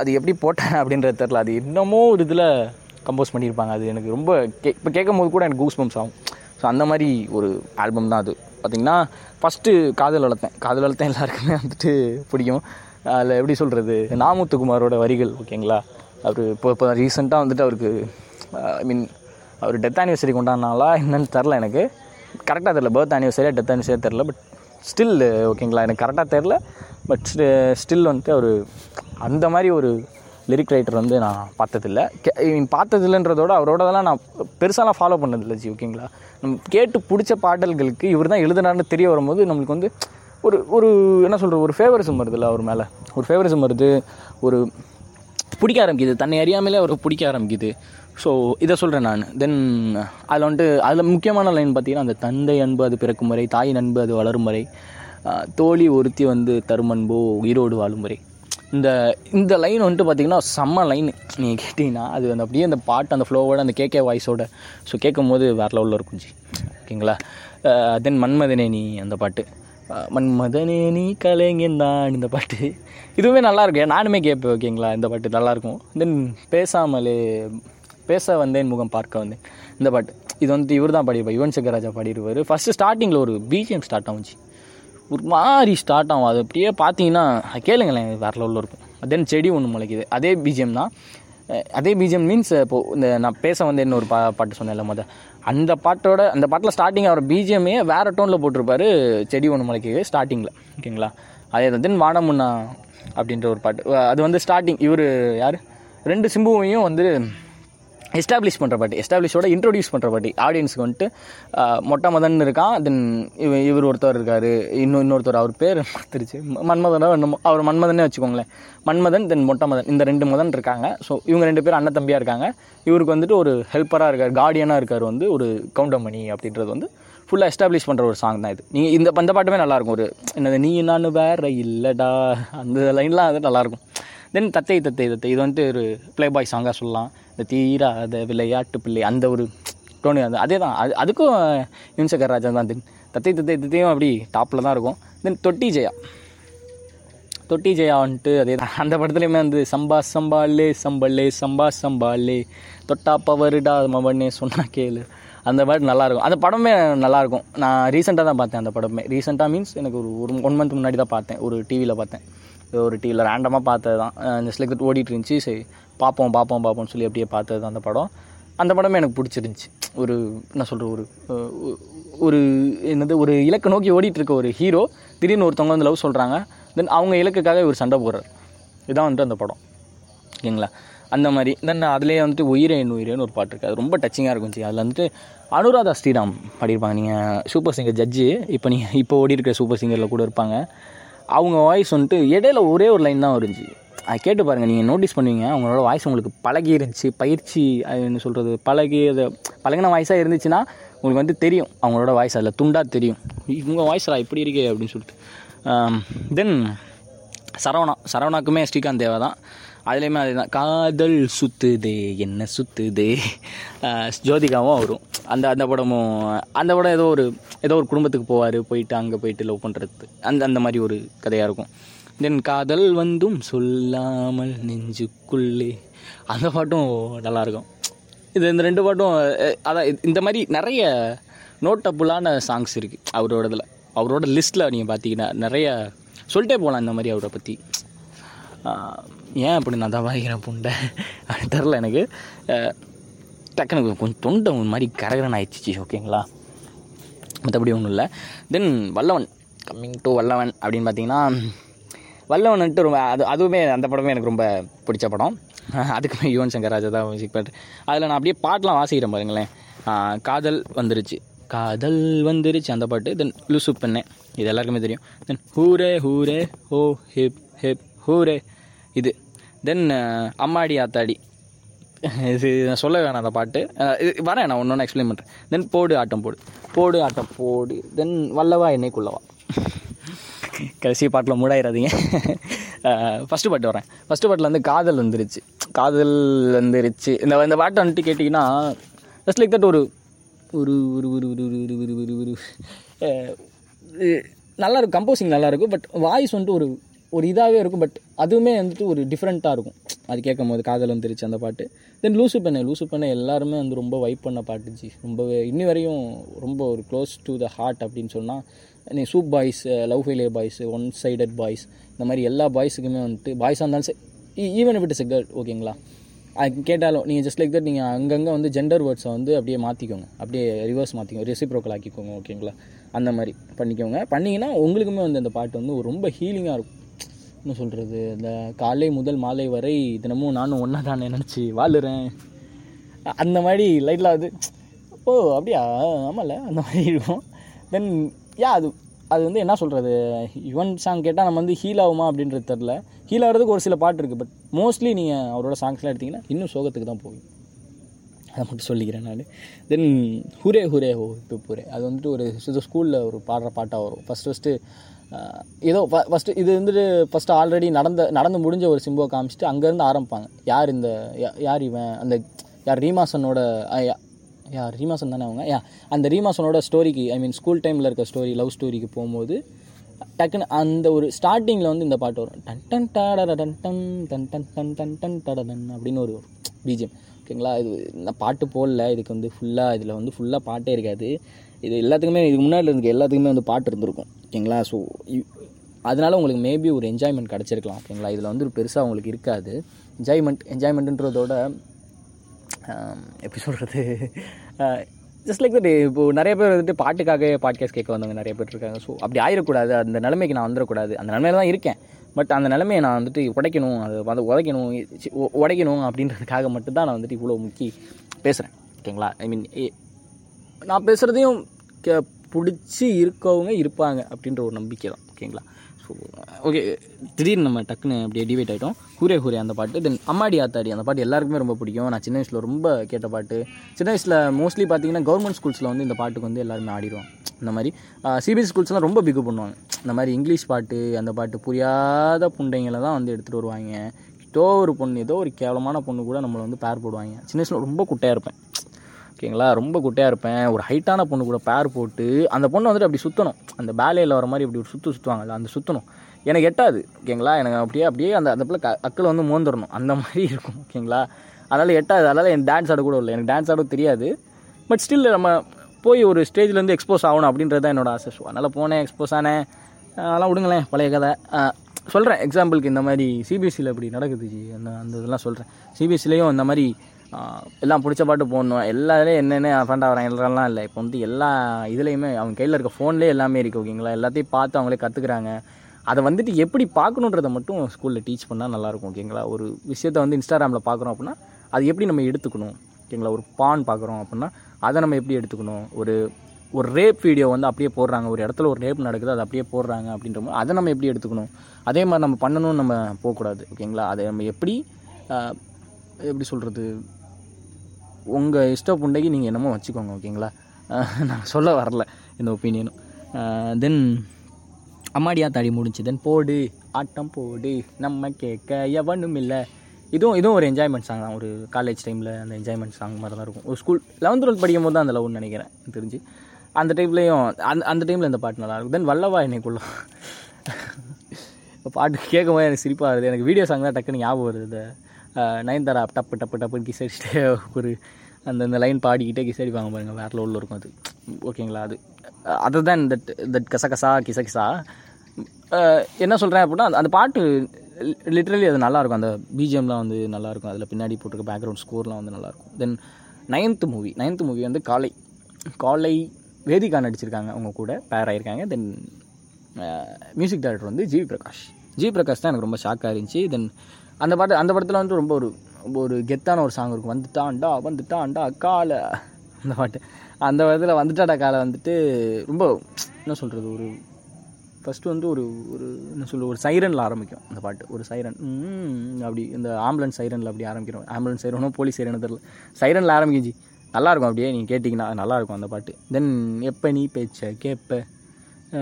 அது எப்படி போட்டேன் அப்படின்றது தெரில அது இன்னமும் ஒரு இதில் கம்போஸ் பண்ணியிருப்பாங்க. அது எனக்கு ரொம்ப கே இப்போ கேட்கும் போது கூட எனக்கு கூஸ் பம்ப்ஸ் ஆகும். ஸோ அந்த மாதிரி ஒரு ஆல்பம் தான் அது. பார்த்திங்கன்னா ஃபஸ்ட்டு காதல் வளர்த்தேன். காதல் வளர்த்தேன் எல்லாருக்குமே வந்துட்டு பிடிக்கும். அதில் எப்படி சொல்கிறது நாமுத்துக்குமாரோட வரிகள் ஓகேங்களா? அவர் இப்போ இப்போ ரீசெண்டாக வந்துட்டு அவருக்கு ஐ மீன் அவர் டெத் ஆனிவர்சரி கொண்டாடினாலா என்னன்னு தெரில எனக்கு. கரெக்டாக தெரில பர்த் ஆனிவர்சரியாக டெத் ஆனிவர்சரியாக தெரில பட் ஸ்டில் ஓகேங்களா? எனக்கு கரெக்டாக தெரில பட் ஸ்டில் வந்துட்டு அவர் அந்த மாதிரி ஒரு லிரிக் ரைட்டர் வந்து நான் பார்த்ததில்ல. கே I பார்த்ததில்லன்றதோட அவரோடதெல்லாம் நான் பெருசாலாம் ஃபாலோ பண்ணதில்லை ஜி ஓகேங்களா? நம்ம கேட்டு பிடிச்ச பாடல்களுக்கு இவர் தான் எழுதுனாருன்னு தெரிய வரும்போது நம்மளுக்கு வந்து ஒரு ஒரு என்ன சொல்கிறது ஒரு ஃபேவரிசம் வருதுல்ல அவர் மேலே. ஒரு ஃபேவரிசம் வருது ஒரு பிடிக்க ஆரம்பிக்குது. தன்னை அறியாமலே அவருக்கு பிடிக்க ஆரம்பிக்குது. ஸோ இதை சொல்கிறேன் நான். தென் அதில் வந்துட்டு அதில் முக்கியமான லைன் பார்த்தீங்கன்னா அந்த தந்தை அன்பு அது பிறக்கும் முறை தாயின் அன்பு அது வளரும் முறை தோழி ஒருத்தி வந்து தரும் அன்போ உயிரோடு வாழும் முறை இந்த இந்த லைன் வந்துட்டு பார்த்தீங்கன்னா செம்ம லைன் நீங்கள் கேட்டிங்கன்னா அது அந்த அப்படியே அந்த பாட்டு அந்த ஃப்ளோவோட அந்த கேகே வாய்ஸோட ஸோ கேட்கும் போது வேறு லெவலில் இருக்கும் ஜி. ஓகேங்களா? தென் மன்மதனே நீ அந்த பாட்டு. அஹ் மன்மதனே நீ கலைஞன் தான் இந்த பாட்டு. இதுவுமே நல்லாயிருக்கு நானுமே கேட்பேன் ஓகேங்களா? இந்த பாட்டு நல்லாயிருக்கும். தென் பேசாமலே பேச வந்தேன் முகம் பார்க்க வந்தேன். இந்த பாட்டு. இது வந்து இவர் தான் பாடியிருப்பார். யுவன் சங்கர் ராஜா பாடிடுவார் ஃபஸ்ட்டு ஸ்டார்டிங்கில் ஒரு பிஜிஎம் ஸ்டார்ட் ஆகுச்சு. ஒரு மாதிரி ஸ்டார்ட் ஆகும். அது அப்படியே பார்த்தீங்கன்னா கேளுங்களேன் வேறு லெவலில் இருக்கும். தென் செடி ஒன்று முளைக்குது. அதே பிஜிஎம் தான். அதே பிஜிஎம் மீன்ஸ் இப்போது இந்த நான் பேச வந்தேன்னு ஒரு பா பாட்டு சொன்னேன்ல முத அந்த பாட்டோட அந்த பாட்டில் ஸ்டார்டிங் அவர் பிஜிஎம்மே வேறு டோனில் போட்டிருப்பாரு செடி ஒன்று மலைக்கு ஸ்டார்டிங்கில் ஓகேங்களா? அதே தான் தென் வானமுன்னா அப்படின்ற ஒரு பாட்டு. அது வந்து ஸ்டார்டிங் இவர் யார்? ரெண்டு சிம்புவையும் வந்து எஸ்டாப்ளிஷ் பண்ணுற பாட்டி எஸ்டாப்ளிஷோட இன்ட்ரொடியூஸ் பண்ணுற பாட்டி. ஆடியன்ஸுக்கு வந்துட்டு மொட்டை மதன் இருக்கான் தென் இவ இவர் ஒருத்தர் இருக்கார் இன்னும் இன்னொருத்தர் அவர் பேர் மாத்திருச்சு மன்மதனாக மன்மதனோ என்னமோ அவர் மன்மதனே வச்சுக்கோங்களேன். மன்மதன் தென் மொட்டை மதன் இந்த ரெண்டு மதன் இருக்காங்க. ஸோ இவங்க ரெண்டு பேரும் அண்ணன் தம்பியாக இருக்காங்க. இவருக்கு வந்துட்டு ஒரு ஹெல்ப்பராக இருக்கார் கார்டியனாக இருக்கார் வந்து ஒரு கவுண்டமணி அப்படின்றது வந்து ஃபுல்லாக எஸ்டாப்ளிஷ் பண்ணுற ஒரு சாங் தான் இது. நீங்கள் இந்த அந்த பாட்டுமே நல்லாயிருக்கும். ஒரு என்னது நீ நான் வேற இல்லைடா அந்த லைன்லாம் அது நல்லாயிருக்கும். தென் தத்தை தத்தை தத்தை இது வந்துட்டு ஒரு ப்ளே பாய் சாங்காக சொல்லலாம். இந்த தீராத விளையாட்டு பிள்ளை அந்த ஒரு டோனு அந்த அதே தான் அது அதுக்கும் யுன்சகர் ராஜா தான். தென் தத்தை தத்தை தத்தையும் அப்படி டாப்பில் தான் இருக்கும். தென் தொட்டி ஜெயா. தொட்டி ஜெயா வந்துட்டு அதே தான் அந்த படத்துலையுமே வந்து சம்பா சம்பாலே சம்பல்லே சம்பா சம்பாலே தொட்டா பவருடா மவனே சொன்னா கேளு. அந்த பாட்டு நல்லாயிருக்கும் அந்த படமே நல்லாயிருக்கும் நான் ரீசெண்டாக தான் பார்த்தேன் அந்த படமே. ரீசெண்டாக மீன்ஸ் எனக்கு ஒரு ஒரு ஒன் மந்த் முன்னாடி தான் பார்த்தேன். ஒரு டிவியில் பார்த்தேன். ஒரு டிவியில் ரேண்டமாக பார்த்தது தான் இந்த ஸ்லெக்ட் ஓடிட்டு இருந்துச்சு. சரி பார்ப்போம் பார்ப்போம் பார்ப்போம்னு சொல்லி அப்படியே பார்த்தது தான் அந்த படம். அந்த படமே எனக்கு பிடிச்சிருந்துச்சி. ஒரு என்ன சொல்கிற ஒரு ஒரு என்னது ஒரு இலக்கை நோக்கி ஓடிட்டுருக்க ஒரு ஹீரோ திடீர்னு ஒருத்தவங்க வந்து லவ் சொல்கிறாங்க தென் அவங்க இலக்குக்காக இவர் சண்டை போடுறார். இதான் வந்துட்டு அந்த படம். ஓகேங்களா? அந்த மாதிரி. தென் அதுலேயே வந்துட்டு உயிரே என் உயிரேன்னு ஒரு பாட்டு இருக்குது அது ரொம்ப டச்சிங்காக இருக்கும். ஜி அதில் வந்துட்டு அனுராதா ஸ்ரீராம் பாடியிருப்பாங்க. நீங்கள் சூப்பர் சிங்கர் ஜட்ஜு இப்போ நீங்கள் இப்போ ஓடி இருக்கிற சூப்பர் சிங்கரில் கூட இருப்பாங்க. அவங்க வாய்ஸ் வந்துட்டு இடையில ஒரே ஒரு லைன் தான் வருஞ்சி அது கேட்டு பாருங்கள் நீங்கள் நோட்டீஸ் பண்ணுவீங்க அவங்களோட வாய்ஸ் உங்களுக்கு பழகி இருந்துச்சு பயிற்சி அது என்ன சொல்கிறது பழகி அது பழகின வாய்ஸாக இருந்துச்சுன்னா உங்களுக்கு வந்து தெரியும் அவங்களோட வாய்ஸ் அதில் துண்டாக தெரியும். இவங்க வாய்ஸில் இப்படி இருக்கே அப்படின்னு சொல்லிட்டு. தென் சரவணா சரவணாக்குமே ஸ்ரீகாந்த் தேவா தான். அதுலேயுமே அதே தான் காதல் சுத்துதே என்ன சுத்துதே. ஜோதிகாவும் வரும் அந்த அந்த படமும் அந்த படம் ஏதோ ஒரு ஏதோ ஒரு குடும்பத்துக்கு போவார் போயிட்டு அங்கே போயிட்டு லவ் பண்ணுறது அந்த அந்த மாதிரி ஒரு கதையாக இருக்கும். தென் காதல் வந்தும் சொல்லாமல் நெஞ்சுக்குள்ளே. அந்த பாட்டும் நல்லாயிருக்கும் இது இந்த ரெண்டு பாட்டும் அதான் இந்த மாதிரி நிறைய நோட்டபுளான சாங்ஸ் இருக்குது அவரோட இதில் அவரோட லிஸ்ட்டில் நீங்கள் பார்த்தீங்கன்னா நிறைய சொல்லிட்டே போகலாம் இந்த மாதிரி அவரை பற்றி ஏன் அப்படி நான் தான் வாங்கிக்கிறேன் புண்டை தெரில எனக்கு. டக்குனு கொஞ்சம் தொண்டை ஒரு மாதிரி கரகரன் ஆயிடுச்சு ஓகேங்களா? மற்றபடி ஒன்றும் இல்லை. தென் வல்லவன். கம்மிங் டு வல்லவன் அப்படின்னு பார்த்தீங்கன்னா வல்லவன்ட்டு ரொம்ப அது அதுவுமே அந்த படமே எனக்கு ரொம்ப பிடிச்ச படம். அதுக்குமே யுவன் சங்கர் ராஜா தான் மியூசிக் பட் அதில் நான் அப்படியே பாட்டெலாம் வாசிக்கிறேன் பாருங்களேன். காதல் வந்துருச்சு. காதல் வந்துருச்சு அந்த பாட்டு. தென் லூசு பெண்ணே. இது எல்லாருக்குமே தெரியும். தென் ஹூரே ஹூரே ஹோ ஹிப் ஹிப் ஹூரே. இது. தென் அம்மாடி ஆத்தாடி. இது நான் சொல்ல வேணாம் அந்த பாட்டு. இது வரேன் நான் ஒன்று ஒன்று எக்ஸ்பிளைன் பண்ணுறேன் தென் போடு ஆட்டம் போடு. போடு ஆட்டம் போடு. தென் வல்லவா என்னைக்குள்ளவா? கடைசி பாட்டில் மூடாயிராதீங்க ஃபஸ்ட்டு பாட்டு வரேன் ஃபஸ்ட்டு பாட்டில் வந்து காதல் வந்துருச்சு காதல் வந்துருச்சு இந்த இந்த பாட்டை வந்துட்டு கேட்டிங்கன்னா ஜஸ்ட் லைக் தட் ஒரு ஒரு ஒரு ஒரு ஒரு ஒரு ஒரு ஒரு ஒரு ஒரு நல்லா இருக்கும் கம்போசிங் நல்லா இருக்கும் பட் வாய்ஸ் வந்துட்டு ஒரு ஒரு இதாகவே இருக்கும் பட் அதுவுமே வந்துட்டு ஒரு டிஃப்ரெண்ட்டாக இருக்கும் அது கேட்கும் போது காதல் வந்துருச்சு அந்த பாட்டு தென் லூசு பெண்ணை லூசு பெண்ணை எல்லாருமே வந்து ரொம்ப வைப் பண்ண பாட்டுச்சு ரொம்பவே இன்னி வரையும் ரொம்ப ஒரு க்ளோஸ் டு த ஹார்ட் அப்படின்னு சொன்னால் soup boys love failure boys one sided boys இந்த மாதிரி எல்லா பாய்ஸுக்குமே வந்துட்டு பாய்ஸாக இருந்தாலும் சரி ஈவன் இஸ் எக்ரட் ஓகேங்களா அது கேட்டாலும் நீங்கள் ஜஸ்ட் லைக் தட் நீங்கள் அங்கங்கே வந்து ஜெண்டர் வேர்ட்ஸை வந்து அப்படியே மாற்றிக்கோங்க அப்படியே ரிவர்ஸ் மாற்றிக்கோங்க ரெசிப்ரோக்கல் ஆக்கிக்கோங்க ஓகேங்களா அந்த மாதிரி பண்ணிக்கோங்க. பண்ணிங்கன்னா உங்களுக்குமே வந்து அந்த பாட்டு வந்து ரொம்ப ஹீலிங்காக இருக்கும். என்ன சொல்கிறது இந்த காலை முதல் மாலை வரை தினமும் நானும் ஒன்றா தானே நினச்சி வாழுறேன். அந்த மாதிரி லைட்டில் அது ஓ அப்படியா? ஆமாம்ல அந்த மாதிரி இருக்கும். தென் யா அது அது வந்து என்ன சொல்கிறது யுவன் சாங் கேட்டால் நம்ம வந்து ஹீல் ஆகுமா அப்படின்றது தெரில ஹீல் ஆகிறதுக்கு ஒரு சில பாட்டு இருக்குது பட் மோஸ்ட்லி நீங்கள் அவரோட சாங்ஸ்லாம் எடுத்திங்கன்னா இன்னும் சோகத்துக்கு தான் போகும் அதை மட்டும் சொல்லிக்கிறேன் நான். தென் ஹுரே ஹுரே ஹோ இப்போ புரே அது வந்துட்டு ஒரு இது ஸ்கூலில் ஒரு பாடுற பாட்டாக வரும். ஃபஸ்ட்டு ஃபஸ்ட்டு ஏதோ ஃபஸ்ட்டு இது வந்துட்டு ஃபஸ்ட்டு ஆல்ரெடி நடந்த நடந்து முடிஞ்ச ஒரு சிம்போ காமிச்சிட்டு அங்கேருந்து ஆரம்பிப்பாங்க. யார் இந்த யா- யார் இவன் அந்த யார் ரீமாசனோட யார் ரீமாசன் தானே அவங்க? யா அந்த ரீமாசனோட ஸ்டோரிக்கு ஐ மீன் ஸ்கூல் டைமில் இருக்க ஸ்டோரி லவ் ஸ்டோரிக்கு போகும்போது டக்குன்னு அந்த ஒரு ஸ்டார்டிங்கில் வந்து இந்த பாட்டு வரும். டன் டன் டாடட டன் டன் டன் டன் டன் டன் டன் அப்படின்னு ஒரு பிஜிஎம் ஓகேங்களா இது இந்த பாட்டு போடல. இதுக்கு வந்து ஃபுல்லாக இதில் வந்து ஃபுல்லாக பாட்டே இருக்காது. இது எல்லாத்துக்குமே இதுக்கு முன்னாடி இருக்க எல்லாத்துக்குமே வந்து பாட்டு இருந்திருக்கும். ஓகேங்களா ஸோ அதனால உங்களுக்கு மேபி ஒரு என்ஜாய்மெண்ட் கிடச்சிருக்கலாம். ஓகேங்களா இதில் வந்து ஒரு பெருசாக உங்களுக்கு இருக்காது. என்ஜாய்மெண்ட் என்ஜாய்மெண்ட்டுன்றதோட எப்படி சொல்கிறது ஜஸ்ட் லைக் தட் இப்போது நிறைய பேர் வந்துட்டு பாட்டுக்காக பாட்காஸ்ட் கேட்க வந்தவங்க நிறைய பேர் இருக்காங்க. ஸோ அப்படி ஆயிடக்கூடாது. அந்த நிலைமைக்கு நான் வந்துடக்கூடாது. அந்த நிலைமையில தான் இருக்கேன். பட் அந்த நிலைமையை நான் வந்துட்டு உடைக்கணும். அதை வந்து உதைக்கணும். உடைக்கணும் அப்படின்றதுக்காக மட்டும்தான் நான் வந்துட்டு இவ்வளோ முக்கி பேசுகிறேன் ஓகேங்களா? ஐ மீன் நான் பேசுகிறதையும் கே பிடிச்சி இருக்கவங்க இருப்பாங்க அப்படின்ற ஒரு நம்பிக்கை தான் ஓகேங்களா? ஸோ ஓகே திடீர்னு நம்ம டக்குன்னு அப்படியே டிவைட் ஆகிட்டோம் ஹூரே ஹூரே அந்த பாட்டு. தென் அம்மாடி ஆத்தாடி அந்த பாட்டு எல்லாருக்குமே ரொம்ப பிடிக்கும். நான் சின்ன வயசில் ரொம்ப கேட்ட பாட்டு. சின்ன வயசில் மோஸ்ட்லி பார்த்தீங்கன்னா கவர்மெண்ட் ஸ்கூல்ஸில் வந்து இந்த பாட்டுக்கு வந்து எல்லாருமே ஆடிடுவோம் இந்த மாதிரி சிபிஎஸ் ஸ்கூல்ஸ்லாம் ரொம்ப பிக்கு பண்ணுவாங்க. இந்த மாதிரி இங்கிலீஷ் பாட்டு அந்த பாட்டு புரியாத புண்டைங்களை தான் வந்து எடுத்துகிட்டு வருவாங்க. ஏதோ ஒரு பொண்ணு ஏதோ ஒரு கேவலமான பொண்ணு கூட நம்மளை வந்து பேர் போடுவாங்க. சின்ன வயசில் ரொம்ப குட்டையாக இருப்பேன். ஓகேங்களா? ரொம்ப குட்டையாக இருப்பேன். ஒரு ஹைட்டான பொண்ணு கூட பேர் போட்டு அந்த பொண்ணு வந்துட்டு அப்படி சுற்றணும் அந்த பேலையில் வர மாதிரி அப்படி ஒரு சுற்று சுற்றுவாங்கல்ல அந்த சுற்றணும் எனக்கு எட்டாது ஓகேங்களா? எனக்கு அப்படியே அப்படியே அந்த அந்த பிள்ளை க- அக்கில் வந்து மோந்துடணும். அந்த மாதிரி இருக்கும் ஓகேங்களா? அதனால் எட்டாது. அதனால் எனக்கு டான்ஸ் ஆட கூட இல்லை. எனக்கு டான்ஸ் ஆட தெரியாது. பட் ஸ்டில் நம்ம போய் ஒரு ஸ்டேஜ்லேருந்து எக்ஸ்போஸ் ஆகணும் அப்படின்றது தான் என்னோட ஆசை. ஸோ அதனால் போனேன் எக்ஸ்போஸ் ஆனேன். அதெல்லாம் விடுங்களேன் பழைய கதை. சொல்கிறேன் எக்ஸாம்பிளுக்கு இந்த மாதிரி சிபிஎஸ்சியில் இப்படி நடக்குது ஜி. அந்த அந்த இதெல்லாம் சொல்கிறேன் சிபிஎஸ்சிலையும் இந்த மாதிரி எல்லாம் பிடிச்ச பாட்டு போடணும். எல்லா இதுலேயும் என்னென்ன ஃபண்ட் ஆகிறாங்க எல்லாம் இல்லை. இப்போ வந்து எல்லா இதுலேயுமே அவங்க கையில் இருக்க ஃபோன்லேயே எல்லாமே இருக்குது ஓகேங்களா எல்லாத்தையும் பார்த்து அவங்களே கற்றுக்குறாங்க அதை வந்துட்டு எப்படி பார்க்கணுன்றதை மட்டும் ஸ்கூலில் டீச் பண்ணால் நல்லாயிருக்கும் ஓகேங்களா ஒரு விஷயத்த வந்து இன்ஸ்டாகிராமில் பார்க்குறோம் அப்படின்னா அது எப்படி நம்ம எடுத்துக்கணும் ஓகேங்களா ஒரு பான் பார்க்குறோம் அப்படின்னா அதை நம்ம எப்படி எடுத்துக்கணும்? ஒரு ஒரு ரேப் வீடியோ வந்து அப்படியே போடுறாங்க ஒரு இடத்துல ஒரு ரேப் நடக்குது அதை அப்படியே போடுறாங்க அப்படின்ற மாதிரி அதை நம்ம எப்படி எடுத்துக்கணும்? அதே மாதிரி நம்ம பண்ணணும்னு நம்ம போகக்கூடாது ஓகேங்களா அதை நம்ம எப்படி எப்படி சொல்கிறது உங்கள் இஷ்ட புண்டைக்கு நீங்கள் என்னமோ வச்சுக்கோங்க ஓகேங்களா? நான் சொல்ல வரல இந்த ஒப்பீனியனும் தென் அம்மாடியா தாடி முடிஞ்சு. தென் போடு ஆட்டம் போடு நம்ம கேட்க எவனும் இல்லை. இதுவும் இதுவும் ஒரு என்ஜாய்மெண்ட் சாங் தான். ஒரு காலேஜ் டைமில் அந்த என்ஜாய்மெண்ட் சாங் மாதிரி தான் இருக்கும். ஒரு ஸ்கூல் லெவன்த் டுவெல்த் படிக்கும் போது தான் அந்த லவ்னு நினைக்கிறேன் தெரிஞ்சு. அந்த டைம்லேயும் அந்த அந்த டைமில் இந்த பாட்டு நல்லாயிருக்கும் தென் வல்லவா என்னைக்குள்ள? பாட்டு கேட்கும் போது எனக்கு சிரிப்பாக வருது. எனக்கு வீடியோ சாங் தான் டக்குன்னு ஞாபகம் வருது. நயன்தாரா டப்பு டப்பு டப்புன்னு கிஸ் அடிச்சுட்டு ஒரு அந்த அந்த லைன் பாடிக்கிட்டே கிஸ் அடிப்பாங்க பாருங்கள் வேற லெவலில் இருக்கும் அது. ஓகேங்களா அது. அதை தான் தட் தட் கசகசா. கிசகிசா என்ன சொல்கிறேன் அப்படின்னா அந்த- அந்த பாட்டு லிட்ரலி அது நல்லாயிருக்கும் அந்த பிஜிஎம்லாம் வந்து நல்லாயிருக்கும் அதில் பின்னாடி போட்டிருக்க பேக்ரவுண்ட் ஸ்கோர்லாம் வந்து நல்லாயிருக்கும் then ninth movie ninth movie வந்து காலை. காலை வேதிகா நடிச்சிருக்காங்க. அவங்க கூட பேர் ஆகியிருக்காங்க தென் மியூசிக் டைரக்டர் வந்து ஜிவி பிரகாஷ். ஜிவி பிரகாஷ் தான் எனக்கு ரொம்ப ஷாக்காக இருந்துச்சு. தென் அந்த பாட்டு அந்த படத்தில் வந்து ரொம்ப ஒரு ஒரு கெத்தான ஒரு சாங் இருக்கும். வந்துட்டான்டா வந்துட்டான்டா காலை. அந்த பாட்டு. அந்த இதில் வந்துட்டாடா காலை வந்துட்டு ரொம்ப என்ன சொல்கிறது ஒரு ஃபஸ்ட்டு வந்து ஒரு ஒரு என்ன சொல்ல ஒரு சைரனில் ஆரம்பிக்கும் அந்த பாட்டு. ஒரு சைரன் அப்படி இந்த ஆம்புலன்ஸ் சைரனில் அப்படி ஆரம்பிக்கிறோம். ஆம்புலன்ஸ் சைரனோ போலீஸ் சைரனோ தெரில சைரனில் ஆரம்பிக்கும் நல்லாயிருக்கும் அப்படியே நீங்கள் கேட்டிங்கன்னா நல்லாயிருக்கும் அந்த பாட்டு. தென் எப்போ நீ பேச்ச கேட்ப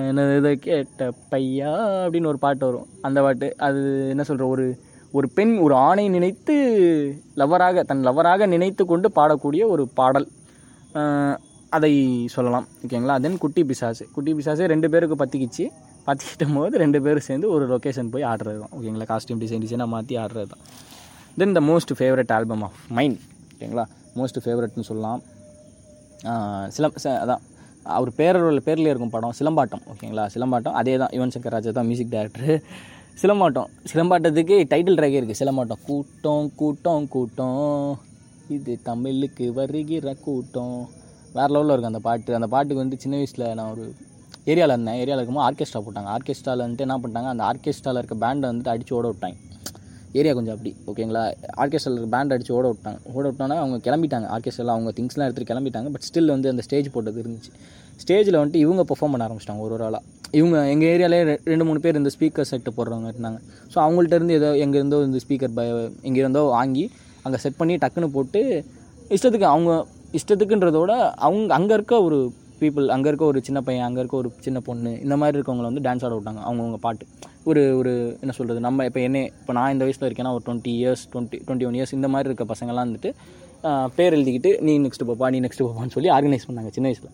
என்னது இதை கேட்ட பையா? அப்படின்னு ஒரு பாட்டு வரும். அந்த பாட்டு அது என்ன சொல்கிற ஒரு ஒரு பெண் ஒரு ஆணை நினைத்து லவ்வராக தன் லவராக நினைத்து கொண்டு பாடக்கூடிய ஒரு பாடல். அதை சொல்லலாம். ஓகேங்களா? தென் குட்டி பிசாசு. குட்டி பிசாசு ரெண்டு பேருக்கு பற்றிக்கிச்சு பற்றிக்கிட்டும் போது ரெண்டு பேரும் சேர்ந்து ஒரு லொக்கேஷன் போய் ஆடுறது தான் ஓகேங்களா? காஸ்டியூம் டிசைன் டிசைனாக மாற்றி ஆடுறது தான் then the most favourite album of mind ஓகேங்களா மோஸ்ட் ஃபேவரட்னு சொல்லலாம். சில ச- அதான் அவர் பேரோட பேர்லேயே இருக்கும் படம். சிலம்பாட்டம். ஓகேங்களா? சிலம்பாட்டம். அதே தான் யுவன் சங்கர் ராஜா தான் மியூசிக் டைரக்டர் சிலம்பாட்டம். சிலம்பாட்டத்துக்கு டைட்டில் ட்ராகே இருக்குது சிலம்பாட்டம். கூட்டம் கூட்டம் கூட்டம். இது தமிழுக்கு வருகிற கூட்டம். வேறு லெவலில் இருக்குது அந்த பாட்டு. அந்த பாட்டுக்கு வந்து சின்ன வயசில் நான் ஒரு ஏரியாவில் இருந்தேன். ஏரியாவில் இருக்கும்போது ஆர்கெஸ்ட்ரா போட்டாங்க. ஆர்கெஸ்ட்ராவில் வந்துட்டு என்ன பண்ணிட்டாங்க அந்த ஆர்கெஸ்ட்ராவில் இருக்க பேண்டை வந்துட்டு அடித்து ஓட விட்டாங்க. ஏரியா கொஞ்சம் அப்படி ஓகேங்களா? ஆர்கெஸ்ட்ராவில் இருக்க பேண்ட் அடித்து ஓட விட்டாங்க. ஓட விட்டோன்னா அவங்க கிளம்பிட்டாங்க. ஆர்கெஸ்ட்ராவில் அவங்க திங்ஸ்லாம் எடுத்துகிட்டு கிளம்பிட்டாங்க. பட் ஸ்டில் வந்து அந்த ஸ்டேஜ் போட்டது இருந்துச்சு. ஸ்டேஜில் வந்துட்டு இவங்க பெர்ஃபார்ம் பண்ண ஆரம்பிச்சிட்டாங்க ஒரு ஒரு ஆளாக இவங்க எங்கள் ஏரியாலே ரெண்டு மூணு பேர் இந்த ஸ்பீக்கர் செட்டு போடுறவங்க இருந்தாங்க. ஸோ அவங்கள்ட்ட இருந்து ஏதோ எங்கேருந்தோ இந்த ஸ்பீக்கர் பய எங்கேருந்தோ வாங்கி அங்கே செட் பண்ணி டக்குன்னு போட்டு இஷ்டத்துக்கு அவங்க இஷ்டத்துக்குன்றதோட அவங்க அங்கே இருக்க ஒரு பீப்புள் அங்கே இருக்க ஒரு சின்ன பையன் அங்கே இருக்க ஒரு சின்ன பொண்ணு இந்த மாதிரி இருக்கவங்கள வந்து டான்ஸ் ஆட விட்டாங்க அவங்கவுங்க பாட்டு. ஒரு ஒரு என்ன சொல்கிறது நம்ம இப்போ என்ன இப்போ நான் இந்த வயசில் இருக்கேன்னா ஒரு twenty years twenty twenty one years இந்த மாதிரி இருக்க பசங்கள்லாம் வந்துட்டு பேர் எழுதிக்கிட்டு நீ நெக்ஸ்ட் போப்பா நீ நெக்ஸ்ட் போப்பான்னு சொல்லி ஆர்கனைஸ் பண்ணாங்க சின்ன வயசில்.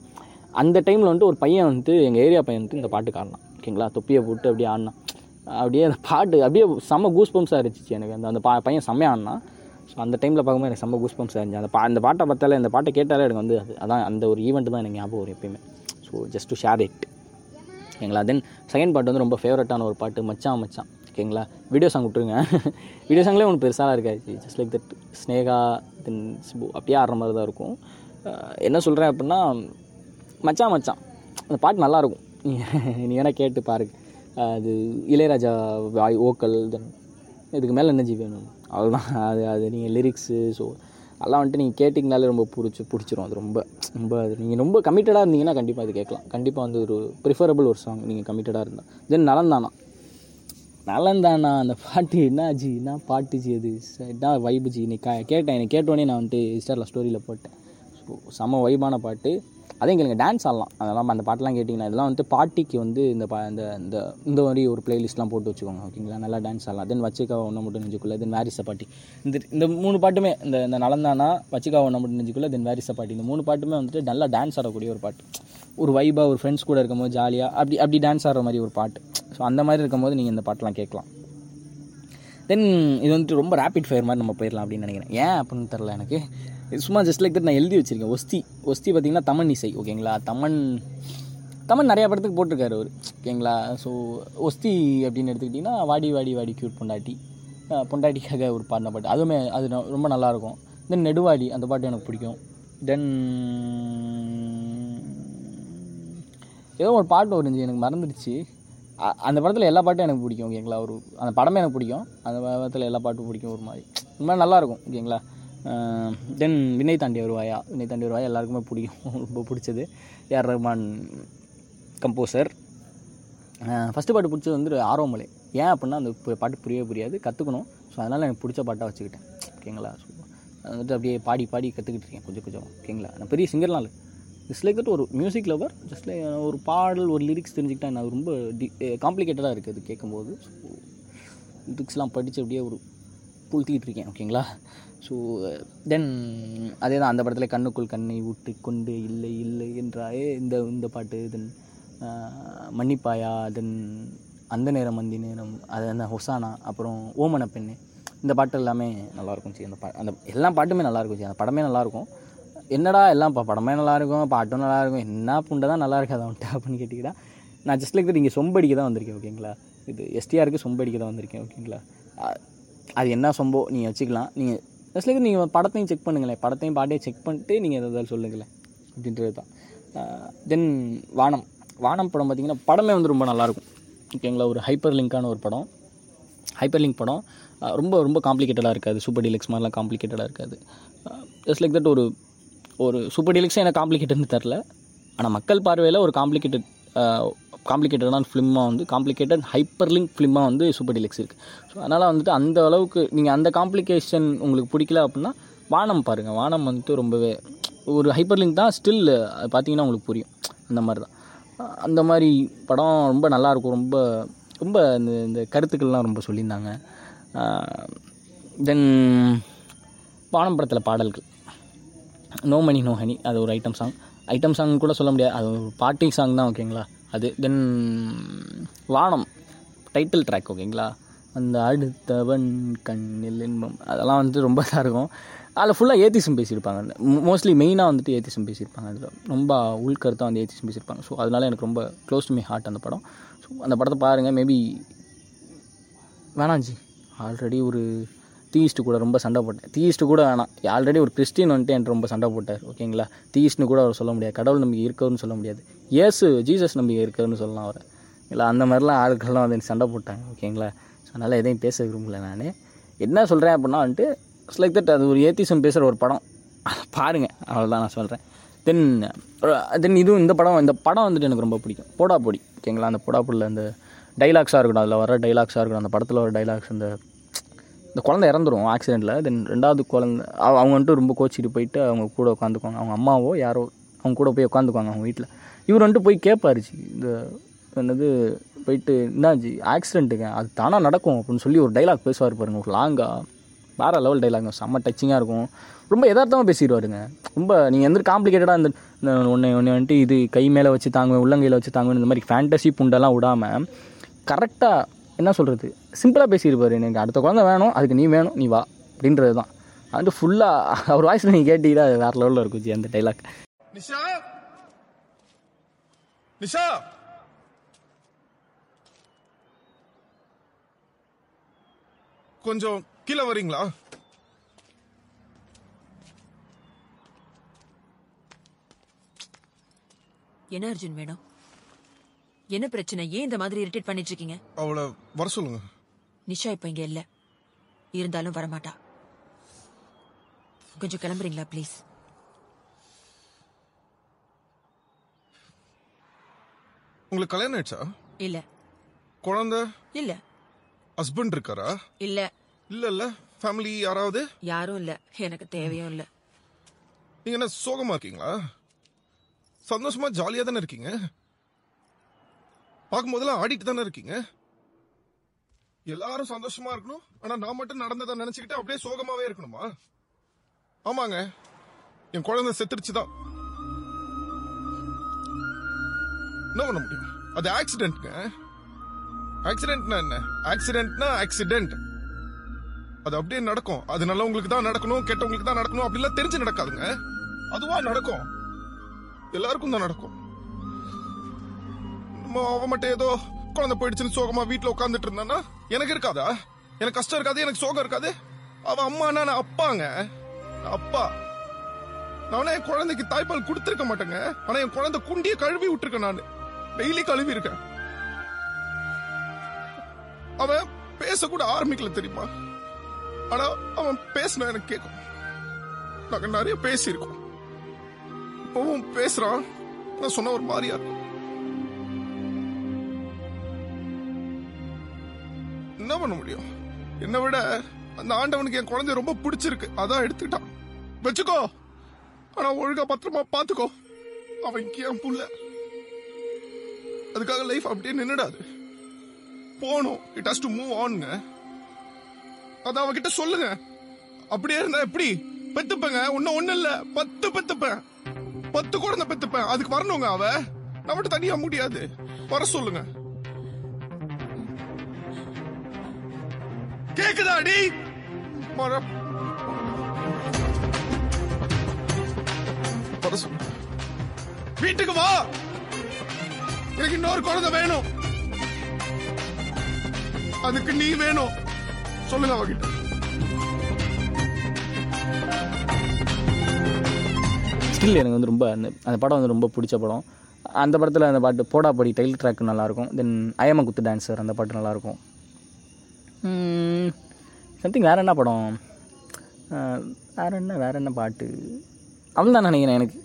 அந்த டைமில் வந்துட்டு ஒரு பையன் வந்துட்டு எங்கள் ஏரியா பையன் வந்துட்டு இந்த பாட்டுக்கு ஆடினான். ஓகேங்களா? தொப்பியை போட்டு அப்படியே ஆடினான். அப்படியே அந்த பாட்டு அப்படியே செம்ம கூஸ் பம்ப்ஸாக இருந்துச்சு எனக்கு. அந்த அந்த பா பையன் செம்மையாக ஆடினான். ஸோ அந்த டைமில் பார்க்கும்போது எனக்கு செம்ம கூஸ் பம்ப்ஸாக இருந்துச்சு. அந்த பா அந்த பாட்டை பார்த்தாலே அந்த பாட்டை கேட்டாலே எனக்கு வந்து அதான் அந்த ஒரு ஈவெண்ட் தான் எனக்கு ஞாபகம் வரும் எப்பயுமே. So just to share it ஓகேங்களா? தென் செகண்ட் பாட்டு வந்து ரொம்ப ஃபேவரட்டான ஒரு பாட்டு மச்சான் மச்சான். ஓகேங்களா? வீடியோ சாங் விட்ருங்க வீடியோ சாங்லேயே ஒன்று பெருசாக இருக்காது. Just like that Sneha then Simbu அப்படியே ஆடுற மாதிரி தான் இருக்கும் என்ன சொல்கிறேன் அப்படின்னா மச்சான் மச்சான். அந்த பாட்டு நல்லாயிருக்கும் நீ வேணால் கேட்டு பாருங்க அது இளையராஜா வாய் ஓக்கல் தென் இதுக்கு மேலே என்ன ஜி வேணும்? அவ்வளோதான் அது அது நீங்கள் லிரிக்ஸு ஸோ அதெல்லாம் வந்துட்டு நீங்கள் கேட்டிங்கனாலே ரொம்ப பிடிச்சி பிடிச்சிரும். அது ரொம்ப ரொம்ப அது. நீங்கள் ரொம்ப கமிட்டடாக இருந்தீங்கன்னா கண்டிப்பாக அது கேட்கலாம். கண்டிப்பாக வந்து ஒரு ப்ரிஃபரபிள் ஒரு சாங் நீங்கள் கமிட்டடாக இருந்தால் தென் நலந்தானா நலந்தானா அந்த பாட்டு என்ன ஜி? என்ன பாட்டு ஜி அது? என்ன வைபு ஜி? இன்னைக்கு கேட்டேன். எனக்கு கேட்டோடனே நான் வந்துட்டு இன்ஸ்டாவில் ஸ்டோரியில் போட்டேன். ஸோ செம வைபான பாட்டு. அதே எங்களுக்கு டான்ஸ் ஆடலாம் அதெல்லாம் அந்த பாட்டெலாம் கேட்டிங்கன்னா இதெல்லாம் வந்து பாட்டிக்கு வந்து இந்த பா இந்த இந்த இந்த மாதிரி ஒரு பிளேலிஸ்ட்லாம் போட்டு வச்சுக்கோங்க ஓகேங்களா நல்லா டான்ஸ் ஆடலாம் தென் வச்சிக்கா ஒன்று மட்டும் நெஞ்சுக்குள்ளே தென் வேரிச பாட்டி. இந்த இந்த மூணு பாட்டுமே இந்த இந்த நலந்தானா வச்சிக்கா ஒன்று மட்டும் நெஞ்சுக்குள்ளே தென் வேரிச பாட்டி. இந்த மூணு பாட்டுமே வந்துட்டு நல்லா டான்ஸ் ஆடக்கூடிய ஒரு பாட்டு. ஒரு வைபாக ஒரு ஃப்ரெண்ட்ஸ் கூட இருக்கும்போது ஜாலியாக அப்படி அப்படி டான்ஸ் ஆடுற மாதிரி ஒரு பாட்டு. ஸோ அந்த மாதிரி இருக்கும்போது நீங்கள் இந்த பாட்டெலாம் கேட்கலாம். தென் இது வந்துட்டு ரொம்ப ரேபிட் ஃபயர் மாதிரி நம்ம போயிடலாம் அப்படின்னு நினைக்கிறேன். ஏன் அப்படின்னு தெரில எனக்கு. சும்மா ஜஸ்ட் லைக் நான் எழுதி வச்சிருக்கேன். ஒஸ்தி. ஒஸ்தி பார்த்திங்கன்னா தமன் இசை ஓகேங்களா? தமன் தமன் நிறையா படத்துக்கு போட்டிருக்காரு அவர் ஓகேங்களா? ஸோ ஒஸ்தி அப்படின்னு எடுத்துக்கிட்டிங்கன்னா வாடி வாடி வாடி க்யூட் பொண்டாட்டி. பொண்டாட்டிக்காக ஒரு பாடின பாட்டு. அதுவுமே அது ரொம்ப நல்லாயிருக்கும். தென் நெடுவாடி அந்த பாட்டு எனக்கு பிடிக்கும். தென் ஏதோ ஒரு பாட்டு வருஞ்சு எனக்கு மறந்துடுச்சு. அந்த படத்தில் எல்லா பாட்டும் எனக்கு பிடிக்கும் ஓகேங்களா? ஒரு அந்த படமே எனக்கு பிடிக்கும். அந்த படத்தில் எல்லா பாட்டும் பிடிக்கும் ஒரு மாதிரி. ரொம்ப நல்லாயிருக்கும் ஓகேங்களா? தென் வினய் தாண்டி வருவாயா? வினய் தாண்டி வருவாயா? எல்லாருக்குமே பிடிக்கும். ரொம்ப பிடிச்சது. ஏஆர் ரஹ்மான் கம்போசர் ஃபஸ்ட்டு பாட்டு பிடிச்சது வந்து ஆர்வமலை. ஏன் அப்படின்னா அந்த பாட்டு புரியவே புரியாது. கற்றுக்கணும் ஸோ அதனால் எனக்கு பிடிச்ச பாட்டாக வச்சுக்கிட்டேன். ஓகேங்களா ஸோ அது வந்துட்டு அப்படியே பாடி பாடி கற்றுக்கிட்டு இருக்கேன். கொஞ்சம் கொஞ்சம். ஓகேங்களா நான் பெரிய சிங்கர்லாம் இல்லை. ஜஸ்ட் லைக் தட் ஒரு மியூசிக் லவர் ஜஸ்ட் லைக் ஒரு பாடல் ஒரு லிரிக்ஸ் தெரிஞ்சுக்கிட்டா நான் ரொம்ப டி காம்ப்ளிகேட்டடாக இருக்குது அது கேட்கும்போது. ஸோ லிரிக்ஸ்லாம் படித்து அப்படியே ஒரு புழுத்திக்கிட்டு இருக்கேன். ஓகேங்களா ஸோ தென் அதே தான் அந்த படத்தில் கண்ணுக்குள் கண்ணை ஊற்றி கொண்டு இல்லை இல்லை என்றாயே இந்த இந்த பாட்டு தென் மன்னிப்பாயா தென் அந்த நேரம் மந்தி நேரம் அது அந்த ஹொசானா அப்புறம் ஓமன பெண்ணு இந்த பாட்டு எல்லாமே நல்லாயிருக்கும் சரி அந்த பா அந்த எல்லா பாட்டுமே நல்லாயிருக்கும் ஜி அந்த படமே நல்லாயிருக்கும் என்னடா எல்லாம் இப்போ படமே நல்லாயிருக்கும் பாட்டும் நல்லாயிருக்கும் என்ன புண்டை தான் நல்லா இருக்காது அவன்ட்டு அப்படின்னு கேட்டிங்கன்னா நான் ஜஸ்ட் லைக் நீங்கள் சொம்படிக்க தான் வந்திருக்கேன் ஓகேங்களா இது எஸ்டிஆருக்கு சொம்படிக்க தான் வந்திருக்கேன் ஓகேங்களா அது என்ன சொம்போ நீங்கள் வச்சுக்கலாம் நீங்கள் ஜஸ்ட் லைக் நீங்கள் படத்தையும் செக் பண்ணுங்களேன். படத்தையும் பாட்டையும் செக் பண்ணிட்டு நீங்கள் எதாவது சொல்லுங்களேன். அப்படின்றது தான். தென் வானம். வானம் படம் பார்த்திங்கன்னா படமே வந்து ரொம்ப நல்லாயிருக்கும். ஓகேங்களா ஒரு ஹைப்பர் லிங்கான ஒரு படம். ஹைப்பர் லிங்க் படம் ரொம்ப ரொம்ப காம்ப்ளிகேட்டடாக இருக்காது. சூப்பர் டீலக்ஸ் மாதிரிலாம் காம்ப்ளிகேட்டடாக இருக்காது. ஜஸ்ட் லைக் தட் ஒரு ஒரு சூப்பர் டீலக்ஸே எனக்கு காம்ப்ளிகேட்டட்னு தெரில ஆனால் மக்கள் பார்வையில் ஒரு காம்ப்ளிகேட்டட் காம்ப்ளிகேட்டடான ஃபிலிமாக வந்து காம்ப்ளிகேட்டட் ஹைப்பர் லிங்க் ஃபிலிமாக வந்து சூப்பர் டிலக்ஸ் இருக்குது ஸோ அதனால் வந்துட்டு அந்த அளவுக்கு நீங்கள் அந்த காம்ப்ளிகேஷன் உங்களுக்கு பிடிக்கல அப்படின்னா வானம் பாருங்கள் வானம் வந்துட்டு ரொம்பவே ஒரு ஹைப்பர் லிங்க் தான் ஸ்டில் பார்த்தீங்கன்னா உங்களுக்கு புரியும். அந்த மாதிரி தான். அந்த மாதிரி படம் ரொம்ப நல்லாயிருக்கும் ரொம்ப ரொம்ப இந்த இந்த கருத்துக்கள்லாம் ரொம்ப சொல்லியிருந்தாங்க. தென் வானம் படத்தில் பாடல்கள். நோ மணி நோ ஹனி அது ஒரு ஐட்டம் சாங் ஐட்டம் சாங் கூட சொல்ல முடியாது. அது ஒரு பார்ட்டி சாங் தான் ஓகேங்களா அது தென் வானம் டைட்டில் ட்ராக் ஓகேங்களா அந்த அடுத்தவன் கண்ணில் இன்பம். அதெல்லாம் வந்துட்டு ரொம்ப இதாக இருக்கும். அதில் ஃபுல்லாக ஏத்திசம் பேசியிருப்பாங்க. மோஸ்ட்லி மெயினாக வந்துட்டு ஏத்திசம் பேசியிருப்பாங்க அதில். ரொம்ப உள்கருத்தாக வந்து ஏத்திசம் பேசியிருப்பாங்க. ஸோ அதனால எனக்கு ரொம்ப க்ளோஸ் டு மை ஹார்ட் அந்த படம். ஸோ அந்த படத்தை பாருங்கள் மேபி வேணாம் ஜி. ஆல்ரெடி ஒரு தீயிஸ்ட்டு கூட ரொம்ப சண்டை போட்டேன். தீயிஸ்ட்டு கூட வேணாம். ஆல்ரெடி ஒரு கிறிஸ்டின் வந்துட்டு என்கிட்ட ரொம்ப சண்டை போட்டார் ஓகேங்களா தீயிஸ்ட்னு கூட அவர் சொல்ல முடியாது. கடவுள் நம்பிக்கை இருக்கவர்னு சொல்ல முடியாது. இயேசு ஜீசஸ் நம்பிக்கை இருக்குதுன்னு சொல்லலாம் அவரை. இல்லை அந்த மாதிரிலாம் ஆட்கள்லாம் வந்து எனக்கு சண்டை போட்டாங்க ஓகேங்களா? ஸோ அதனால் எதையும் பேச விரும்பல நான். என்ன சொல்கிறேன் அப்படின்னா வந்துட்டு லைக் தட் அது ஒரு ஏத்திசம் பேசுகிற ஒரு படம். அதை பாருங்கள் அவ்வளோதான் நான் சொல்கிறேன் தென் தென் இதுவும் இந்த படம் இந்த படம் வந்துட்டு எனக்கு ரொம்ப பிடிக்கும். போடா பொடி ஓகேங்களா? அந்த போடா பொடியில் அந்த டைலாக்ஸாக இருக்கட்டும் அதில் வர டைலாக்ஸாக இருக்கட்டும் அந்த படத்தில் வர டைலாக்ஸ் அந்த இந்த குழந்தை இறந்துரும் ஆக்சிடெண்ட்டில் தென் ரெண்டாவது குழந்தை அவ- அவங்க வந்துட்டு ரொம்ப கோச்சிட்டு போயிட்டு அவங்க கூட உட்காந்துக்குவாங்க. அவங்க அம்மாவோ யாரோ அவங்க கூட போய் உட்காந்துக்குவாங்க அவங்க வீட்டில் இவர் வந்துட்டு போய் கேட்பாரு ஜி. இந்த என்னது போயிட்டு என்னாச்சு ஆக்சிடென்ட்டுங்க அது தானாக நடக்கும் அப்படின்னு சொல்லி ஒரு டைலாக் பேசுவார் பாருங்க. ஒரு லாங்காக வேறு லெவல் டைலாக் செம்ம டச்சிங்காக இருக்கும். ரொம்ப எதார்த்தமாக பேசிடுவாருங்க. ரொம்ப நீங்கள் எந்த காம்ப்ளிகேட்டடாக இந்த இந்த ஒன்று ஒன்று வந்துட்டு இது கை மேலே வச்சு தாங்குவேன் உள்ளங்கையில் வச்சு தாங்குவேன் இந்த மாதிரி ஃபேண்டசி புண்டெல்லாம் விடாமல் கரெக்டாக என்ன சொல்கிறது சிம்பிளாக பேசியிருப்பார் எனக்கு அடுத்த குழந்தை வேணும் அதுக்கு நீ வேணும் நீ வா அப்படின்றது தான் அது ஃபுல்லாக அவர் வாய்ஸில் நீங்கள் கேட்டீங்கன்னா அது வேறு லெவலில் இருக்கும் ஜி அந்த டைலாக் நிஷா! கொஞ்சம் கீழே வரீங்களா? என்ன அர்ஜுன் வேணும்? என்ன பிரச்சனை? ஏன் இந்த மாதிரி இரிட்டேட் பண்ணிட்டு இருக்கீங்க? அவளை வர சொல்லுங்க. நிஷா இப்ப இங்க இல்ல. இருந்தாலும் வரமாட்டா. கொஞ்சம் கிளம்புறீங்களா ப்ளீஸ் உங்களுக்கு கல்யாணம் ஆயிடுச்சா? இல்ல. குழந்தை? இல்ல. ஹஸ்பண்ட் இருக்காரா? இல்ல. இல்ல இல்ல ஃபேமிலி யாராவது? யாரும் இல்ல. எனக்கு தேவையும் இல்ல. நீங்க என்ன சோகமா இருக்கீங்களா? சந்தோஷமா ஜாலியா தானே இருக்கீங்க? பார்க்கும்போதெல்லாம் ஆடிட்டு தானே இருக்கீங்க? எல்லாரும் சந்தோஷமா இருக்கணும். ஆனா நான் மட்டும் நடந்ததை நினைச்சுக்கிட்டு அப்படியே சோகமாவே இருக்கணுமா? ஆமாங்க. என் குழந்தை செத்துருச்சு என்ன பண்ண முடியும்? அது ஆக்சிடென்ட்ங்க ஆக்சிடென்ட்னா என்ன? ஆக்சிடென்ட்னா ஆக்சிடென்ட் அது அப்படியே நடக்கும். அது நல்லவங்களுக்கு தான் நடக்கணும் கெட்டவங்களுக்கு தான் நடக்கணும் அப்படிலாம் தெரிஞ்சு நடக்காதுங்க. அதுவா நடக்கும். எல்லாருக்கும் தான் நடக்கும். நம்ம அவ மட்டும் ஏதோ குழந்தை போயிடுச்சுன்னு சோகமா வீட்டுல உட்காந்துட்டு இருந்தானா எனக்கு இருக்காதா? எனக்கு கஷ்டம் இருக்காது எனக்கு சோகம் இருக்காது. அவ அம்மானா நான் அப்பாங்க. நான் அப்பா. நானே என் குழந்தைக்கு தாய்ப்பால் கொடுத்துருக்க மாட்டேங்க. ஆனா என் குழந்தை குண்டிய கழுவி விட்டுருக்கேன் நான். டெய்லி கழுவி இருக்கேன் அவன் பேச கூட ஆரம்பிக்கல தெரியுமா? ஆனா அவன் பேசினா எனக்கு கேட்கும் நாங்க நிறைய பேசியிருக்கோம். இப்பவும் பேசுறான். நான் சொன்ன ஒரு மாதிரியா இருக்கும். என்ன பண்ண முடியும்? என்னை விட அந்த ஆண்டவனுக்கு என் குழந்தை ரொம்ப பிடிச்சிருக்கு. அதான் எடுத்துக்கிட்டான். வச்சுக்கோ. ஆனா ஒழுங்கா பத்திரமா பாத்துக்கோ. அவன் இங்க என் புள்ள. அதுக்காக லைஃப் அப்படியே நின்னுடாது. போகணும் இட் ஹாஸ் டு மூவ் ஆனுங்க அதை அவகிட்ட சொல்லுங்க. அப்படியே இருந்தா எப்படி? பெத்துப்பேங்க. ஒன்னும் ஒண்ணு இல்ல. பத்து பெத்துப்பேன். பத்து குழந்தை பெத்துப்பேன். அதுக்கு வரணுங்க அவ. நான் தனியா முடியாது. வர சொல்லுங்க. கேக்குதா டி வர சொல்லு. வீட்டுக்கு வா. எனக்கு இன்னொரு குழந்தை வேணும். அதுக்கு நீ வேணும். சொல்லுங்க அவகிட்ட. ஸ்டில் எனக்கு வந்து ரொம்ப அந்த அந்த படம் வந்து ரொம்ப பிடிச்ச படம். அந்த படத்தில் அந்த பாட்டு போடா படி டைல் ட்ராக் நல்லாயிருக்கும் தென் ஐயம குத்து டான்ஸர் அந்த பாட்டு நல்லாயிருக்கும் சம்திங் வேறு என்ன படம்? வேற என்ன வேற என்ன பாட்டு? அவன் தான் நினைக்கிறேன் எனக்கு.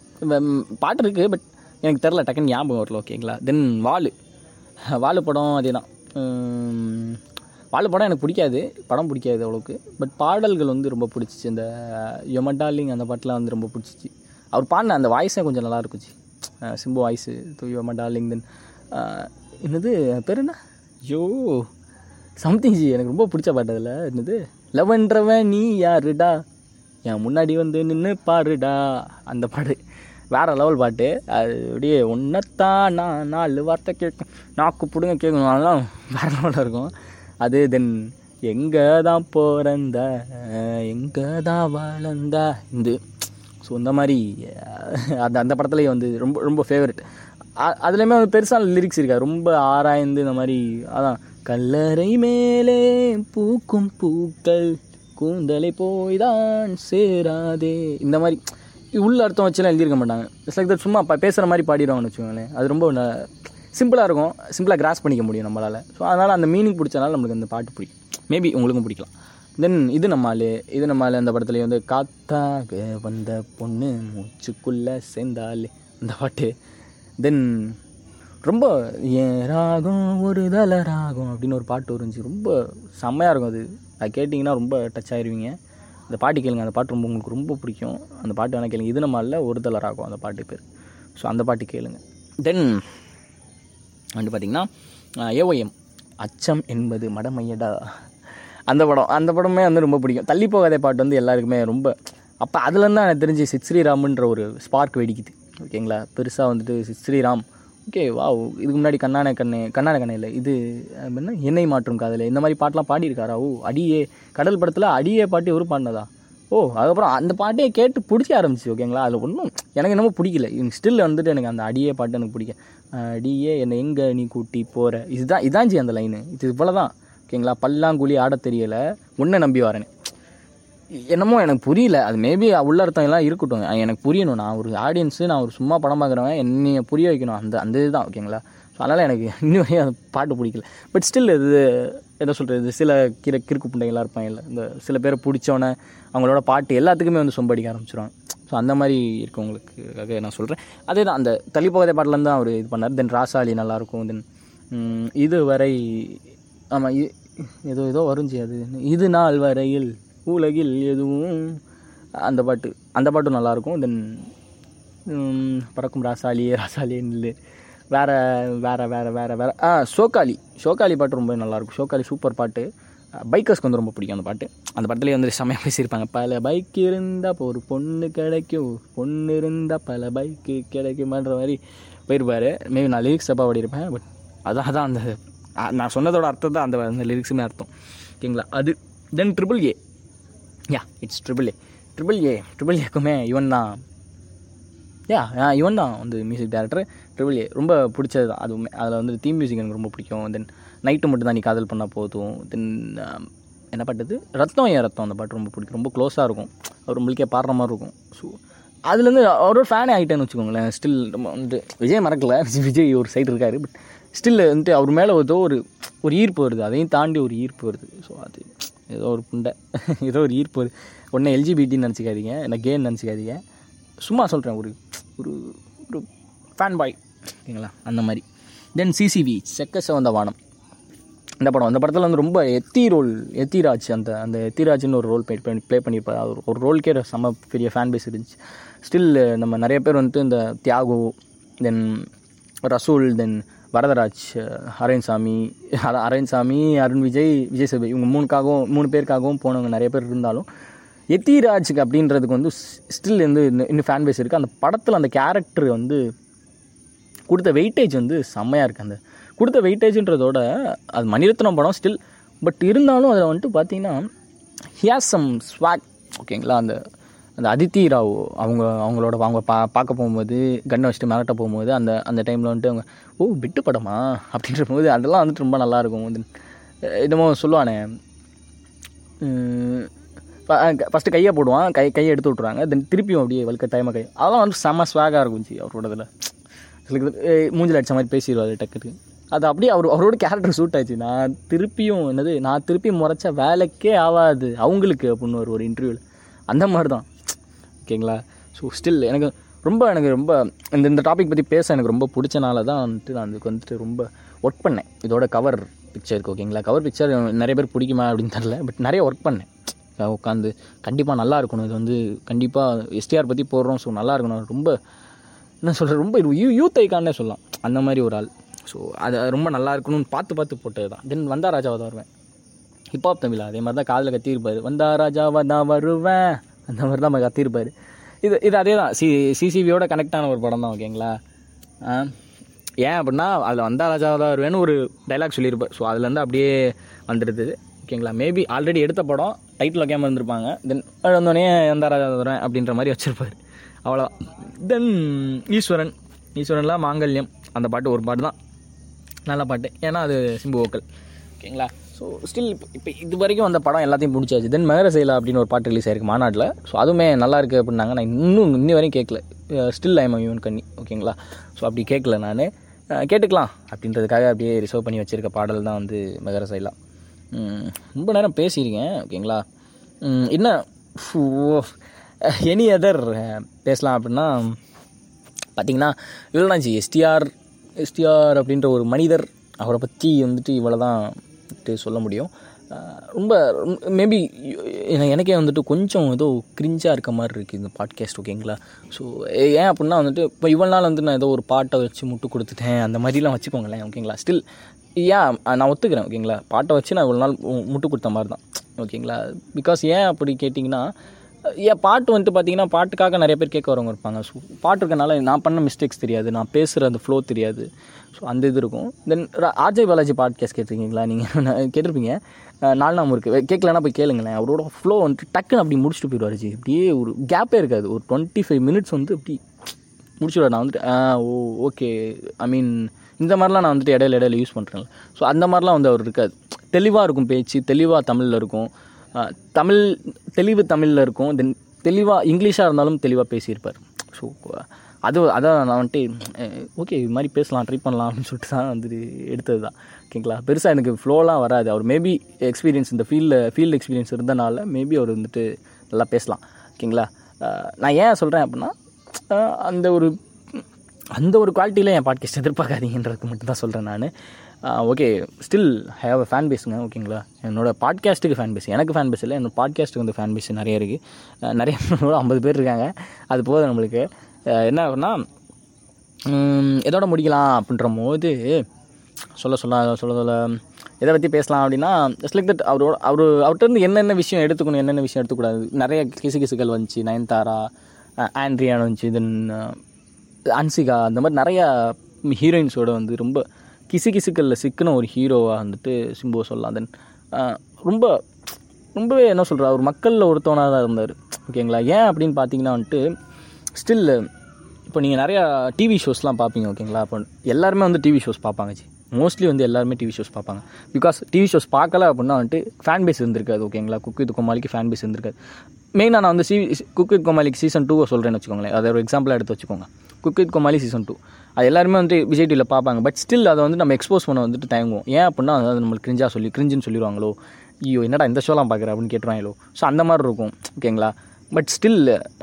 பாட்டு இருக்குது பட் எனக்கு தெரில டக்குன்னு ஞாபகம் வரல ஓகேங்களா தென் வாலு. வாலு படம் அதே தான் வாலு படம் எனக்கு பிடிக்காது. படம் பிடிக்காது அவ்வளோக்கு பட் பாடல்கள் வந்து ரொம்ப பிடிச்சிச்சு. இந்த யொமடாலிங் அந்த பாட்டெலாம் வந்து ரொம்ப பிடிச்சிச்சு. அவர் பாடின அந்த வாய்ஸே கொஞ்சம் நல்லா இருக்குச்சு Simbu voice to yodelling then என்னது? பேர் என்ன? ஐயோ சம்திங் ஜி. எனக்கு ரொம்ப பிடிச்ச பாட்டு அதில். என்னது? லவன்றவன் நீ யாருடா? என் முன்னாடி வந்து நின்று பாருடா. அந்த பாடு வேறு லெவல் பாட்டு. அது அப்படியே ஒன்றத்தான் நான் நாலு வார்த்தை கேட்கும் நாக்கு பிடுங்க கேட்கணும். அதெல்லாம் வேறு லெவலில் இருக்கும். அது தென் எங்கே தான் பிறந்த எங்கே தான் வளர்ந்த இந்த ஸோ இந்த மாதிரி அந்த அந்த படத்துலேயே வந்து ரொம்ப ரொம்ப ஃபேவரட் அதுலேயுமே வந்து பெருசாக லிரிக்ஸ் இருக்காது. ரொம்ப ஆராய்ந்து இந்த மாதிரி அதான் கல்லறை மேலே பூக்கும் பூக்கள் கூந்தலை போய்தான் சேராதே இந்த மாதிரி உள்ள அர்த்தம் வச்சுலாம் எழுதியிருக்க மாட்டாங்க. இட்ஸ் லைக் தட் சும்மா இப்போ பேசுகிற மாதிரி பாடிடுவாங்கன்னு வச்சுக்கோங்களேன். அது ரொம்ப சிம்பிளாக இருக்கும். சிம்பிளாக கிராஸ் பண்ணிக்க முடியும் நம்மளால். ஸோ அதனால் அந்த மீனிங் பிடிச்சனால நம்மளுக்கு அந்த பாட்டு பிடிக்கும். மேபி உங்களுக்கும் பிடிக்கலாம். தென் இது நம்மால் இது நம்மால் அந்த படத்துலேயே வந்து காத்தாக வந்த பொண்ணு மூச்சுக்குள்ளே சேர்ந்தாலே அந்த பாட்டு. தென் ரொம்ப ஏ ராகம் ஒரு தல ராகம் அப்படின்னு ஒரு பாட்டு வருந்துச்சு ரொம்ப செம்மையாக இருக்கும் அது. அது கேட்டிங்கன்னா ரொம்ப டச் ஆயிடுவீங்க அந்த பாட்டு கேளுங்க அந்த பாட்டு ரொம்ப உங்களுக்கு ரொம்ப பிடிக்கும். அந்த பாட்டு வேணால் கேளுங்க. இது நம்ம இல்லை ஒரு தல ராகம் அந்த பாட்டு பேர். ஸோ அந்த பாட்டு கேளுங்க. தென் வந்து பார்த்திங்கன்னா ஏஓஎம் அச்சம் என்பது மடமையடா. அந்த படம் அந்த படமே வந்து ரொம்ப பிடிக்கும். தள்ளி போகாத பாட்டு வந்து எல்லாருக்குமே ரொம்ப அப்போ அதுலேருந்து தான் எனக்கு தெரிஞ்சு சித் ஸ்ரீராம்ன்ற ஒரு ஸ்பார்க் வெடிக்குது. ஓகேங்களா பெருசாக வந்துட்டு சித் ஸ்ரீராம் ஓகே வா இதுக்கு முன்னாடி கண்ணான கண்ணு கண்ணான கண்ணே இல்லை. இது என்ன? எண்ணெய் மாற்றும் காதலை. இந்த மாதிரி பாட்டெலாம் பாடியிருக்காரா? ஓ அடியே. கடல் படத்தில் அடியே பாட்டு இவரும் பாடினதா? ஓ அதுக்கப்புறம் அந்த பாட்டையே கேட்டு பிடிக்க ஆரம்பிச்சு ஓகேங்களா? அதில் ஒன்றும் எனக்கு என்னமோ பிடிக்கல. ஸ்டில் வந்துட்டு எனக்கு அந்த அடியே பாட்டு எனக்கு பிடிக்க அடியே என்னை எங்கே நீ கூட்டி போகிற இதுதான் இதான் அந்த லைனு இது போல தான் ஓகேங்களா? பல்லாங்குழி ஆட தெரியலை. உன்னை நம்பி வரேன் என்னமோ எனக்கு புரியல. அது மேபி உள்ள அர்த்தம் எல்லாம் இருக்கட்டும். எனக்கு புரியணும். நான் ஒரு ஆடியன்ஸு நான் ஒரு சும்மா படம் பார்க்குறவன் என்னையை புரிய வைக்கணும். அந்த அந்த இதுதான் ஓகேங்களா ஸோ அதனால் எனக்கு இன்னும் வரையும் அந்த பாட்டு பிடிக்கல. பட் ஸ்டில் இது என்ன சொல்கிறது சில கிர கிறுக்கு புண்டைகளாக இருப்பாங்கல்ல இந்த சில பேரை பிடிச்சோன்னே அவங்களோட பாட்டு எல்லாத்துக்குமே வந்து சொம்படிக்க ஆரம்பிச்சிருவாங்க. ஸோ அந்த மாதிரி இருக்கவங்களுக்காக நான் சொல்கிறேன் அதே தான் அந்த தள்ளிப்போகதை பாட்டிலேருந்து தான் அவர் இது பண்ணார். தென் ராசாலி நல்லாயிருக்கும் தென் இதுவரை ஆமாம் ஏதோ ஏதோ வருஞ்சி அது. இது நாள் வரையில் உலகில் எதுவும் அந்த பாட்டு அந்த பாட்டும் நல்லாயிருக்கும் தென் பறக்கும் ராசாலி ராசாலி நில்லு. வேறு வேறு வேறு வேறு வேறு. ஆ சோக்காளி சோக்காளி பாட்டு ரொம்ப நல்லாயிருக்கும் சோக்காளி சூப்பர் பாட்டு. பைக்கர்ஸ்க்கு வந்து ரொம்ப பிடிக்கும் அந்த பாட்டு. அந்த படத்துலேயே வந்து செம்மையாக பேசியிருப்பாங்க. பல பைக் இருந்தால் இப்போ ஒரு பொண்ணு கிடைக்கும். பொண்ணு இருந்தால் பல பைக்கு கிடைக்குமான்ற மாதிரி போயிருப்பார். மேபி நான் லிரிக்ஸ் தப்பாக பாடியிருப்பேன் பட் அதான் அதான் அந்த நான் சொன்னதோட அர்த்தம் தான் அந்த அந்த லிரிக்ஸுமே அர்த்தம். ஓகேங்களா? அது. Then triple A yeah it's triple A triple A triple ஏக்குமே இவன் தான். யா இவன் தான் வந்து மியூசிக் டேரக்டர் ட்ரிபிள் ஏ ரொம்ப பிடிச்சது தான். அதுவுமே அதில் வந்து தீம் மியூசிக் எனக்கு ரொம்ப பிடிக்கும். தென் நைட்டு மட்டும் தான் நீ காதல் பண்ணால் போதும். தென் um, என்ன பாட்டது ரத்தம் ஏன் ரத்தம்? அந்த பாட்டு ரொம்ப பிடிக்கும். ரொம்ப க்ளோஸாக இருக்கும். அவர் உங்களுக்கே பாடுற மாதிரி இருக்கும். ஸோ அதுலேருந்து அவரோட ஃபேனே ஆகிட்டேன்னு வச்சுக்கோங்களேன். ஸ்டில் ரொம்ப வந்துட்டு விஜய் மறக்கல. விஜய் ஒரு சைடு இருக்காரு. பட் ஸ்டில் வந்துட்டு அவர் மேலே ஏதோ ஒரு ஒரு ஈர்ப்பு வருது. அதையும் தாண்டி ஒரு ஈர்ப்பு வருது. ஸோ அது ஏதோ ஒரு புண்டை. ஏதோ ஒரு ஈர்ப்பு. வருது உடனே எல்ஜிபிடின்னு நினச்சிக்காதீங்க. என்ன கேன்னு நினச்சிக்காதீங்க. சும்மா சொல்கிறேன் ஒரு ஒரு ஒரு ஃபேன் பாய் ஓகேங்களா? அந்த மாதிரி. தென் சிசிவி செக்க சிவந்த வானம். இந்த படம் அந்த படத்தில் வந்து ரொம்ப எத்தி ரோல் எத்திராஜ் அந்த அந்த எத்திராஜ்னு ஒரு ரோல் ப்ளே பண்ணி ப்ளே பண்ணியிருப்பார். அவர் ஒரு ரோல்கே செம்ம பெரிய ஃபேன் பேஸ் இருந்துச்சு. ஸ்டில் நம்ம நிறைய பேர் வந்துட்டு இந்த தியாகு தென் ரசூல் தென் வரதராஜ் அரவிந்த்சாமி அரவிந்த்சாமி அருண் விஜய் விஜய் சேதுபதி இவங்க மூணுக்காகவும் மூணு பேருக்காகவும் போனவங்க நிறைய பேர் இருந்தாலும் எத்திராஜுக்கு அப்படின்றதுக்கு வந்து ஸ்டில் வந்து இன்னும் இன்னும் ஃபேன் பேஸ் இருக்குது அந்த படத்தில் அந்த கேரக்டர் வந்து கொடுத்த வெயிட்டேஜ் வந்து செம்மையாக இருக்குது அந்த கொடுத்த வெயிட்டேஜ்ன்றதோட அது மணிரத்னம் படம் ஸ்டில் பட் இருந்தாலும் அதில் வந்துட்டு பார்த்தீங்கன்னா ஹியாஸ் சம் ஸ்வாக் ஓகேங்களா அந்த அந்த அதித்தி ராவ் அவங்க அவங்களோட அவங்க பா பார்க்க போகும்போது கண்ணை வச்சுட்டு மிரட்ட போகும்போது அந்த அந்த டைமில் வந்துட்டு அவங்க ஓ விட்டு படமா அப்படின்ற போது அதெல்லாம் வந்துட்டு ரொம்ப நல்லாயிருக்கும். வந்து என்னமோ சொல்லுவானே ஃபஸ்ட்டு கையை போடுவான் கை கையை எடுத்து விட்ருவாங்க தென் திருப்பியும் அப்படியே வலுக்க டைமாக கை அதெல்லாம் வந்து செம்ம ஸ்வாகாக இருக்கும் ஜி அவரோட இதில். சில மூஞ்சில் அடிச்ச மாதிரி பேசிடுவார் டக்குக்கு அது அப்படியே அவர் அவரோட கேரக்டர் சூட் ஆச்சு. நான் திருப்பியும் என்னது நான் திருப்பி முறைச்சா வேலைக்கே ஆகாது அவங்களுக்கு அப்படின்னு ஒரு ஒரு இன்டர்வியூவில் அந்த மாதிரி தான் ஓகேங்களா? ஸோ ஸ்டில் எனக்கு ரொம்ப எனக்கு ரொம்ப இந்த இந்த டாபிக் பற்றி பேச எனக்கு ரொம்ப பிடிச்சனால தான் வந்துட்டு நான் அதுக்கு வந்துட்டு ரொம்ப ஒர்க் பண்ணேன். இதோட கவர் பிக்சருக்கு ஓகேங்களா கவர் பிக்சர் நிறைய பேர் பிடிக்குமா அப்படின்னு தெரில பட் நிறைய ஒர்க் பண்ணேன். உட்காந்து கண்டிப்பாக நல்லா இருக்கணும். இது வந்து கண்டிப்பாக எஸ்டிஆர் பற்றி போடுறோம் ஸோ நல்லா இருக்கணும். ரொம்ப என்ன சொல்கிறது ரொம்ப யூ யூத் ஐக்கானே சொல்லலாம். அந்த மாதிரி ஒரு ஆள். ஸோ அது ரொம்ப நல்லா இருக்கணும்னு பார்த்து பார்த்து போட்டது தான் தென் வந்தா ராஜாவை தான் வருவேன். ஹிப்ஹாப் தமிழா அதே மாதிரி தான் காதில் கத்தியிருப்பார். வந்தா ராஜாவா நான் வருவேன். அந்த மாதிரி தான் கத்தியிருப்பார். இது இது அதே தான் சி சிசிபியோட கனெக்ட் ஆன ஒரு படம் தான் ஓகேங்களா ஏன் அப்படின்னா அதில் வந்தா ராஜாவா தான் வருவேன்னு ஒரு டைலாக் சொல்லியிருப்பார். ஸோ அதுலேருந்து அப்படியே வந்துடுது ஓகேங்களா மேபி ஆல்ரெடி எடுத்த படம் டைட்டில் வைக்காமல் இருந்திருப்பாங்க. தென் வந்தோடனே வந்தா ராஜா வருவேன் அப்படின்ற மாதிரி வச்சுருப்பார். அவ்வளோதான் தென் ஈஸ்வரன். ஈஸ்வரன்லாம் மாங்கல்யம். அந்த பாட்டு ஒரு பாட்டு தான் நல்ல பாட்டு. ஏன்னா அது சிம்பு ஓக்கல் ஓகேங்களா ஸோ ஸ்டில் இப்போ இது வரைக்கும் அந்த படம் எல்லாத்தையும் முடிச்சாச்சு. தென் மகரசைலா அப்படின்னு ஒரு பாட்டு ரிலீஸ் ஆயிருக்கு மாநாட்டில். ஸோ அதுவுமே நல்லா இருக்குது அப்படின்னாங்க. நான் இன்னும் இன்னி வரையும் கேட்கல. ஸ்டில் ஐம் யூன் கண்ணி ஓகேங்களா? ஸோ அப்படி கேட்கல நான். Uh, கேட்டுக்கலாம் அப்படின்றதுக்காக அப்படியே ரிசர்வ் பண்ணி வச்சுருக்க பாடல் தான் வந்து மகர ரொம்ப நேரம் பேசியிருக்கேன் ஓகேங்களா? என்ன? எனி அதர் uh, பேசலாம் அப்படின்னா பார்த்தீங்கன்னா இவ்வளோதான் ஜி எஸ்டிஆர் எஸ்டிஆர் அப்படின்ற ஒரு மனிதர். அவரை பற்றி வந்துட்டு இவ்வளோ தான் வந்துட்டு சொல்ல முடியும். ரொம்ப மேபி எனக்கே வந்துட்டு கொஞ்சம் ஏதோ கிரிஞ்சாக இருக்க மாதிரி இருக்குது இந்த பாட்காஸ்ட் ஓகேங்களா ஸோ ஏன் அப்படின்னா வந்துட்டு இப்போ இவ்வளோ நாள் வந்து நான் ஏதோ ஒரு பாட்டை வச்சு முட்டு கொடுத்துட்டேன் அந்த மாதிரிலாம் வச்சுக்கோங்களேன் ஓகேங்களா ஸ்டில் ஏன் நான் ஒத்துக்கிறேன் ஓகேங்களா பாட்டை வச்சு நான் இவ்வளோ நாள் முட்டு கொடுத்த மாதிரி தான் ஓகேங்களா பிகாஸ் ஏன் அப்படி கேட்டிங்கன்னா ஏன் பாட்டு வந்துட்டு பார்த்தீங்கன்னா பாட்டுக்காக நிறைய பேர் கேட்க வரவங்க இருப்பாங்க. ஸோ பாட்டு இருக்கனால நான் பண்ண மிஸ்டேக்ஸ் தெரியாது. நான் பேசுகிற அந்த ஃப்ளோ தெரியாது. ஸோ அந்த இது இருக்கும். தென் ஆர்ஜே பாலாஜி பாட்காஸ்ட் கேட்டிருக்கீங்களா? நீங்கள் கேட்டிருப்பீங்க. நாலு நாம் இருக்குது கேட்கலன்னா போய் கேளுங்களேன். அவரோட ஃப்ளோ வந்துட்டு டக்குன்னு அப்படி முடிச்சுட்டு போயிடுவார் ஜி. ஒரு கேப்பே இருக்காது. ஒரு டுவெண்ட்டி ஃபைவ் மினிட்ஸ் வந்து அப்படி முடிச்சுடுவார். நான் வந்துட்டு ஓ ஓகே ஐ மீன் இந்த மாதிரிலாம் நான் வந்துட்டு இடையில இடையில யூஸ் பண்ணுறேன் ஸோ அந்த மாதிரிலாம் வந்து அவர் இருக்காது. தெளிவாக இருக்கும் பேச்சு. தெளிவாக தமிழில் இருக்கும். தமிழ் தெளிவு தமிழில் இருக்கும். தென் தெளிவாக இங்கிலீஷாக இருந்தாலும் தெளிவாக பேசியிருப்பார். ஸோ அது அதான் நான் வந்துட்டு ஓகே இது மாதிரி பேசலாம் ட்ரை பண்ணலாம் அப்படின்னு சொல்லிட்டு தான் வந்துட்டு எடுத்தது தான். ஓகேங்களா பெருசாக எனக்கு ஃப்ளோலாம் வராது. அவர் மேபி எக்ஸ்பீரியன்ஸ் இந்த ஃபீல்டில் ஃபீல்டு எக்ஸ்பீரியன்ஸ் இருந்தனால மேபி அவர் வந்துட்டு நல்லா பேசலாம். ஓகேங்களா நான் ஏன் சொல்கிறேன் அப்படின்னா அந்த ஒரு அந்த ஒரு குவாலிட்டியில் என் பாட்காஸ்ட் எதிர்பார்க்காதீங்கன்றதுக்கு மட்டும் தான் சொல்கிறேன் நான். Okay still have a fan பேஸுங்க ஓகேங்களா என்னோடய பாட்காஸ்ட்டுக்கு ஃபேன் பேஸ் எனக்கு ஃபேன் பேஸ் இல்லை என்னோட பாட்காஸ்ட்டுக்கு வந்து ஃபேன் பேஸ் நிறைய இருக்குது நிறைய ஐம்பது பேர் இருக்காங்க. அது போதும் நம்மளுக்கு. என்ன அப்படின்னா எதோட முடிக்கலாம் அப்படின்ற போது சொல்ல சொல்ல சொல்ல சொல்ல எதை பற்றி பேசலாம் அப்படின்னா ஜஸ்ட் லைக் தட் அவரோட அவர் அவர்கிட்ட இருந்து என்னென்ன விஷயம் எடுத்துக்கணும் என்னென்ன விஷயம் எடுத்துக்கூடாது? நிறைய கிசு கிசுகள் வந்துச்சு. நயன்தாரா ஆண்ட்ரியான் வந்துச்சு. தென் அன்சிகா அந்த மாதிரி நிறையா ஹீரோயின்ஸோட வந்து ரொம்ப கிசு கிசுக்களில் சிக்கின ஒரு ஹீரோவாக வந்துட்டு சிம்புவை சொல்லலாம். தென் ரொம்ப ரொம்பவே என்ன சொல்கிறா ஒரு மக்களில் ஒருத்தவனாக தான் இருந்தார். ஓகேங்களா ஏன் அப்படின்னு பார்த்தீங்கன்னா வந்துட்டு ஸ்டில் இப்போ நீங்கள் நிறையா டிவி ஷோஸ்லாம் பார்ப்பீங்க ஓகேங்களா அப்போ எல்லாருமே வந்து டிவி ஷோஸ் பார்ப்பாங்க ஜி. மோஸ்ட்லி வந்து எல்லாருமே டிவி ஷோஸ் பார்ப்பாங்க பிகாஸ் டிவி ஷோஸ் பார்க்கல அப்படின்னா வந்துட்டு ஃபேன் பேஸ் இருந்திருக்காது ஓகேங்களா குக் வித் கோமாளிக்கு ஃபேன் பேஸ் இருந்திருக்காது. மெயினாக நான் வந்து சி குக் வித் கோமாளிக்கு சீசன் டூவை சொல்கிறேன்னு வச்சுக்கோங்களேன். அதை ஒரு எக்ஸாம்பிளாக எடுத்து வச்சுக்கோங்க. Cook with Komali season two அது எல்லாருமே வந்து விஜய் டிவியில் பார்ப்பாங்க. பட் ஸ்டில் அதை வந்து நம்ம எக்ஸ்போஸ் பண்ண வந்துட்டு தயங்குவோம். ஏன் அப்படின்னா அது நம்மளுக்கு கிரிஞ்சாக சொல்லி கிரிஞ்சுன்னு சொல்லிடுவாங்களோ ஐயோ என்னடா இந்த ஷோலாம் பார்க்குற அப்படின்னு கேட்டுருவாங்களோ. ஸோ அந்த மாதிரி இருக்கும். ஓகேங்களா பட் ஸ்டில்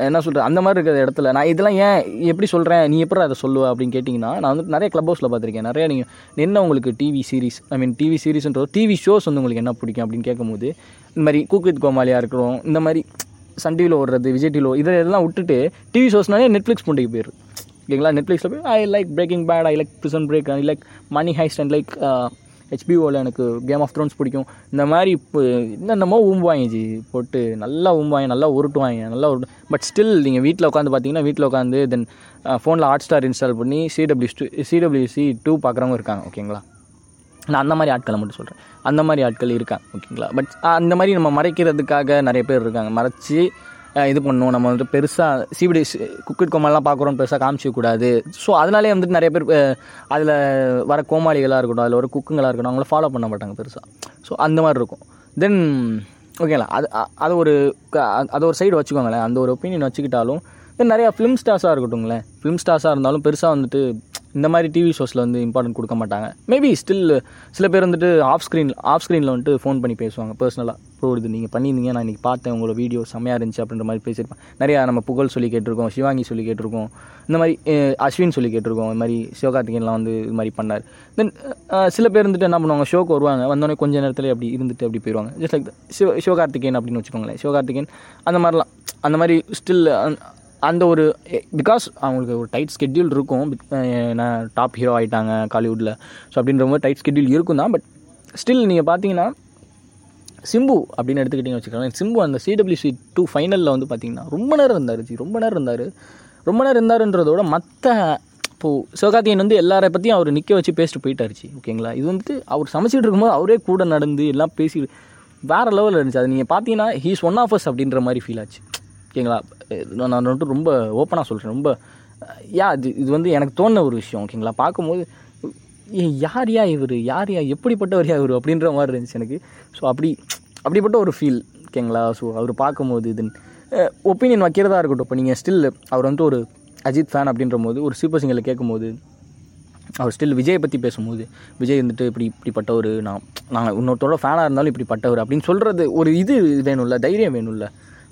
என்ன சொல்கிறது அந்த மாதிரி இருக்கிற இடத்துல நான் இதெல்லாம் ஏன் எப்படி சொல்கிறேன் நீ எப்படி அதை சொல்லுவ அப்படின்னு கேட்டிங்கன்னா நான் வந்து நிறைய க்ளப் ஹவுஸில் பார்த்துருக்கேன். நிறைய நீங்கள் என்ன உங்களுக்கு TV series I mean TV சீரிஸ்ன்ற TV shows வந்து உங்களுக்கு என்ன பிடிக்கும் அப்படின்னு கேட்கும்போது இந்த மாதிரி கூக்கித் கோமாலியாக கோமாளியாக இருக்கிறோம் இந்த மாதிரி சன் டிவியில் ஓடுறது விஜய் டிவியில் இதெல்லாம் விட்டுட்டு டிவி ஷோஸ்னாலே நெட்ஃப்ளிக்ஸ் புண்டைக்கு போயிடுது ஓகேங்களா? நெட்ஃப்ளிக்ஸில் போய் I like breaking bad I like prison break I like money heist and like ஹெச்பிஓவில் எனக்கு கேம் ஆஃப் த்ரோன்ஸ் பிடிக்கும். இந்த மாதிரி இப்போ என்னென்னமோ ஊம்புவாங்க போட்டு நல்லா ஊம்புவாங்க நல்லா உருட்டுவாங்க நல்லா உருட்டு. பட் ஸ்டில் நீங்கள் வீட்டில் உட்காந்து பார்த்தீங்கன்னா வீட்டில் உட்காந்து தென் ஃபோனில் uh, ஹாட் ஸ்டார் இன்ஸ்டால் பண்ணி சிடபிள்யூ டூ சிடபிள்யூசி டூ பார்க்குறவங்க இருக்காங்க ஓகேங்களா? நான் அந்த மாதிரி ஆட்களை மட்டும் சொல்கிறேன் அந்த மாதிரி ஆட்கள் இருக்காங்க ஓகேங்களா? பட் அந்த மாதிரி நம்ம மறைக்கிறதுக்காக நிறைய பேர் இருக்காங்க. மறைச்சி இது பண்ணணும் நம்ம வந்துட்டு பெருசாக சிபிடி குக்கிட் கோமாலாம் பார்க்குறோம் பெருசாக காமிச்சிக்கூடாது ஸோ அதனாலே வந்துட்டு நிறைய பேர் அதில் வர கோமாளிகளாக இருக்கட்டும் அதில் வர குக்குங்களாக இருக்கட்டும் அவங்கள ஃபாலோ பண்ண மாட்டாங்க பெருசாக ஸோ அந்த மாதிரி இருக்கும். தென் ஓகேங்களா அது அது ஒரு அது ஒரு சைடு வச்சுக்கோங்களேன். அந்த ஒரு ஒப்பீனியன் வச்சுக்கிட்டாலும் தென் நிறையா ஃபிலிம் ஸ்டார்ஸாக இருக்கட்டும்ங்களேன். ஃபிலிம் ஸ்டார்ஸாக இருந்தாலும் பெருசாக வந்துட்டு இந்த மாதிரி டிவி ஷோஸில் வந்து இம்பார்ட்டன்ட் கொடுக்க மாட்டாங்க. மேபி ஸ்டில் சில பேர் வந்துட்டு ஆஃப் ஸ்க்ரீன் ஆஃப் ஸ்க்ரீனில் வந்துட்டு ஃபோன் பண்ணி பேசுவாங்க பர்சனலாக ப்ரோ இது நீங்கள் பண்ணியிருந்தீங்க. நான் இன்றைக்கி பார்த்தேன். உங்களோட வீடியோ செம்மையாக இருந்துச்சு அப்படின்ற மாதிரி பேசியிருப்பேன். நிறையா நம்ம புகழ் சொல்லி கேட்டிருக்கோம். சிவாங்கி சொல்லி கேட்டிருக்கோம். இந்த மாதிரி அஸ்வின் சொல்லி கேட்டிருக்கோம். இந்த மாதிரி சிவகார்த்திகேயன்லாம் வந்து இது மாதிரி பண்ணார். தென் சில பேர் இருந்துட்டு என்ன பண்ணுவாங்க? ஷோக்கு வருவாங்க. வந்தோடனே கொஞ்ச நேரத்தில் அப்படி இருந்துட்டு அப்படி போயிடுவாங்க ஜஸ்ட் லைக் சிவ சிவகார்த்திகேயன் அப்படின்னு வச்சுக்கோங்களேன். சிவகார்த்திகேயன் அந்த மாதிரிலாம் அந்த மாதிரி ஸ்டில் அந்த ஒரு பிகாஸ் அவங்களுக்கு ஒரு டைட் ஸ்கெட்யூல் இருக்கும். நான் டாப் ஹீரோ ஆகிட்டாங்க காலிவுட்டில் ஸோ அப்படின்ற மாதிரி டைட் ஸ்கெட்யூல் இருக்கும் தான் பட் ஸ்டில் நீங்கள் பார்த்தீங்கன்னா சிம்பு அப்படின்னு எடுத்துக்கிட்டிங்க வச்சுக்கோங்களேன். சிம்பு அந்த சிடபிள்யூசி டூ ஃபைனலில் வந்து பார்த்தீங்கன்னா ரொம்ப நேரம் இருந்தார் ஜி ரொம்ப நேரம் இருந்தார். ரொம்ப நேரம் இருந்தாருன்றதோட மற்ற இப்போது சிவகார்த்திகேயன் வந்து எல்லாரை பற்றியும் அவர் நிற்க வச்சு பேசிட்டு போயிட்டாருச்சு ஓகேங்களா? இது வந்துட்டு அவர் சமைச்சிட்டு இருக்கும்போது அவரே கூட நடந்து எல்லாம் பேசி வேறு லெவலில் இருந்துச்சு. அது நீங்கள் பார்த்தீங்கன்னா ஹீஸ் ஒன் ஆஃப் அஸ் அப்படின்ற மாதிரி ஃபீல் ஆச்சு. ஓகேங்களா? நான் நான் வந்துட்டு ரொம்ப ஓப்பனாக சொல்கிறேன் ரொம்ப யா இது இது வந்து எனக்கு தோணுன ஒரு விஷயம் ஓகேங்களா? பார்க்கும்போது ஏ யார் யா இவர்? யார் யா எப்படிப்பட்டவர் யா இவர்? அப்படின்ற மாதிரி இருந்துச்சு எனக்கு. ஸோ அப்படி அப்படிப்பட்ட ஒரு ஃபீல் ஓகேங்களா? ஸோ அவர் பார்க்கும்போது தென் ஒப்பீனியன் வைக்கிறதா இருக்கட்டும். இப்போ நீங்கள் ஸ்டில் அவர் வந்துட்டு ஒரு அஜித் ஃபேன் அப்படின்ற போது ஒரு சூப்பர் சிங்கரில் கேட்கும்போது அவர் ஸ்டில் விஜயை பற்றி பேசும்போது விஜய் வந்துட்டு இப்படி இப்படிப்பட்டவர் நான் நாங்கள் இன்னொருத்தரோட ஃபேனாக இருந்தாலும் இப்படிப்பட்டவர் அப்படின்னு சொல்கிறது ஒரு இது வேணும்ல தைரியம் வேணும்ல.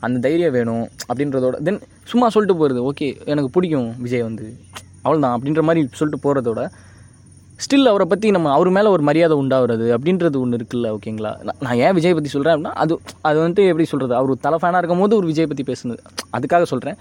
அந்த தைரியம் வேணும் அப்படின்றதோட தென் சும்மா சொல்லிட்டு போகிறது ஓகே எனக்கு பிடிக்கும் விஜய் வந்து அவ்வளோதான் அப்படின்ற மாதிரி சொல்லிட்டு போகிறதோட ஸ்டில் அவரை பற்றி நம்ம அவர் மேலே ஒரு மரியாதை உண்டாகிறது அப்படின்றது ஒன்று இருக்குல்ல ஓகேங்களா நான் நான் ஏன் விஜய் பற்றி சொல்கிறேன் அப்படின்னா அது அது வந்துட்டு எப்படி சொல்கிறது அவர் தலை ஃபேனாக இருக்கும் போது ஒரு விஜய் பற்றி பேசுனது. அதுக்காக சொல்கிறேன்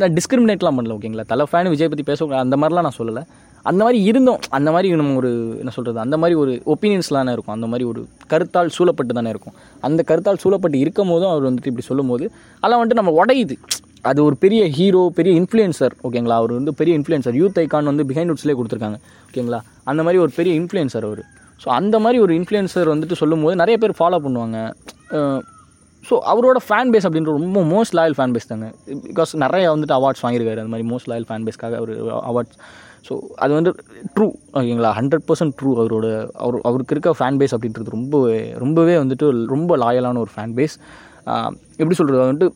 நான் டிஸ்கிரிமினேட்லாம் பண்ணல ஓகேங்களா தலை ஃபேன் விஜய் பற்றி பேச அந்த மாதிரிலாம் நான் சொல்லலை. அந்த மாதிரி இருந்தோம். அந்த மாதிரி நம்ம ஒரு என்ன சொல்கிறது அந்த மாதிரி ஒரு ஒப்பீனியன்ஸ்லாம் இருக்கும். அந்த மாதிரி ஒரு கருத்தால் சூழப்பட்டு தானே இருக்கும். அந்த கருத்தால் சூழப்பட்டு இருக்கும் போதும் அவர் வந்துட்டு இப்படி சொல்லும் போது அதெல்லாம் வந்துட்டு நம்ம உடையுது. அது ஒரு பெரிய ஹீரோ பெரிய இன்ஃப்ளூயன்சர் ஓகேங்களா அவர் வந்து பெரிய இன்ஃப்ளூயன்சர் யூத் ஐக்கான் வந்து பிஹைண்ட் உட்ஸ்லேயே கொடுத்துருக்காங்க ஓகேங்களா அந்த மாதிரி ஒரு பெரிய இன்ஃப்ளூயன்சர் அவர். ஸோ அந்த மாதிரி ஒரு இன்ஃப்ளூயன்சர் வந்துட்டு சொல்லும்போது நிறைய பேர் ஃபாலோ பண்ணுவாங்க. ஸோ அவரோட ஃபேன் பேஸ் அப்படின்ற ரொம்ப மோஸ்ட் லாயல் ஃபேன் பேஸ் தாங்க. பிகாஸ் நிறைய வந்துட்டு அவார்ட்ஸ் வாங்கியிருக்காரு. அந்த மாதிரி மோஸ்ட் லாயல் ஃபேன் பேஸ்க்காக அவர் அவார்ட்ஸ் ஸோ அது வந்து ட்ரூ ஓகேங்களா ஹண்ட்ரட் பர்சன்ட் ட்ரூ அவரோட அவர் அவருக்கு இருக்க ஃபேன் பேஸ் அப்படின்றது ரொம்ப ரொம்பவே வந்துட்டு ரொம்ப லாயலான ஒரு ஃபேன் பேஸ் எப்படி சொல்கிறது வந்துட்டு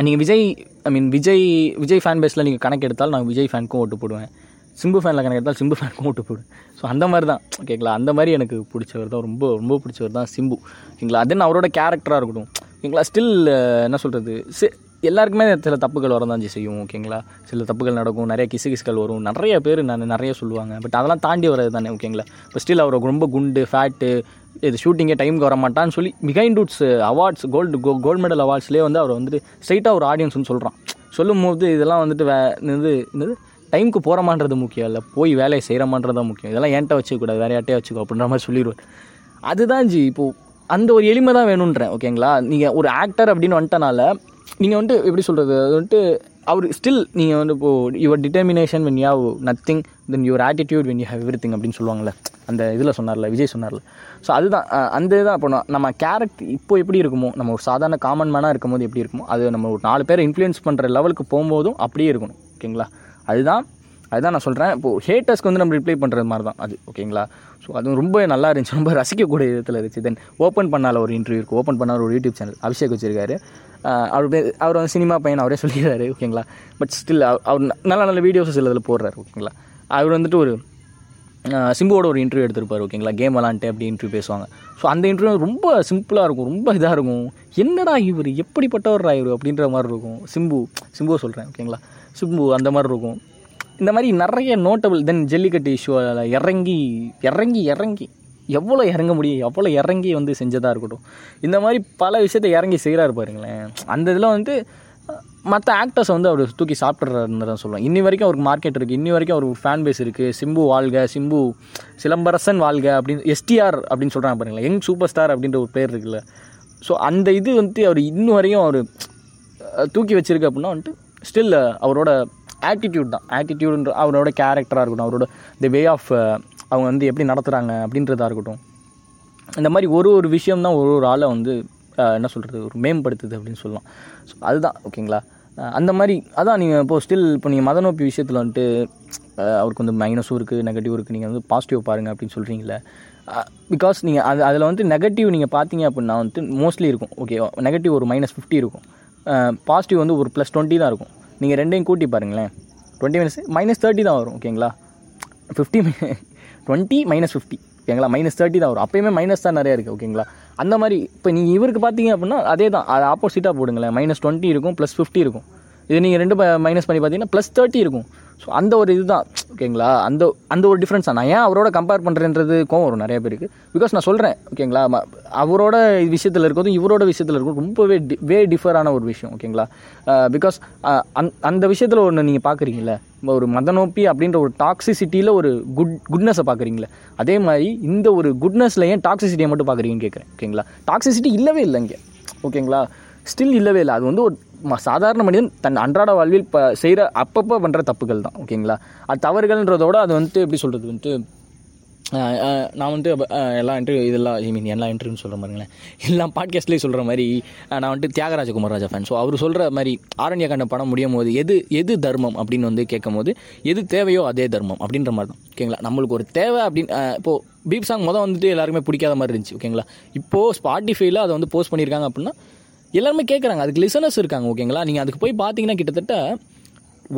நீங்கள் Vijay I mean Vijay Vijay fan பேஸில் நீங்கள் கணக்கு எடுத்தால் நான் விஜய் ஃபேனுக்கும் ஓட்டு போடுவேன். சிம்பு ஃபேனில் கணக்கு எடுத்தால் சிம்பு ஃபேனுக்கும் ஓட்டு போடுவேன். ஸோ அந்த மாதிரி தான் ஓகேங்களா அந்த மாதிரி எனக்கு பிடிச்சவர் தான் ரொம்ப ரொம்ப பிடிச்சவர் தான் சிம்பு. ஓகேங்களா? தென் அவரோட கேரக்டராக இருக்கட்டும். ஓகேங்களா? ஸ்டில் என்ன சொல்கிறது சி எல்லாருக்குமே சில தப்புகள் வரதான் செய்யும் ஓகேங்களா? சில தப்புகள் நடக்கும் நிறைய கிசு கிசுகள் வரும். நிறைய பேர் நான் நிறைய சொல்லுவாங்க. பட் அதெல்லாம் தாண்டி வர்றது தானே ஓகேங்களா? இப்போ ஸ்டில் அவர் ரொம்ப குண்டு ஃபேட்டு இது ஷூட்டிங்கே டைமுக்கு வர மாட்டான்னு சொல்லி Behindwoods awards gold go gold medal அவார்ட்ஸ்லேயே வந்து அவர் வந்துட்டு ஸ்ட்ரைட்டாக ஒரு ஆடியன்ஸ்னு சொல்கிறான் சொல்லும் போது இதெல்லாம் வந்துட்டு வே இது என்னது டைமுக்கு போகிறமான்றது முக்கியம் இல்லை. போய் வேலையை செய்கிறமான்றது தான் முக்கியம். இதெல்லாம் என்கிட்ட வச்சுக்கூடாது வேறு யார்ட்டே வச்சுக்கோ அப்படின்ற மாதிரி சொல்லிடுவார் அதுதான் ஜி இப்போது அந்த ஒரு எளிமை தான் வேணுன்றேன் ஓகேங்களா நீங்கள் ஒரு ஆக்டர் அப்படின்னு வந்துட்டனால நீங்கள் வந்துட்டு எப்படி சொல்கிறது அது வந்துட்டு அவர் ஸ்டில் நீங்கள் வந்து இப்போது your determination when you have nothing then your attitude when you have everything அப்படின்னு சொல்லுவாங்கள்ல அந்த இதில் சொன்னார்ல விஜய் சொன்னார்ல. ஸோ அதுதான் அந்த இதுதான் இப்போ நான் நம்ம கேரக்டர் இப்போ எப்படி இருக்குமோ நம்ம ஒரு சாதாரண காமன் மேனாக இருக்கும்போது எப்படி இருக்குமோ அது நம்ம ஒரு நாலு பேரை இன்ஃப்ளூயன்ஸ் பண்ணுற லெவலுக்கு போகும்போதும் அப்படியே இருக்கணும். ஓகேங்களா? அதுதான் அதுதான் நான் சொல்கிறேன் இப்போது ஹேட்டர்ஸ்க்கு வந்து நம்ம ரிப்ளை பண்ணுறது மாதிரி தான் அது ஓகேங்களா? ஸோ அதுவும் ரொம்ப நல்லா இருந்துச்சு. ரொம்ப ரசிக்கக்கூடிய விதத்தில் இருந்துச்சு. தென் ஓப்பன் பண்ணால ஒரு இன்டர்வியூ இருக்குது ஓப்பன் பண்ணால் ஒரு யூடியூப் சேனல் அபிஷேக் வச்சிருக்காரு. அவர் அவர் வந்து சினிமா பையன் அவரே சொல்லிடுறாரு ஓகேங்களா? பட் ஸ்டில் அவர் ந- நல்ல நல்ல வீடியோஸ் சில இதில் போடுறாரு ஓகேங்களா? அவர் வந்துட்டு ஒரு சிம்புவோட ஒரு இன்டர்வியூ எடுத்திருப்பார் ஓகேங்களா? கேம் விளாண்ட்டு அப்படி இன்டர்வியூ பேசுவாங்க. ஸோ அந்த இன்டர்வியூ ரொம்ப சிம்பிளாக இருக்கும் ரொம்ப இதாக இருக்கும். என்னடா இவர் எப்படிப்பட்டவர் இவர் அப்படின்ற மாதிரி இருக்கும். சிம்பு சிம்புவை சொல்கிறேன் ஓகேங்களா? சிம்பு அந்த மாதிரி இருக்கும். இந்த மாதிரி நிறைய நோட்டபிள் தென் ஜல்லிக்கட்டு இஷ்யூவில் இறங்கி இறங்கி இறங்கி எவ்வளோ இறங்க முடியும்? எவ்வளோ இறங்கி வந்து செஞ்சதாக இருக்கட்டும். இந்த மாதிரி பல விஷயத்த இறங்கி செய்கிறாரு பாருங்களேன். அந்த இதில் வந்து மற்ற ஆக்டர்ஸ் வந்து அவர் தூக்கி சாப்பிட்றாருன்னு தான் சொல்லுவேன். இன்னி வரைக்கும் அவருக்கு மார்க்கெட் இருக்குது இன்னி வரைக்கும் அவருக்கு ஃபேன் பேஸ் இருக்குது சிம்பு வாழ்க சிம்பு சிலம்பரசன் வாழ்க அப்படின்னு எஸ்டிஆர் அப்படின்னு சொல்கிறாங்க பாருங்களேன். யங் சூப்பர் ஸ்டார் அப்படின்ற ஒரு பேர் இருக்குல்ல. ஸோ அந்த இது வந்துட்டு அவர் இன்னும் வரையும் அவர் தூக்கி வச்சிருக்கு அப்படின்னா வந்துட்டு ஸ்டில் அவரோட ஆட்டிடியூட் தான். ஆட்டிடியூடுன்ற அவரோட கேரக்டராக இருக்கட்டும் அவரோட தி வே ஆஃப் அவங்க வந்து எப்படி நடத்துகிறாங்க அப்படின்றதா இருக்கட்டும். இந்த மாதிரி ஒரு ஒரு விஷயம் தான் ஒரு ஒரு ஆளை வந்து என்ன சொல்கிறது ஒரு மேம்படுத்துது அப்படின்னு சொல்லலாம். ஸோ அதுதான் ஓகேங்களா? அந்த மாதிரி அதான் நீங்கள் இப்போது ஸ்டில் இப்போ நீங்கள் மத நோப்பி விஷயத்தில் வந்துட்டு அவருக்கு வந்து மைனஸும் இருக்குது நெகட்டிவ் இருக்குது நீங்கள் வந்து பாசிட்டிவ் பாருங்கள் அப்படின்னு சொல்கிறீங்களே பிகாஸ் நீங்கள் அது அதில் வந்து நெகட்டிவ் நீங்கள் பார்த்தீங்க அப்படின்னா வந்துட்டு மோஸ்ட்லி இருக்கும். ஓகே நெகட்டிவ் ஒரு மைனஸ் ஃபிஃப்டி இருக்கும். பாசிட்டிவ் வந்து ஒரு ப்ளஸ் டுவெண்ட்டி தான் இருக்கும். நீங்கள் ரெண்டையும் கூட்டி பாருங்களேன். டுவெண்ட்டி மைனஸ் மைனஸ் தேர்ட்டி தான் வரும் ஓகேங்களா? ஃபிஃப்டி டுவெண்ட்டி மைனஸ் ஃபிஃப்டி ஓகேங்களா? மைனஸ் தேர்ட்டி தான் வரும். அப்போயுமே மைனஸ் தான் நிறையா இருக்குது ஓகேங்களா? அந்த மாதிரி இப்போ நீங்கள் இவருக்கு பார்த்தீங்க அப்படின்னா அதே தான் அது ஆப்போசிட்டாக போடுங்களேன். மைனஸ் டுவெண்ட்டி இருக்கும் ப்ளஸ் ஃபிஃப்டி இருக்கும். இது நீங்கள் ரெண்டு மைனஸ் பண்ணி பார்த்தீங்கன்னா ப்ளஸ் தேர்ட்டி இருக்கும். ஸோ அந்த ஒரு இதுதான். ஓகேங்களா? அந்த அந்த ஒரு டிஃப்ரென்ஸ் தான். நான் ஏன் அவரோட கம்பேர் பண்ணுறேன்றது கோவம் வரும் நிறைய பேருக்கு. பிகாஸ் நான் சொல்கிறேன் ஓகேங்களா? அவரோட விஷயத்தில் இருக்கிறதும் இவரோட விஷயத்தில் இருக்கும் ரொம்பவே டி வே டிஃபரான ஒரு விஷயம். ஓகேங்களா? பிகாஸ் அந் அந்த விஷயத்தில் ஒன்று நீங்கள் பார்க்குறீங்களே ஒரு மத நோப்பி அப்படின்ற ஒரு டாக்ஸிசிட்டியில் ஒரு குட் குட்னஸை பார்க்குறீங்களே அதே மாதிரி இந்த ஒரு குட்னஸில் ஏன் டாக்ஸிசிட்டியை மட்டும் பார்க்குறீங்கன்னு கேட்குறேன் ஓகேங்களா? டாக்ஸிசிட்டி இல்லவே இல்லை இங்கே. ஓகேங்களா? ஸ்டில் இல்லவே இல்லை. அது வந்து ஒரு சாதாரண மனிதன் தன் அன்றாட வாழ்வில் இப்போ செய்கிற அப்பப்போ பண்ணுற தப்புகள் தான் ஓகேங்களா? அது தவறுகள்ன்றதோட அது வந்துட்டு எப்படி சொல்கிறது வந்துட்டு நான் வந்துட்டு எல்லா இன்டர்வியூ இதெல்லாம் ஐ மீன் எல்லா இன்டர்வியூன்னு சொல்கிற மாதிரிங்களேன். எல்லா பாட்காஸ்ட்லேயும் சொல்கிற மாதிரி நான் வந்துட்டு தியாகராஜ குமாரராஜா ஃபேன் ஸோ அவர் சொல்கிற மாதிரி ஆரண்ய கண்ட படம் முடியும் போது எது எது தர்மம் அப்படின்னு வந்து கேட்கும் போது எது தேவையோ அதே தர்மம் அப்படின்ற மாதிரி தான் ஓகேங்களா? நம்மளுக்கு ஒரு தேவை அப்படின்னு இப்போது பீப் சாங் மொதல் வந்துட்டு எல்லாருமே பிடிக்காத மாதிரி இருந்துச்சு ஓகேங்களா? இப்போது ஸ்பாட்டிஃபைல அதை வந்து போஸ்ட் பண்ணியிருக்காங்க அப்படின்னா எல்லாருமே கேட்குறாங்க அதுக்கு லிசனர்ஸ் இருக்காங்க ஓகேங்களா நீங்கள் அதுக்கு போய் பார்த்தீங்கன்னா கிட்டத்தட்ட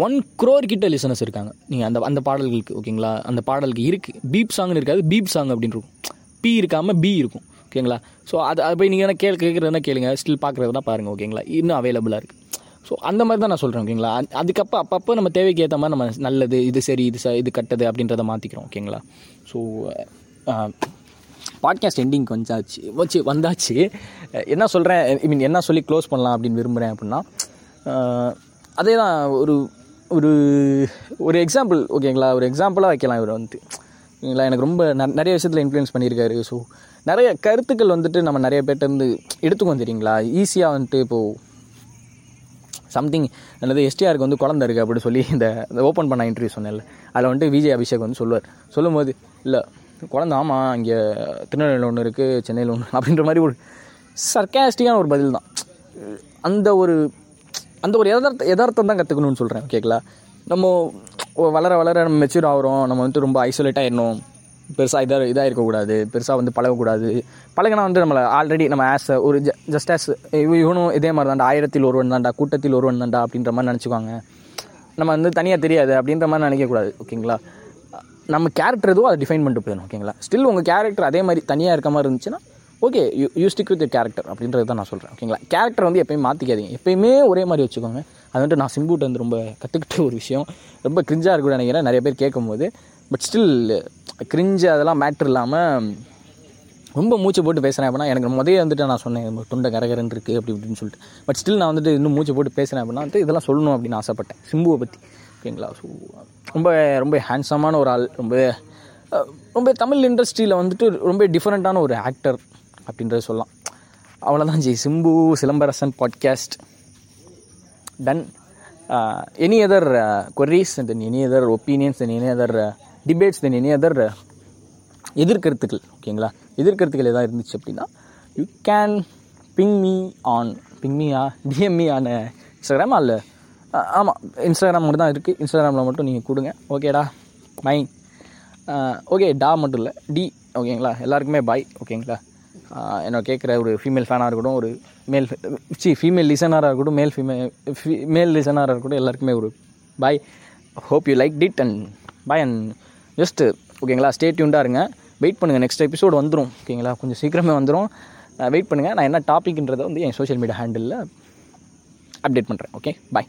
ஒன் க்ரோர் கிட்ட லிசனர்ஸ் இருக்காங்க. நீங்கள் அந்த அந்த பாடல்களுக்கு ஓகேங்களா அந்த பாடலுக்கு இருக்குது பீப் சாங்னு இருக்காது பீப் சாங் அப்படின்னு இருக்கும். பி இருக்காமல் பி இருக்கும் ஓகேங்களா ஸோ அது அதை போய் நீங்கள் என்ன கேள் கேட்குறதுனா கேளுங்க. ஸ்டில் பார்க்குறதுனா பாருங்கள் ஓகேங்களா இன்னும் அவைலபிளாக இருக்குது ஸோ அந்த மாதிரி தான் நான் சொல்கிறேன் ஓகேங்களா அதுக்கப்போ அப்பப்போ நம்ம தேவைக்கு ஏற்ற மாதிரி நம்ம நல்லது இது சரி இது ச இது கட்டது அப்படின்றத மாற்றிக்கிறோம் ஓகேங்களா ஸோ பாட்காஸ்ட் எண்டிங் வந்தாச்சு வச்சு வந்தாச்சு. என்ன சொல்கிறேன் ஐ மீன் என்ன சொல்லி க்ளோஸ் பண்ணலாம் அப்படின்னு விரும்புகிறேன் அப்படின்னா அதே தான் ஒரு ஒரு ஒரு எக்ஸாம்பிள் ஓகேங்களா ஒரு எக்ஸாம்பிளாக வைக்கலாம் இவர் வந்துட்டு ஓகேங்களா எனக்கு ரொம்ப ந- நிறைய விஷயத்தில் இன்ஃப்ளூயன்ஸ் பண்ணியிருக்காரு. ஸோ நிறைய கருத்துக்கள் வந்துட்டு நம்ம நிறைய பேர்ட்டேருந்து இருந்து தெரியுங்களா? ஈஸியாக வந்துட்டு இப்போது சம்திங் அல்லது எஸ்டிஆருக்கு வந்து குழந்தை இருக்குது அப்படின்னு சொல்லி இந்த ஓப்பன் பண்ண இன்டர்வியூ சொன்னேன்ல. அதில் வந்துட்டு விஜய் அபிஷேக் வந்து சொல்லுவார். சொல்லும்போது இல்லை குழந்தை ஆமாம் இங்கே திருநெல்வேலியில் ஒன்று இருக்குது சென்னையில் ஒன்று அப்படின்ற மாதிரி ஒரு சர்க்காஸ்டிக்கான ஒரு பதில் தான். அந்த ஒரு அந்த ஒரு எதார்த்த எதார்த்தம் தான் கற்றுக்கணும்னு சொல்கிறேன் ஓகேங்களா நம்ம வளர வளர நம்ம மெச்சூர் ஆகிறோம் நம்ம வந்துட்டு ரொம்ப ஐசோலேட் ஆயிடணும். பெருசாக இதாக இதாக இருக்கக்கூடாது பெருசாக வந்து பழகக்கூடாது. பழகினா வந்து நம்மளை ஆல்ரெடி நம்ம ஆஸ் ஒரு ஜ ஜஸ்ட் ஆஸ் இவனும் இதே மாதிரி தான்டா ஆயிரத்தில் ஒருவன் தான்டா கூட்டத்தில் ஒருவன் தான்டா அப்படின்ற மாதிரி நினச்சிக்குவாங்க. நம்ம வந்து தனியாக தெரியாது அப்படின்ற மாதிரி நினைக்கக்கூடாது ஓகேங்களா நம்ம கேரக்டர் எதுவோ அதை டிஃபைன் பண்ணிட்டு போயிடணும் ஓகேங்களா ஸ்டில் உங்கள் கேரக்டர் அதே மாதிரி தனியாக இருக்க மாதிரி இருந்துச்சுன்னா okay you you stick with character அப்படின்றது தான் நான் சொல்கிறேன் ஓகேங்களா கேரக்டர் வந்து எப்பயுமே மாற்றிக்காதீங்க எப்பயுமே ஒரே மாதிரி வச்சுக்கோங்க. அது வந்துட்டு நான் சிம்புட்டு வந்து ரொம்ப கற்றுக்கிட்ட ஒரு விஷயம். ரொம்ப கிரிஞ்சாக இருக்கும்னு நினைக்கிறேன் நிறைய பேர் கேட்கும்போது. பட் ஸ்டில் கிரிஞ்சு அதெல்லாம் மேட்ரு இல்லாமல் ரொம்ப மூச்சு போட்டு பேசுகிறேன் அப்படின்னா எனக்கு முதல்ல வந்துட்டு நான் சொன்னேன் தொண்டை கரகரன் இருக்குது அப்படி இப்படின்னு சொல்லிட்டு. பட் ஸ்டில் நான் வந்துட்டு இன்னும் மூச்சு போட்டு பேசுகிறேன் அப்படின்னா வந்து இதெல்லாம் சொல்லணும் அப்படின்னு ஆசைப்பட்டேன் சிம்புவை பற்றி ஓகேங்களா? ஸோ ரொம்ப ரொம்ப ஹேண்ட்ஸமான ஒரு ஆள் ரொம்ப ரொம்ப தமிழ் இண்டஸ்ட்ரியில் வந்துட்டு ரொம்ப டிஃப்ரெண்ட்டான ஒரு ஆக்டர் அப்படின்றத சொல்லலாம். அவ்வளோதான் ji. Simbu Silambarasan podcast done any other queries then any other opinions then any other debates then any other எதிர்கருத்துக்கள் ஓகேங்களா? எதிர்கருத்துக்கள் எதாவது இருந்துச்சு அப்படின்னா you can ping me on ping me ah DM on Instagram அல்ல ஆமாம் இன்ஸ்டாகிராம் மட்டும் தான் இருக்குது இன்ஸ்டாகிராமில் மட்டும் நீங்கள் கொடுங்க. ஓகேடா பை ஓகே டா மட்டும் இல்லை. டி ஓகேங்களா எல்லாருக்குமே பாய் ஓகேங்களா என்ன கேட்குற ஒரு ஃபீமேல் ஃபேனாக இருக்கட்டும் ஒரு மேல் சி ஃபீமேல் லிசனராக இருக்கட்டும் மேல் ஃபீமேல் மேல் லிசனராக இருக்கட்டும் எல்லாருக்குமே ஒரு bye hope you like it and bye and just ஓகேங்களா ஸ்டே டியூண்டாக இருங்க. வெயிட் பண்ணுங்கள் நெக்ஸ்ட் எபிசோடு வந்துடும் ஓகேங்களா கொஞ்சம் சீக்கிரமே வந்துடும் வெயிட் பண்ணுங்கள் நான் என்ன டாபிக்ன்றதை வந்து என் சோஷியல் மீடியா ஹேண்டிலில் அப்டேட் பண்ணுறேன் ஓகே பாய்